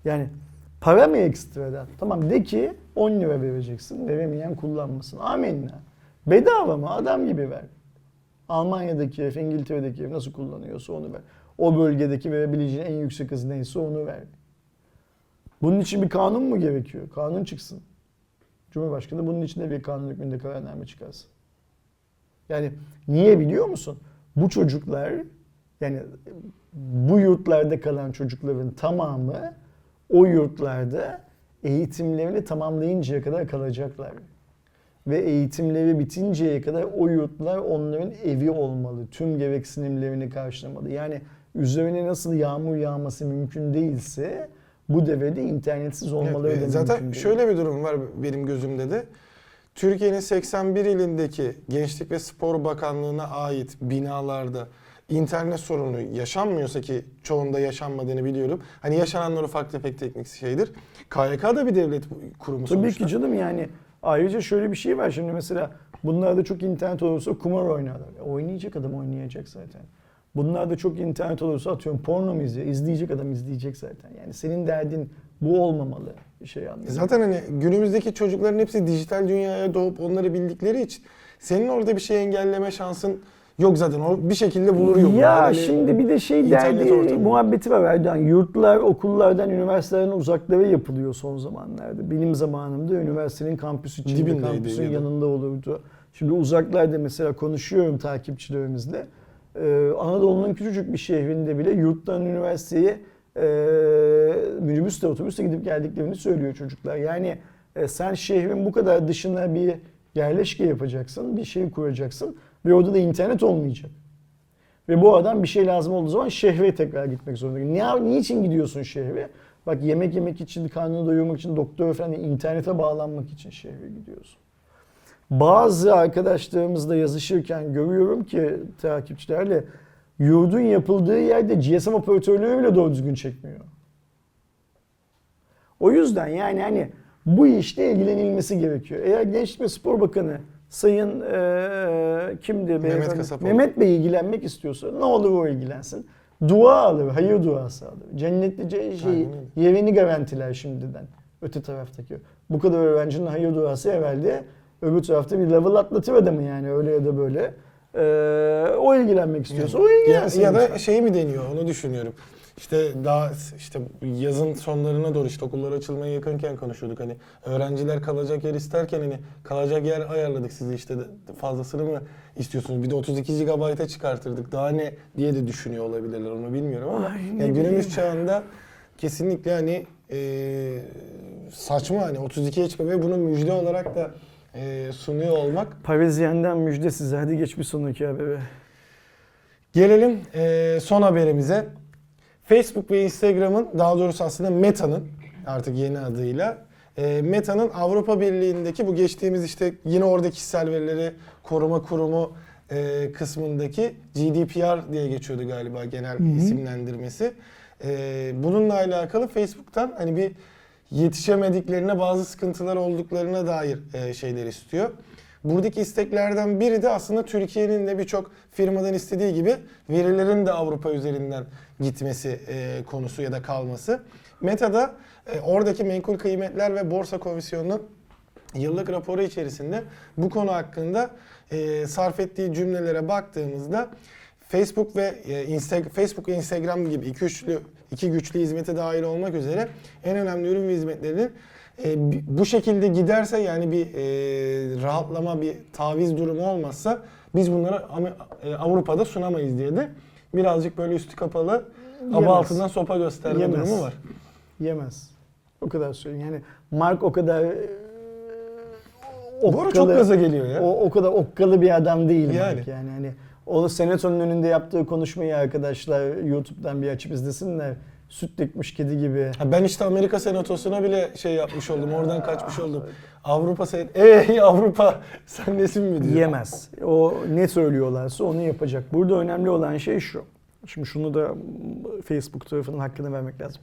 Yani para mı ekstradan? Tamam de ki 10 lira vereceksin. Veremeyen kullanmasın. Amenna. Bedava mı? Adam gibi ver. Almanya'daki ev, İngiltere'deki ev nasıl kullanıyorsa onu ver. O bölgedeki verebileceğin en yüksek hız neyse onu ver. Bunun için bir kanun mu gerekiyor? Kanun çıksın. Cumhurbaşkanı bunun için de bir kanun hükmünde kararname çıkarsın. Yani niye biliyor musun? Bu çocuklar yani bu yurtlarda kalan çocukların tamamı o yurtlarda eğitimlerini tamamlayıncaya kadar kalacaklar. Ve eğitimleri bitinceye kadar o yurtlar onların evi olmalı. Tüm gereksinimlerini karşılamalı. Yani üzerine nasıl yağmur yağması mümkün değilse bu devrede internetsiz olmaları Evet, da Zaten mümkün değil. şöyle bir durum var benim gözümde de. Türkiye'nin 81 ilindeki Gençlik ve Spor Bakanlığı'na ait binalarda internet sorunu yaşanmıyorsa ki çoğunda yaşanmadığını biliyorum. Hani yaşananlar ufak tefek teknik şeydir. KYK da bir devlet kurumu Tabii sonuçta. ki canım yani ayrıca şöyle bir şey var şimdi mesela bunlarda çok internet olursa kumar oynarlar. E, Oynayacak adam oynayacak zaten. Bunlarda çok internet olursa atıyorum porno mu izliyor? İzleyecek adam izleyecek zaten. Yani senin derdin bu olmamalı şey anlıyor. Zaten hani günümüzdeki çocukların hepsi dijital dünyaya doğup onları bildikleri için senin orada bir şey engelleme şansın yok zaten. O bir şekilde bulur yolunu. Ya Yani şimdi bir de şey derdi ortamı. muhabbeti var Erdoğan. Yurtlar okullardan üniversitelerin uzaklara yapılıyor son zamanlarda. Benim zamanımda üniversitenin kampüsü içinde, Dibindeydi kampüsün ya da. yanında olurdu. Şimdi uzaklarda mesela konuşuyorum takipçilerimizle. Ee, Anadolu'nun küçücük bir şehrinde bile yurttan üniversiteye minibüsle otobüsle gidip geldiklerini söylüyor çocuklar. Yani e, sen şehrin bu kadar dışına bir yerleşke yapacaksın, bir şey kuracaksın ve orada da internet olmayacak. Ve bu adam bir şey lazım olduğu zaman şehre tekrar gitmek zorunda. Niye, niçin gidiyorsun şehre? Bak yemek yemek için, karnını doyurmak için, doktora falan internete bağlanmak için şehre gidiyorsun. Bazı arkadaşlarımızla yazışırken görüyorum ki takipçilerle yurdun yapıldığı yerde GSM operatörleri bile doğru düzgün çekmiyor. O yüzden yani hani bu işle ilgilenilmesi gerekiyor. Eğer Gençlik ve Spor Bakanı Sayın eee kimdi beyefendi? Kasapoğlu. Mehmet Bey ilgilenmek istiyorsa ne olur o ilgilensin. Dua alır, hayır duası alır. Cennetli ce- şey, yerini garantiler şimdiden öte taraftaki. Bu kadar öğrencinin hayır duası evvelde öbür tarafta bir level atlatır adamı yani öyle ya da böyle. Eee, o ilgilenmek istiyorsa o ya, ilgilensin. ya lütfen. da şey mi deniyor onu düşünüyorum. İşte daha işte yazın sonlarına doğru işte okullar açılmaya yakınken konuşuyorduk hani öğrenciler kalacak yer isterken hani kalacak yer ayarladık size işte de fazlasını mı istiyorsunuz bir de 32 GB'a çıkartırdık daha ne diye de düşünüyor olabilirler onu bilmiyorum ama Ay, yani günümüz çağında kesinlikle hani e, saçma hani 32'ye çıkıyor ve bunu müjde olarak da e, sunuyor olmak Parisyen'den müjde size. Hadi geç bir sonraki habere. Gelelim eee, son haberimize. Facebook ve Instagram'ın daha doğrusu aslında Meta'nın artık yeni adıyla eee, Meta'nın Avrupa Birliği'ndeki bu geçtiğimiz işte yine orada kişisel verileri koruma kurumu eee, kısmındaki GDPR diye geçiyordu galiba genel isimlendirmesi. Eee, bununla alakalı Facebook'tan hani bir yetişemediklerine bazı sıkıntılar olduklarına dair eee, şeyler istiyor. Buradaki isteklerden biri de aslında Türkiye'nin de birçok firmadan istediği gibi verilerin de Avrupa üzerinden gitmesi e, konusu ya da kalması. Meta'da e, oradaki menkul kıymetler ve borsa komisyonunun yıllık raporu içerisinde bu konu hakkında e, sarf ettiği cümlelere baktığımızda Facebook ve e, Insta- Facebook Instagram gibi iki güçlü iki güçlü hizmete dahil olmak üzere en önemli ürün ve hizmetlerinin e, bu şekilde giderse yani bir e, rahatlama, bir taviz durumu olmazsa biz bunları e, Avrupa'da sunamayız diye de birazcık böyle üstü kapalı aba altından sopa gösterme Yemez. durumu var. Yemez. O kadar söyleyeyim. Yani Mark o kadar e, Bu ara çok gaza geliyor ya. O, o kadar okkalı bir adam değil Yani. Mark yani. Hani o senatonun önünde yaptığı konuşmayı arkadaşlar YouTube'dan bir açıp izlesinler. Süt dökmüş kedi gibi. Ha, Ben işte Amerika Senatosu'na bile şey yapmış oldum. Oradan kaçmış oldum. Avrupa Sen... Ey Avrupa sen nesin mi diyor. Yemez. O ne söylüyorlarsa onu yapacak. Burada önemli olan şey şu. Şimdi şunu da Facebook tarafının hakkını vermek lazım.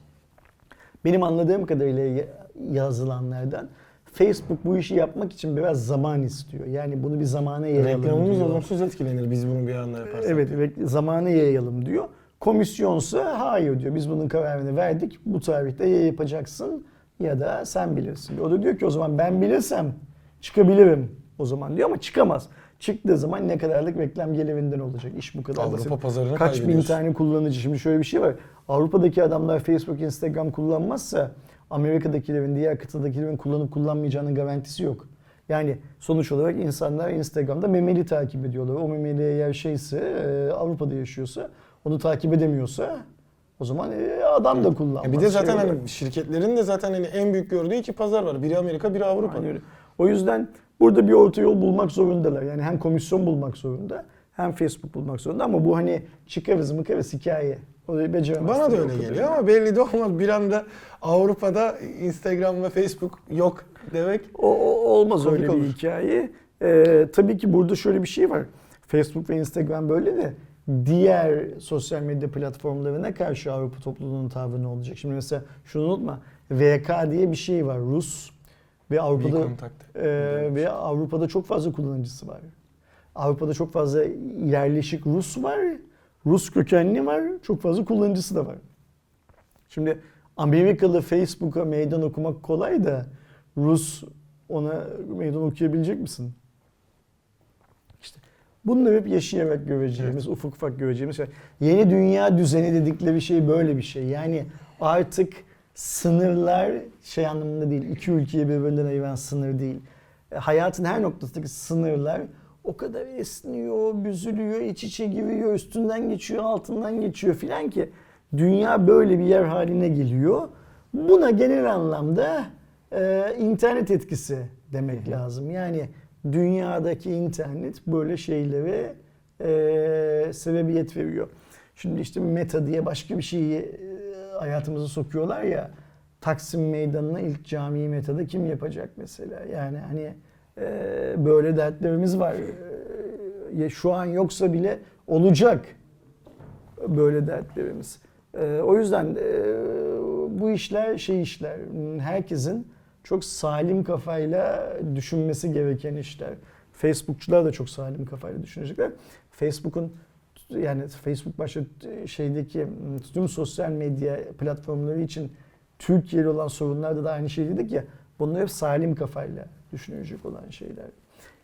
Benim anladığım kadarıyla ya- yazılanlardan Facebook bu işi yapmak için biraz zaman istiyor. Yani bunu bir zamana yayalım Reklamımız diyor. olumsuz etkilenir biz bunu bir anda yaparsak. Evet, zamanı yayalım diyor. Komisyonsa hayır diyor. Biz bunun kararını verdik. Bu tarihte ya yapacaksın ya da sen bilirsin. O da diyor ki o zaman ben bilirsem çıkabilirim o zaman diyor ama çıkamaz. Çıktığı zaman ne kadarlık reklam gelirinden olacak. İş bu kadar Avrupa basit. pazarını Kaç bin tane kullanıcı. Şimdi şöyle bir şey var. Avrupa'daki adamlar Facebook, Instagram kullanmazsa Amerika'dakilerin, diğer kıtadakilerin kullanıp kullanmayacağının garantisi yok. Yani sonuç olarak insanlar Instagram'da memeli takip ediyorlar. O memeli eğer şeyse, e, Avrupa'da yaşıyorsa, onu takip edemiyorsa o zaman e, adam da kullanmaz. Ya bir de zaten Şey olarak. hani şirketlerin de zaten hani en büyük gördüğü iki pazar var. Biri Amerika, biri Avrupa. Aynen öyle. O yüzden burada bir orta yol bulmak zorundalar. Yani hem komisyon bulmak zorunda hem Facebook bulmak zorunda ama bu hani çıkarız mıkarız hikaye. Orayı beceremez. Bana da öyle geliyor ama belli de olmaz. Bir anda Avrupa'da Instagram ve Facebook yok demek. O, o- olmaz öyle olur. bir hikaye. Ee, tabii ki burada şöyle bir şey var. Facebook ve Instagram böyle de diğer sosyal medya platformlarına karşı Avrupa topluluğunun tavrı ne olacak? Şimdi mesela şunu unutma. VK diye bir şey var. Rus ve Avrupa'da. Ee, ve Avrupa'da çok fazla kullanıcısı var. Avrupa'da çok fazla yerleşik Rus var. Rus kökenli var. Çok fazla kullanıcısı da var. Şimdi Amerikalı Facebook'a meydan okumak kolay da Rus ona meydan okuyabilecek misin? İşte bunları hep yaşayarak göreceğimiz, ufak ufak göreceğimiz şey. Yeni dünya düzeni dedikleri şey böyle bir şey. Yani artık sınırlar şey anlamında değil, iki ülkeyi birbirinden ayıran sınır değil. E, Hayatın her noktasındaki sınırlar o kadar esniyor, büzülüyor, iç içe giriyor, üstünden geçiyor, altından geçiyor filan ki dünya böyle bir yer haline geliyor. Buna genel anlamda e, internet etkisi demek lazım. Yani dünyadaki internet böyle şeylere e, sebebiyet veriyor. Şimdi işte meta diye başka bir şeyi e, hayatımıza sokuyorlar ya. Taksim Meydanı'na ilk camiyi metada kim yapacak mesela? Yani hani böyle dertlerimiz var. E, ya şu an yoksa bile olacak böyle dertlerimiz. E, o yüzden e, bu işler şey işler. Herkesin çok salim kafayla düşünmesi gereken işler. Facebookçular da çok salim kafayla düşünecekler. Facebook'un yani Facebook başta şeydeki tüm sosyal medya platformları için Türkiye'li olan sorunlarda da aynı şey dedik ya. Bunlar hep salim kafayla düşünecek olan şeyler.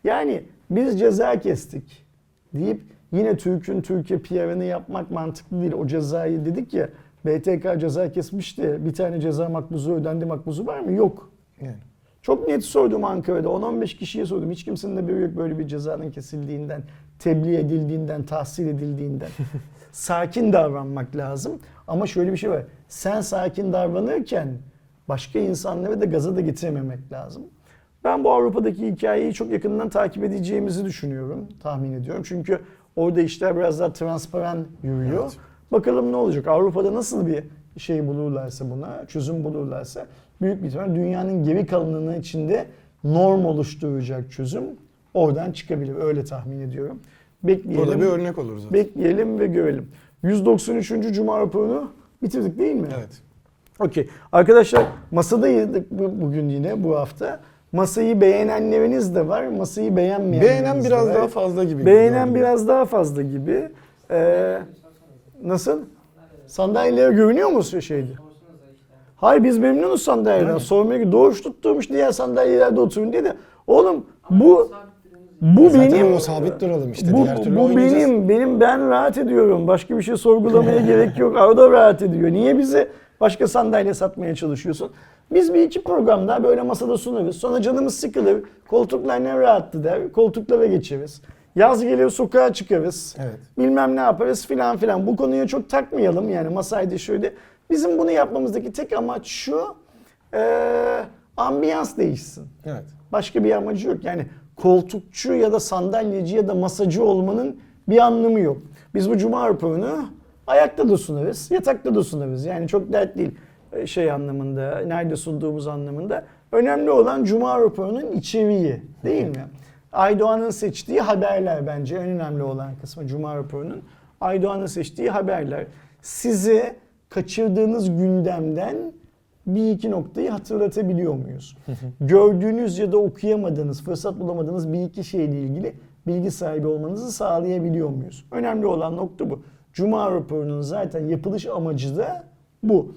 Yani biz ceza kestik deyip yine Türk'ün Türkiye PR'ını yapmak mantıklı değil. O cezayı dedik ya BTK ceza kesmişti. Bir tane ceza makbuzu ödendi makbuzu var mı? Yok. Yani. Çok net sordum Ankara'da. 10-15 kişiye sordum. Hiç kimsenin haberi yok böyle bir cezanın kesildiğinden, tebliğ edildiğinden, tahsil edildiğinden. sakin davranmak lazım. Ama şöyle bir şey var. Sen sakin davranırken başka insanları da gaza da getirememek lazım. Ben bu Avrupa'daki hikayeyi çok yakından takip edeceğimizi düşünüyorum, tahmin ediyorum. Çünkü orada işler biraz daha transparan yürüyor. Evet. Bakalım ne olacak? Avrupa'da nasıl bir şey bulurlarsa buna, çözüm bulurlarsa büyük bir ihtimal dünyanın geri kalanının içinde norm oluşturacak çözüm oradan çıkabilir. Öyle tahmin ediyorum. Bekleyelim. O da bir örnek olur zaten. Bekleyelim ve görelim. 193. Cuma raporunu bitirdik değil mi? Evet. Okey. Arkadaşlar masadaydık bu- bugün yine bu hafta. Masayı beğenenleriniz de var, masayı beğenmeyenleriniz Beğenen de biraz var. daha fazla gibi. Beğenen biraz daha fazla gibi. Ee, nasıl? Sandalyeleri görünüyor mu şeydi? Hayır biz memnunuz sandalyeden. Sormaya doğuş tutturmuş diğer sandalyelerde oturun diye de. Oğlum bu bu Zaten benim o sabit duralım işte. bu, Diğer türlü bu oynayacağız. benim benim ben rahat ediyorum. Başka bir şey sorgulamaya gerek yok. Arada rahat ediyor. Niye bize başka sandalye satmaya çalışıyorsun? Biz bir iki program daha böyle masada sunarız. Sonra canımız sıkılır. Koltuklar ne rahattı der. Koltuklara geçeriz. Yaz gelir sokağa çıkarız. Evet. Bilmem ne yaparız filan filan. Bu konuya çok takmayalım yani masaydı şöyle. Bizim bunu yapmamızdaki tek amaç şu. eee ambiyans değişsin. Evet. Başka bir amacı yok. Yani koltukçu ya da sandalyeci ya da masacı olmanın bir anlamı yok. Biz bu cuma raporunu ayakta da sunarız, yatakta da sunarız. Yani çok dert değil şey anlamında, nerede sunduğumuz anlamında. Önemli olan cuma raporunun içeriği değil mi? Aydoğan'ın seçtiği haberler bence en önemli olan kısmı cuma raporunun. Aydoğan'ın seçtiği haberler. Sizi kaçırdığınız gündemden bir iki noktayı hatırlatabiliyor muyuz? Gördüğünüz ya da okuyamadığınız, fırsat bulamadığınız bir iki şeyle ilgili bilgi sahibi olmanızı sağlayabiliyor muyuz? Önemli olan nokta bu. Cuma raporunun zaten yapılış amacı da bu.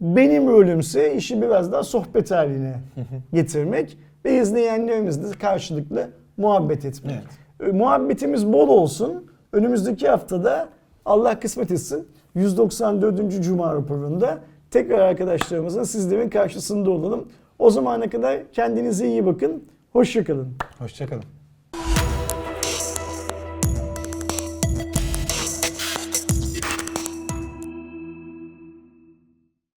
Benim rolümse işi biraz daha sohbet haline getirmek ve izleyenlerimizle karşılıklı muhabbet etmek. E, Muhabbetimiz bol olsun. Önümüzdeki haftada Allah kısmet etsin 194. Cuma raporunda tekrar arkadaşlarımızın sizlerin karşısında olalım. O zamana kadar kendinize iyi bakın. Hoşçakalın. Hoşçakalın.